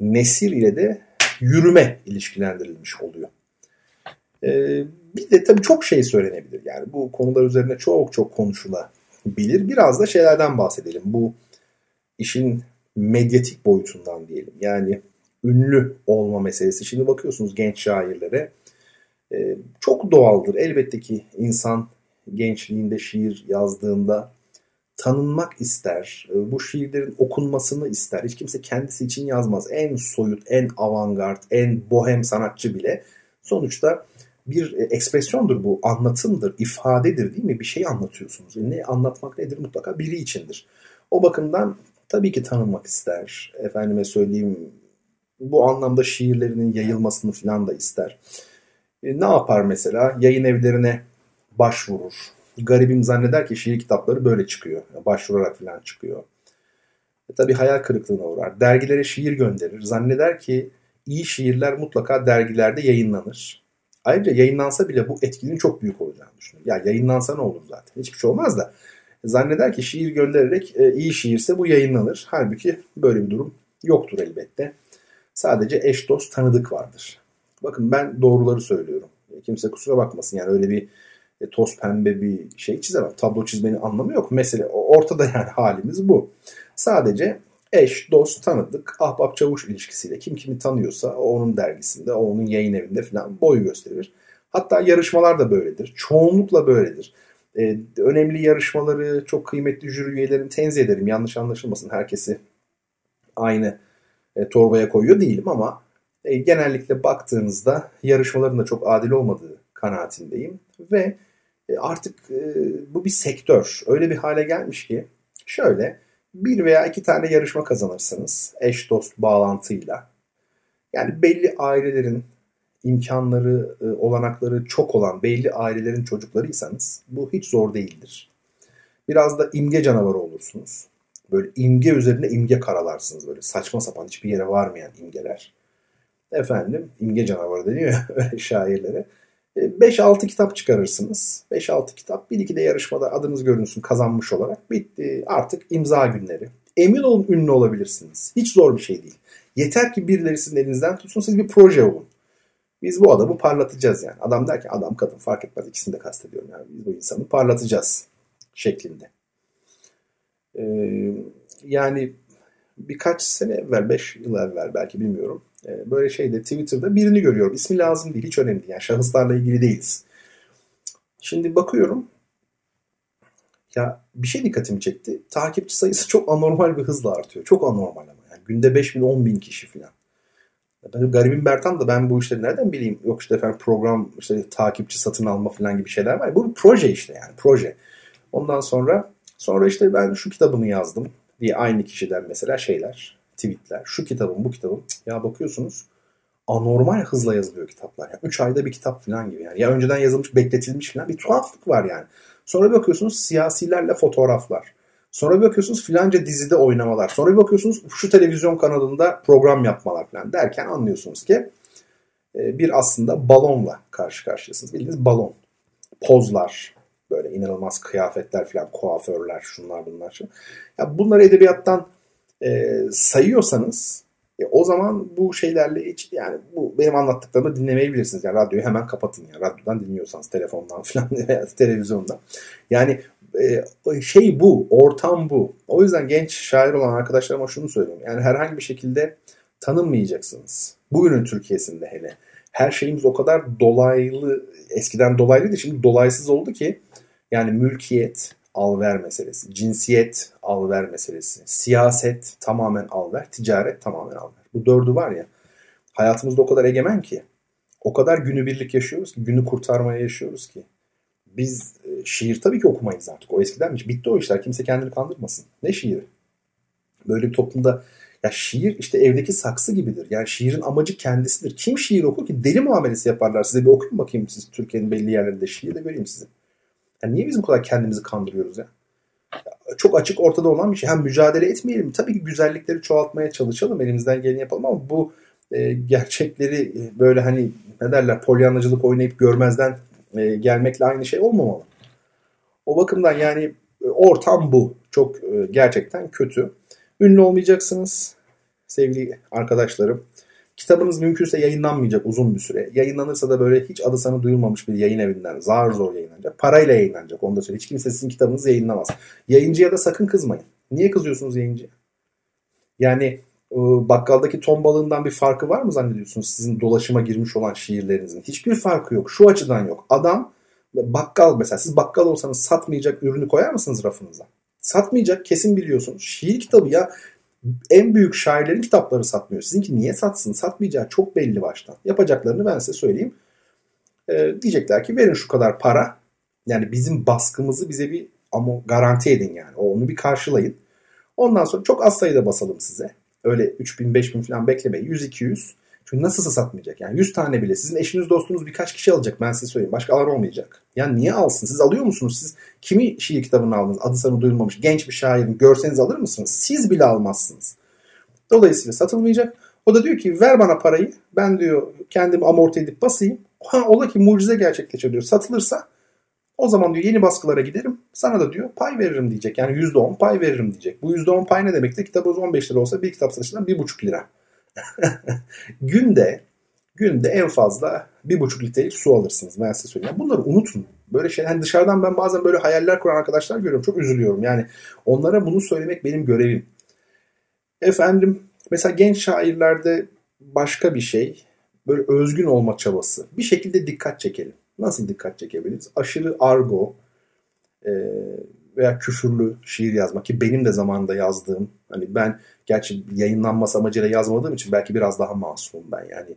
nesir ile de yürüme ilişkilendirilmiş oluyor. Ee, bir de tabii çok şey söylenebilir. Yani bu konular üzerine çok çok konuşulabilir bilir. Biraz da şeylerden bahsedelim. Bu işin medyatik boyutundan diyelim. Yani ünlü olma meselesi. Şimdi bakıyorsunuz genç şairlere e, çok doğaldır. Elbette ki insan gençliğinde şiir yazdığında tanınmak ister. E, bu şiirlerin okunmasını ister. Hiç kimse kendisi için yazmaz. En soyut, en avantgard, en bohem sanatçı bile sonuçta bir e, ekspresyondur bu, anlatımdır, ifadedir değil mi? Bir şey anlatıyorsunuz. E, ne anlatmak nedir? Mutlaka biri içindir. O bakımdan tabii ki tanınmak ister. Efendime söyleyeyim bu anlamda şiirlerinin yayılmasını falan da ister. E, ne yapar mesela? Yayın evlerine başvurur. Garibim zanneder ki şiir kitapları böyle çıkıyor. Başvurarak falan çıkıyor. E, tabii hayal kırıklığına uğrar. Dergilere şiir gönderir. Zanneder ki iyi şiirler mutlaka dergilerde yayınlanır. Ayrıca yayınlansa bile bu etkinin çok büyük olacağını düşünüyorum. Ya yayınlansa ne olur zaten? Hiçbir şey olmaz da. Zanneder ki şiir göndererek e, iyi şiirse bu yayınlanır. Halbuki böyle bir durum yoktur elbette. Sadece eş dost tanıdık vardır. Bakın ben doğruları söylüyorum. E, kimse kusura bakmasın yani öyle bir e, toz pembe bir şey çizemem. Tablo çizmenin anlamı yok. Mesele ortada yani halimiz bu. Sadece eş, dost, tanıdık, ahbap çavuş ilişkisiyle kim kimi tanıyorsa o onun dergisinde, o onun yayın evinde falan boy gösterir. Hatta yarışmalar da böyledir. Çoğunlukla böyledir. Ee, önemli yarışmaları çok kıymetli jüri üyelerini tenzih ederim. Yanlış anlaşılmasın. Herkesi aynı e, torbaya koyuyor değilim ama e, genellikle baktığınızda yarışmaların da çok adil olmadığı kanaatindeyim. Ve e, artık e, bu bir sektör. Öyle bir hale gelmiş ki şöyle bir veya iki tane yarışma kazanırsınız eş dost bağlantıyla. Yani belli ailelerin imkanları, e, olanakları çok olan belli ailelerin çocuklarıysanız bu hiç zor değildir. Biraz da imge canavarı olursunuz. Böyle imge üzerine imge karalarsınız böyle saçma sapan hiçbir yere varmayan imgeler. Efendim imge canavarı deniyor öyle şairlere. 5-6 e, kitap çıkarırsınız. 5-6 kitap. Bir iki de yarışmada adınız görünsün kazanmış olarak. Bitti. Artık imza günleri. Emin olun ünlü olabilirsiniz. Hiç zor bir şey değil. Yeter ki birileri sizin elinizden tutsun. Siz bir proje olun. Biz bu adamı parlatacağız yani. Adam der ki adam kadın fark etmez. İkisini de kastediyorum yani. Biz bu insanı parlatacağız şeklinde. Ee, yani birkaç sene evvel, 5 yıl evvel belki bilmiyorum. Ee, böyle şeyde Twitter'da birini görüyorum. İsmi lazım değil. Hiç önemli değil. Yani şahıslarla ilgili değiliz. Şimdi bakıyorum. Ya bir şey dikkatimi çekti. Takipçi sayısı çok anormal bir hızla artıyor. Çok anormal ama. Yani günde 5 bin 10 bin kişi falan. Ben garibim Bertan da ben bu işleri nereden bileyim? Yok işte efendim program işte takipçi satın alma falan gibi şeyler var. Bu bir proje işte yani proje. Ondan sonra sonra işte ben şu kitabını yazdım diye aynı kişiden mesela şeyler tweetler, şu kitabım, bu kitabım. Ya bakıyorsunuz anormal hızla yazılıyor kitaplar. Yani 3 ayda bir kitap falan gibi yani. Ya önceden yazılmış, bekletilmiş falan bir tuhaflık var yani. Sonra bakıyorsunuz siyasilerle fotoğraflar. Sonra bakıyorsunuz filanca dizide oynamalar. Sonra bakıyorsunuz şu televizyon kanalında program yapmalar falan derken anlıyorsunuz ki e, bir aslında balonla karşı karşıyasınız. Bildiğiniz balon. Pozlar, böyle inanılmaz kıyafetler falan, kuaförler, şunlar bunlar. Ya bunları edebiyattan e, sayıyorsanız e, o zaman bu şeylerle hiç yani bu benim anlattıklarımı dinlemeyebilirsiniz. Yani radyoyu hemen kapatın ya. Radyodan dinliyorsanız telefondan falan veya televizyondan. Yani e, şey bu, ortam bu. O yüzden genç şair olan arkadaşlarıma şunu söylüyorum. Yani herhangi bir şekilde tanınmayacaksınız. Bugünün Türkiye'sinde hele. Her şeyimiz o kadar dolaylı, eskiden dolaylıydı şimdi dolaysız oldu ki yani mülkiyet, al-ver meselesi. Cinsiyet al-ver meselesi. Siyaset tamamen al-ver. Ticaret tamamen al-ver. Bu dördü var ya hayatımızda o kadar egemen ki. O kadar günübirlik yaşıyoruz ki. Günü kurtarmaya yaşıyoruz ki. Biz e, şiir tabii ki okumayız artık. O eskidenmiş. Bitti o işler. Kimse kendini kandırmasın. Ne şiiri? Böyle bir toplumda ya şiir işte evdeki saksı gibidir. Yani şiirin amacı kendisidir. Kim şiir okur ki? Deli muamelesi yaparlar. Size bir okuyun bakayım siz Türkiye'nin belli yerlerinde şiir de göreyim sizi. Yani niye biz bu kadar kendimizi kandırıyoruz ya? Çok açık ortada olan bir şey. Hem mücadele etmeyelim. Tabii ki güzellikleri çoğaltmaya çalışalım. Elimizden geleni yapalım ama bu e, gerçekleri e, böyle hani ne derler polyanlacılık oynayıp görmezden e, gelmekle aynı şey olmamalı. O bakımdan yani e, ortam bu. Çok e, gerçekten kötü. Ünlü olmayacaksınız sevgili arkadaşlarım. Kitabınız mümkünse yayınlanmayacak uzun bir süre. Yayınlanırsa da böyle hiç adı sana duyulmamış bir yayın evinden zar zor yayınlanacak. Parayla yayınlanacak onu da söyleyeyim. Hiç kimse sizin kitabınızı yayınlamaz. Yayıncıya da sakın kızmayın. Niye kızıyorsunuz yayıncıya? Yani e, bakkaldaki ton balığından bir farkı var mı zannediyorsunuz sizin dolaşıma girmiş olan şiirlerinizin? Hiçbir farkı yok. Şu açıdan yok. Adam bakkal mesela siz bakkal olsanız satmayacak ürünü koyar mısınız rafınıza? Satmayacak kesin biliyorsunuz. Şiir kitabı ya en büyük şairlerin kitapları satmıyor. Sizinki niye satsın? Satmayacağı çok belli baştan. Yapacaklarını ben size söyleyeyim. Ee, diyecekler ki verin şu kadar para. Yani bizim baskımızı bize bir ama garanti edin yani. Onu bir karşılayın. Ondan sonra çok az sayıda basalım size. Öyle 3000 5000 falan beklemeyin. 100 200. Çünkü nasılsa satmayacak. Yani 100 tane bile. Sizin eşiniz dostunuz birkaç kişi alacak ben size söyleyeyim. Başkalar olmayacak. Yani niye alsın? Siz alıyor musunuz? Siz kimi şiir kitabını aldınız? Adı sanı duyulmamış genç bir şairin görseniz alır mısınız? Siz bile almazsınız. Dolayısıyla satılmayacak. O da diyor ki ver bana parayı. Ben diyor kendimi amorti edip basayım. Ha ola ki mucize gerçekleşiyor diyor. Satılırsa o zaman diyor yeni baskılara giderim. Sana da diyor pay veririm diyecek. Yani %10 pay veririm diyecek. Bu %10 pay ne demektir? Kitabınız 15 lira olsa bir kitap satışından 1,5 lira. günde günde en fazla bir buçuk litrelik su alırsınız. Ben size söyleyeyim. Bunları unutun. Böyle şeyler hani dışarıdan ben bazen böyle hayaller kuran arkadaşlar görüyorum. Çok üzülüyorum. Yani onlara bunu söylemek benim görevim. Efendim mesela genç şairlerde başka bir şey böyle özgün olma çabası. Bir şekilde dikkat çekelim. Nasıl dikkat çekebiliriz? Aşırı argo veya küfürlü şiir yazmak ki benim de zamanında yazdığım hani ben gerçi yayınlanması amacıyla yazmadığım için belki biraz daha masumum ben yani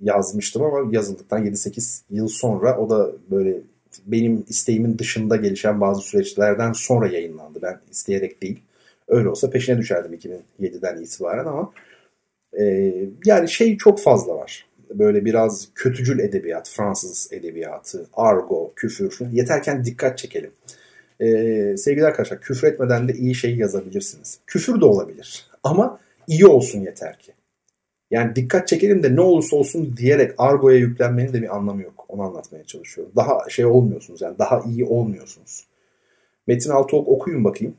yazmıştım ama yazıldıktan 7-8 yıl sonra o da böyle benim isteğimin dışında gelişen bazı süreçlerden sonra yayınlandı. Ben isteyerek değil. Öyle olsa peşine düşerdim 2007'den itibaren ama e, yani şey çok fazla var. Böyle biraz kötücül edebiyat, Fransız edebiyatı, argo, küfür. Yeterken dikkat çekelim. Ee, sevgili arkadaşlar küfür etmeden de iyi şey yazabilirsiniz. Küfür de olabilir ama iyi olsun yeter ki. Yani dikkat çekelim de ne olursa olsun diyerek argoya yüklenmenin de bir anlamı yok. Onu anlatmaya çalışıyorum. Daha şey olmuyorsunuz yani daha iyi olmuyorsunuz. Metin Altıok okuyun bakayım.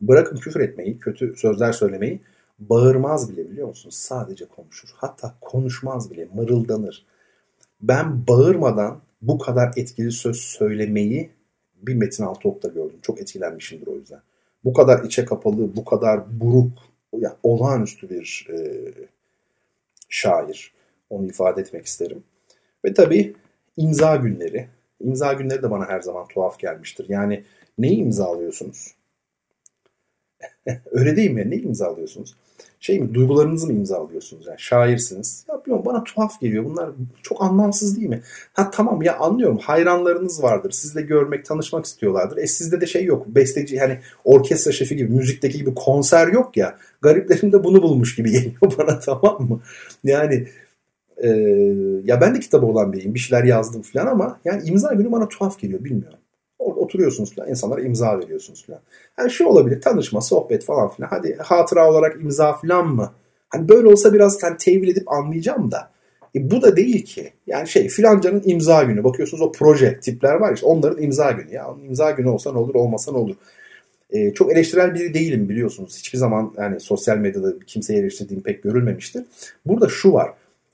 Bırakın küfür etmeyi, kötü sözler söylemeyi. Bağırmaz bile biliyor musunuz? Sadece konuşur. Hatta konuşmaz bile, mırıldanır. Ben bağırmadan bu kadar etkili söz söylemeyi bir Metin Altıok'ta gördüm. Çok etkilenmişimdir o yüzden. Bu kadar içe kapalı, bu kadar buruk, yani olağanüstü bir e, şair. Onu ifade etmek isterim. Ve tabii imza günleri. İmza günleri de bana her zaman tuhaf gelmiştir. Yani neyi imzalıyorsunuz? Öyle değil mi? Ne imzalıyorsunuz? Şey mi duygularınızı mı imzalıyorsunuz? Yani şairsiniz. Ya bilmiyorum bana tuhaf geliyor. Bunlar çok anlamsız değil mi? Ha tamam ya anlıyorum. Hayranlarınız vardır. Sizle görmek, tanışmak istiyorlardır. E sizde de şey yok. Besteci yani orkestra şefi gibi, müzikteki gibi konser yok ya. Gariplerim de bunu bulmuş gibi geliyor bana tamam mı? Yani e, ya ben de kitabı olan biriyim. Bir şeyler yazdım falan ama yani imza günü bana tuhaf geliyor. Bilmiyorum. Orada oturuyorsunuz falan. insanlara imza veriyorsunuz falan. Yani şu olabilir. Tanışma, sohbet falan filan. Hadi hatıra olarak imza falan mı? Hani böyle olsa biraz hani tevil edip anlayacağım da. E bu da değil ki. Yani şey filancanın imza günü. Bakıyorsunuz o proje tipler var işte onların imza günü. Ya imza günü olsa ne olur olmasa ne olur. E, çok eleştirel biri değilim biliyorsunuz. Hiçbir zaman yani sosyal medyada kimseye eleştirdiğim pek görülmemiştir. Burada şu var.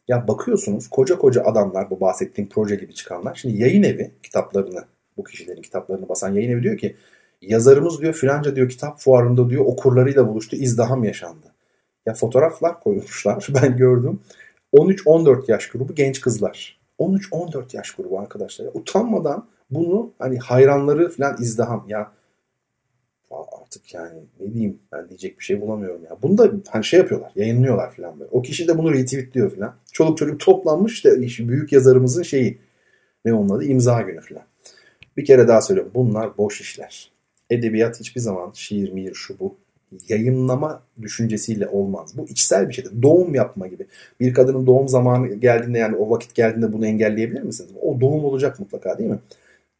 Ya bakıyorsunuz koca koca adamlar bu bahsettiğim proje gibi çıkanlar. Şimdi yayın evi kitaplarını bu kişilerin kitaplarını basan yayın evi diyor ki yazarımız diyor filanca diyor kitap fuarında diyor okurlarıyla buluştu izdiham yaşandı. Ya fotoğraflar koymuşlar ben gördüm. 13-14 yaş grubu genç kızlar. 13-14 yaş grubu arkadaşlar. Utanmadan Bunu hani hayranları falan izdiham ya artık yani ne diyeyim ben diyecek bir şey bulamıyorum ya. Bunu da hani şey yapıyorlar yayınlıyorlar falan böyle. O kişi de bunu retweetliyor falan. Çoluk çocuk toplanmış işte büyük yazarımızın şeyi ne onun adı imza günü falan. Bir kere daha söylüyorum bunlar boş işler. Edebiyat hiçbir zaman şiir, mihir, şu bu yayınlama düşüncesiyle olmaz. Bu içsel bir şeydir. Doğum yapma gibi. Bir kadının doğum zamanı geldiğinde yani o vakit geldiğinde bunu engelleyebilir misiniz? O doğum olacak mutlaka değil mi?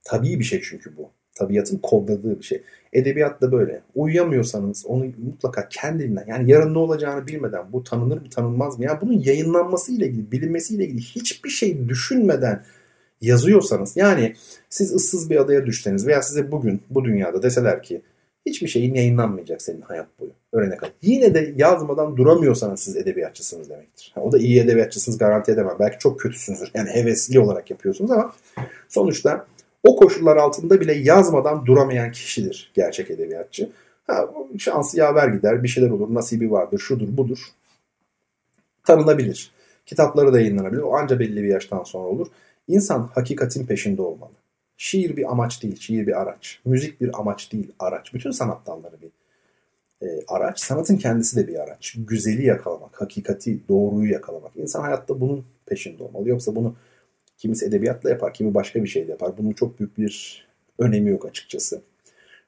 Tabii bir şey çünkü bu. Tabiatın kodladığı bir şey. Edebiyat da böyle. Uyuyamıyorsanız onu mutlaka kendinden yani yarın ne olacağını bilmeden bu tanınır mı tanınmaz mı? Yani bunun yayınlanması ile ilgili, bilinmesi ile ilgili hiçbir şey düşünmeden yazıyorsanız yani siz ıssız bir adaya düşseniz veya size bugün bu dünyada deseler ki hiçbir şeyin yayınlanmayacak senin hayat boyu. Öğrene kadar. Yine de yazmadan duramıyorsanız siz edebiyatçısınız demektir. O da iyi edebiyatçısınız garanti edemem. Belki çok kötüsünüzdür. Yani hevesli olarak yapıyorsunuz ama sonuçta o koşullar altında bile yazmadan duramayan kişidir gerçek edebiyatçı. Ha, şansı yaver gider, bir şeyler olur, nasibi vardır, şudur budur. Tanınabilir. Kitapları da yayınlanabilir. O anca belli bir yaştan sonra olur. İnsan hakikatin peşinde olmalı. Şiir bir amaç değil, şiir bir araç. Müzik bir amaç değil, araç. Bütün sanat dalları bir e, araç. Sanatın kendisi de bir araç. Güzeli yakalamak, hakikati, doğruyu yakalamak. İnsan hayatta bunun peşinde olmalı. Yoksa bunu kimisi edebiyatla yapar, kimi başka bir şeyle yapar. Bunun çok büyük bir önemi yok açıkçası.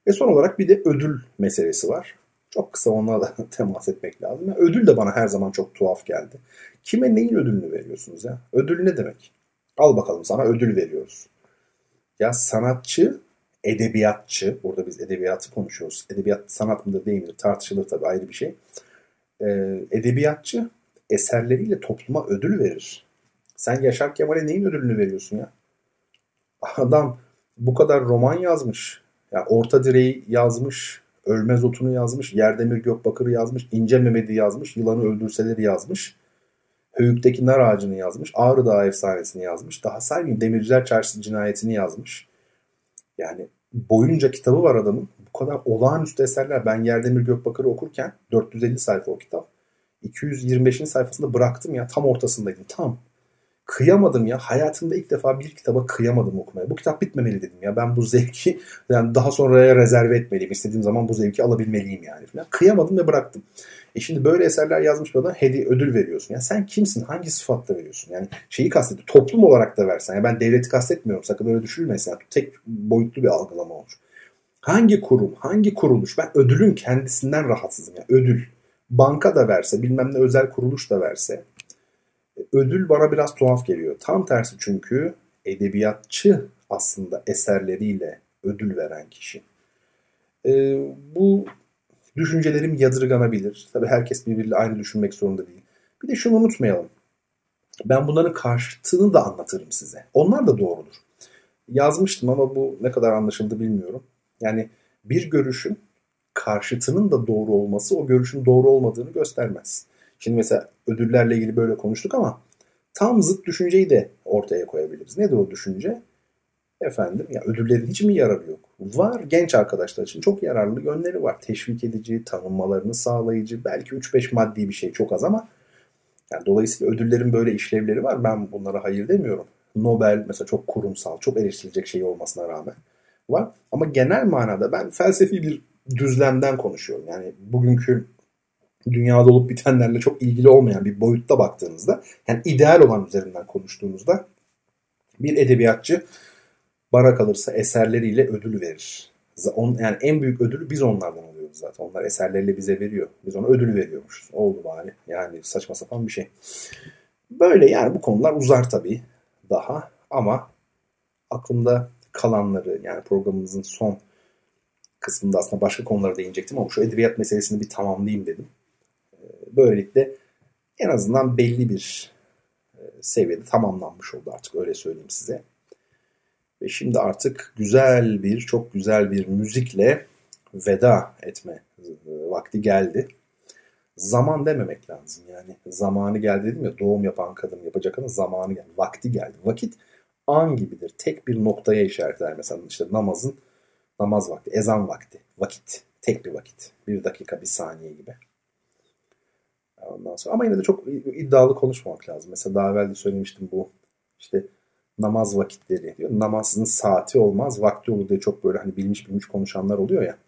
Ve son olarak bir de ödül meselesi var. Çok kısa onunla da temas etmek lazım. Ödül de bana her zaman çok tuhaf geldi. Kime neyin ödülünü veriyorsunuz ya? Ödül ne demek? Al bakalım sana ödül veriyoruz. Ya sanatçı, edebiyatçı, burada biz edebiyatı konuşuyoruz. Edebiyat sanat mıdır değil midir tartışılır tabii ayrı bir şey. Ee, edebiyatçı eserleriyle topluma ödül verir. Sen Yaşar Kemal'e neyin ödülünü veriyorsun ya? Adam bu kadar roman yazmış. Ya Orta Direği yazmış. Ölmez Otunu yazmış. Yerdemir Gökbakır'ı yazmış. İnce Mehmet'i yazmış. Yılanı Öldürseleri yazmış. Höyük'teki nar ağacını yazmış. Ağrı Dağı efsanesini yazmış. Daha saymayayım Demirciler Çarşısı cinayetini yazmış. Yani boyunca kitabı var adamın. Bu kadar olağanüstü eserler. Ben Yerdemir Gökbakır'ı okurken 450 sayfa o kitap. 225. sayfasında bıraktım ya tam ortasındaydım. Tam. Kıyamadım ya. Hayatımda ilk defa bir kitaba kıyamadım okumaya. Bu kitap bitmemeli dedim ya. Ben bu zevki yani daha sonraya rezerve etmeliyim. İstediğim zaman bu zevki alabilmeliyim yani. Falan. Kıyamadım ve bıraktım. E şimdi böyle eserler yazmış bir adam hediye ödül veriyorsun. Yani sen kimsin? Hangi sıfatla veriyorsun? Yani şeyi kastediyor. Toplum olarak da versen. Yani ben devleti kastetmiyorum. Sakın öyle düşünülmesin. Yani tek boyutlu bir algılama olur. Hangi kurum, hangi kuruluş? Ben ödülün kendisinden rahatsızım. Yani ödül. Banka da verse, bilmem ne özel kuruluş da verse. E, ödül bana biraz tuhaf geliyor. Tam tersi çünkü edebiyatçı aslında eserleriyle ödül veren kişi. Ee, bu Düşüncelerim yadırganabilir. Tabii herkes birbiriyle aynı düşünmek zorunda değil. Bir de şunu unutmayalım. Ben bunların karşıtını da anlatırım size. Onlar da doğrudur. Yazmıştım ama bu ne kadar anlaşıldı bilmiyorum. Yani bir görüşün karşıtının da doğru olması o görüşün doğru olmadığını göstermez. Şimdi mesela ödüllerle ilgili böyle konuştuk ama tam zıt düşünceyi de ortaya koyabiliriz. Nedir o düşünce? Efendim ya ödüllerin hiç mi yararı yok? Var genç arkadaşlar için çok yararlı yönleri var. Teşvik edici, tanınmalarını sağlayıcı, belki 3-5 maddi bir şey çok az ama yani dolayısıyla ödüllerin böyle işlevleri var. Ben bunlara hayır demiyorum. Nobel mesela çok kurumsal, çok eleştirilecek şey olmasına rağmen var. Ama genel manada ben felsefi bir düzlemden konuşuyorum. Yani bugünkü dünyada olup bitenlerle çok ilgili olmayan bir boyutta baktığınızda yani ideal olan üzerinden konuştuğunuzda bir edebiyatçı bana kalırsa eserleriyle ödül verir. Yani en büyük ödülü biz onlardan alıyoruz zaten. Onlar eserleriyle bize veriyor. Biz ona ödül veriyormuşuz. Oldu bari. Yani saçma sapan bir şey. Böyle yani bu konular uzar tabii daha ama aklımda kalanları yani programımızın son kısmında aslında başka konulara değinecektim ama şu edebiyat meselesini bir tamamlayayım dedim. Ee, böylelikle en azından belli bir e, seviyede tamamlanmış oldu artık öyle söyleyeyim size. Ve şimdi artık güzel bir, çok güzel bir müzikle veda etme vakti geldi. Zaman dememek lazım yani. Zamanı geldi dedim ya doğum yapan kadın yapacak ama zamanı geldi. Vakti geldi. Vakit an gibidir. Tek bir noktaya işaret eder. Mesela işte namazın namaz vakti, ezan vakti, vakit. Tek bir vakit. Bir dakika, bir saniye gibi. Ondan sonra ama yine de çok iddialı konuşmamak lazım. Mesela daha evvel de söylemiştim bu işte namaz vakitleri diyor. Namazın saati olmaz, vakti olur diye çok böyle hani bilmiş bilmiş konuşanlar oluyor ya.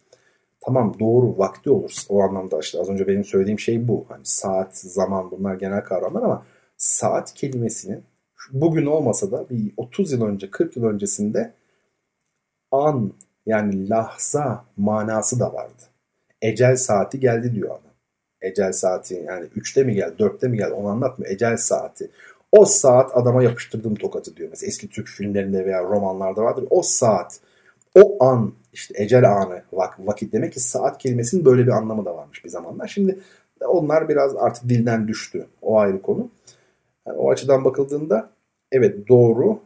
Tamam doğru vakti olur. O anlamda işte az önce benim söylediğim şey bu. Hani saat, zaman bunlar genel kavramlar ama saat kelimesinin bugün olmasa da bir 30 yıl önce, 40 yıl öncesinde an yani lahza manası da vardı. Ecel saati geldi diyor adam. Ecel saati yani 3'te mi geldi, 4'te mi geldi onu anlatmıyor. Ecel saati. O saat adama yapıştırdığım tokatı diyor. Mesela eski Türk filmlerinde veya romanlarda vardır. O saat, o an işte ecel anı vak vakit demek ki saat kelimesinin böyle bir anlamı da varmış bir zamanlar. Şimdi onlar biraz artık dilden düştü. O ayrı konu. Yani o açıdan bakıldığında evet doğru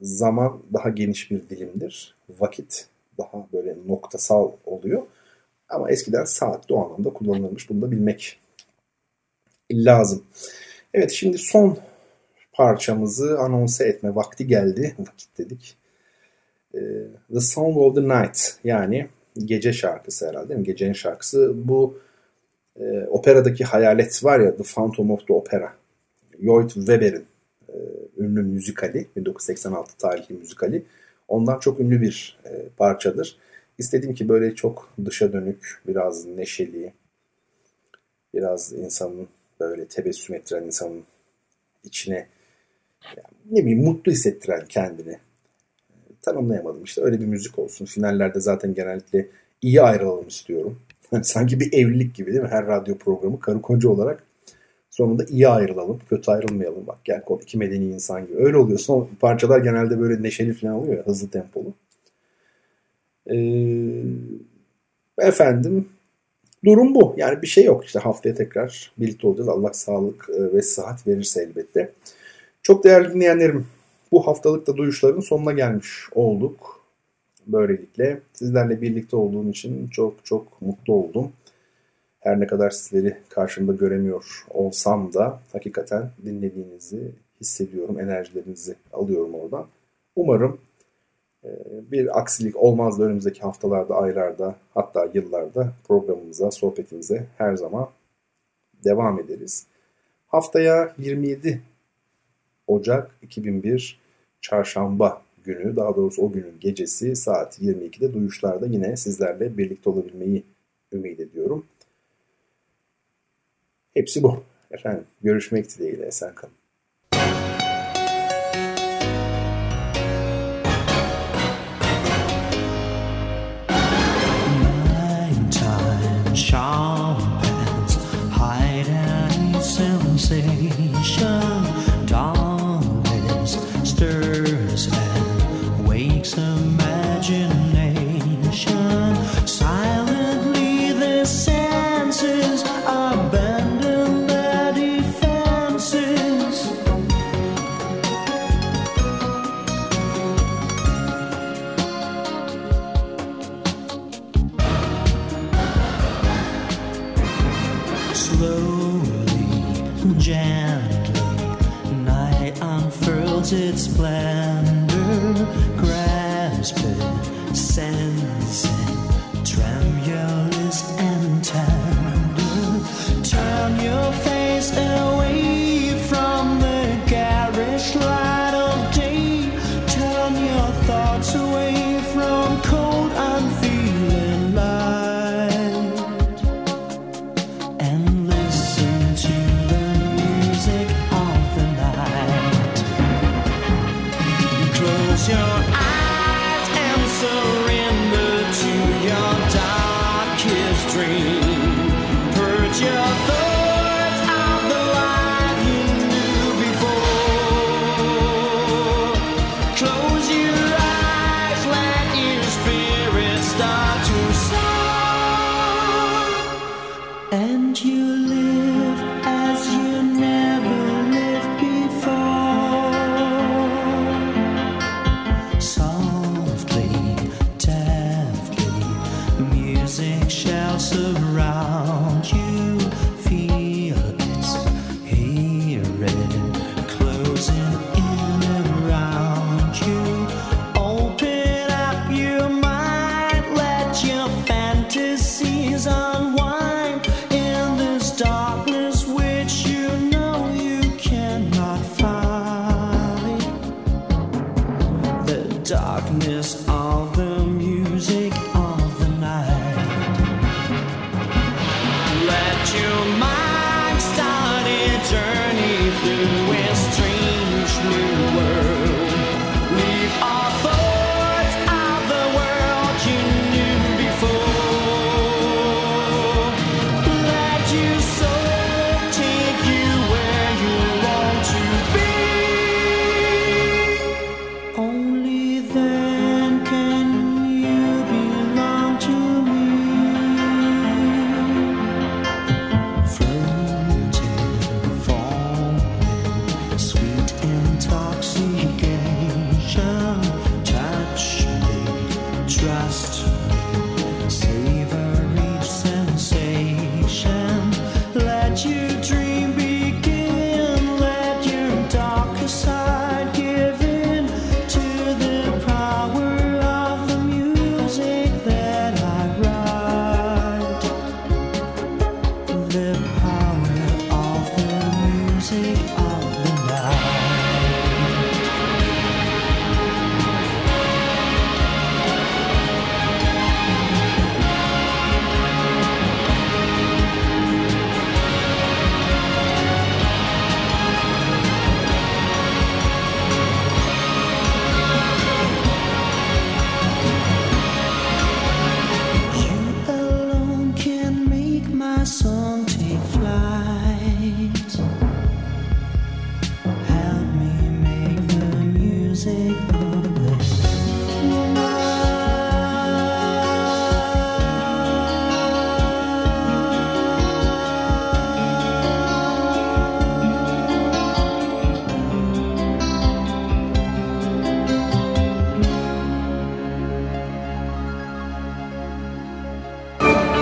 zaman daha geniş bir dilimdir. Vakit daha böyle noktasal oluyor. Ama eskiden saat de o anlamda kullanılmış. Bunu da bilmek lazım. Evet şimdi son parçamızı anonse etme vakti geldi. Vakit dedik. Ee, the Song of the Night yani gece şarkısı herhalde değil mi? Gecenin şarkısı. Bu e, operadaki hayalet var ya The Phantom of the Opera. Lloyd Webber'in e, ünlü müzikali. 1986 tarihli müzikali. Ondan çok ünlü bir e, parçadır. İstedim ki böyle çok dışa dönük, biraz neşeli, biraz insanın böyle tebessüm ettiren insanın içine yani ne bileyim mutlu hissettiren kendini tanımlayamadım. İşte öyle bir müzik olsun. Finallerde zaten genellikle iyi ayrılalım istiyorum. Sanki bir evlilik gibi değil mi? Her radyo programı karı koca olarak sonunda iyi ayrılalım. Kötü ayrılmayalım. Bak gel kod iki medeni insan gibi. Öyle oluyor. Son parçalar genelde böyle neşeli falan oluyor ya. Hızlı tempolu. Ee, efendim durum bu. Yani bir şey yok. İşte haftaya tekrar birlikte olacağız. Allah sağlık e, ve sıhhat verirse elbette. Çok değerli dinleyenlerim bu haftalık da duyuşların sonuna gelmiş olduk. Böylelikle sizlerle birlikte olduğum için çok çok mutlu oldum. Her ne kadar sizleri karşımda göremiyor olsam da hakikaten dinlediğinizi hissediyorum. Enerjilerinizi alıyorum oradan. Umarım e, bir aksilik olmaz da önümüzdeki haftalarda, aylarda hatta yıllarda programımıza, sohbetimize her zaman devam ederiz. Haftaya 27 Ocak 2001 Çarşamba günü daha doğrusu o günün gecesi saat 22'de duyuşlarda yine sizlerle birlikte olabilmeyi ümit ediyorum. Hepsi bu. Efendim görüşmek dileğiyle esen kalın. sisters and wakes him. splitting sands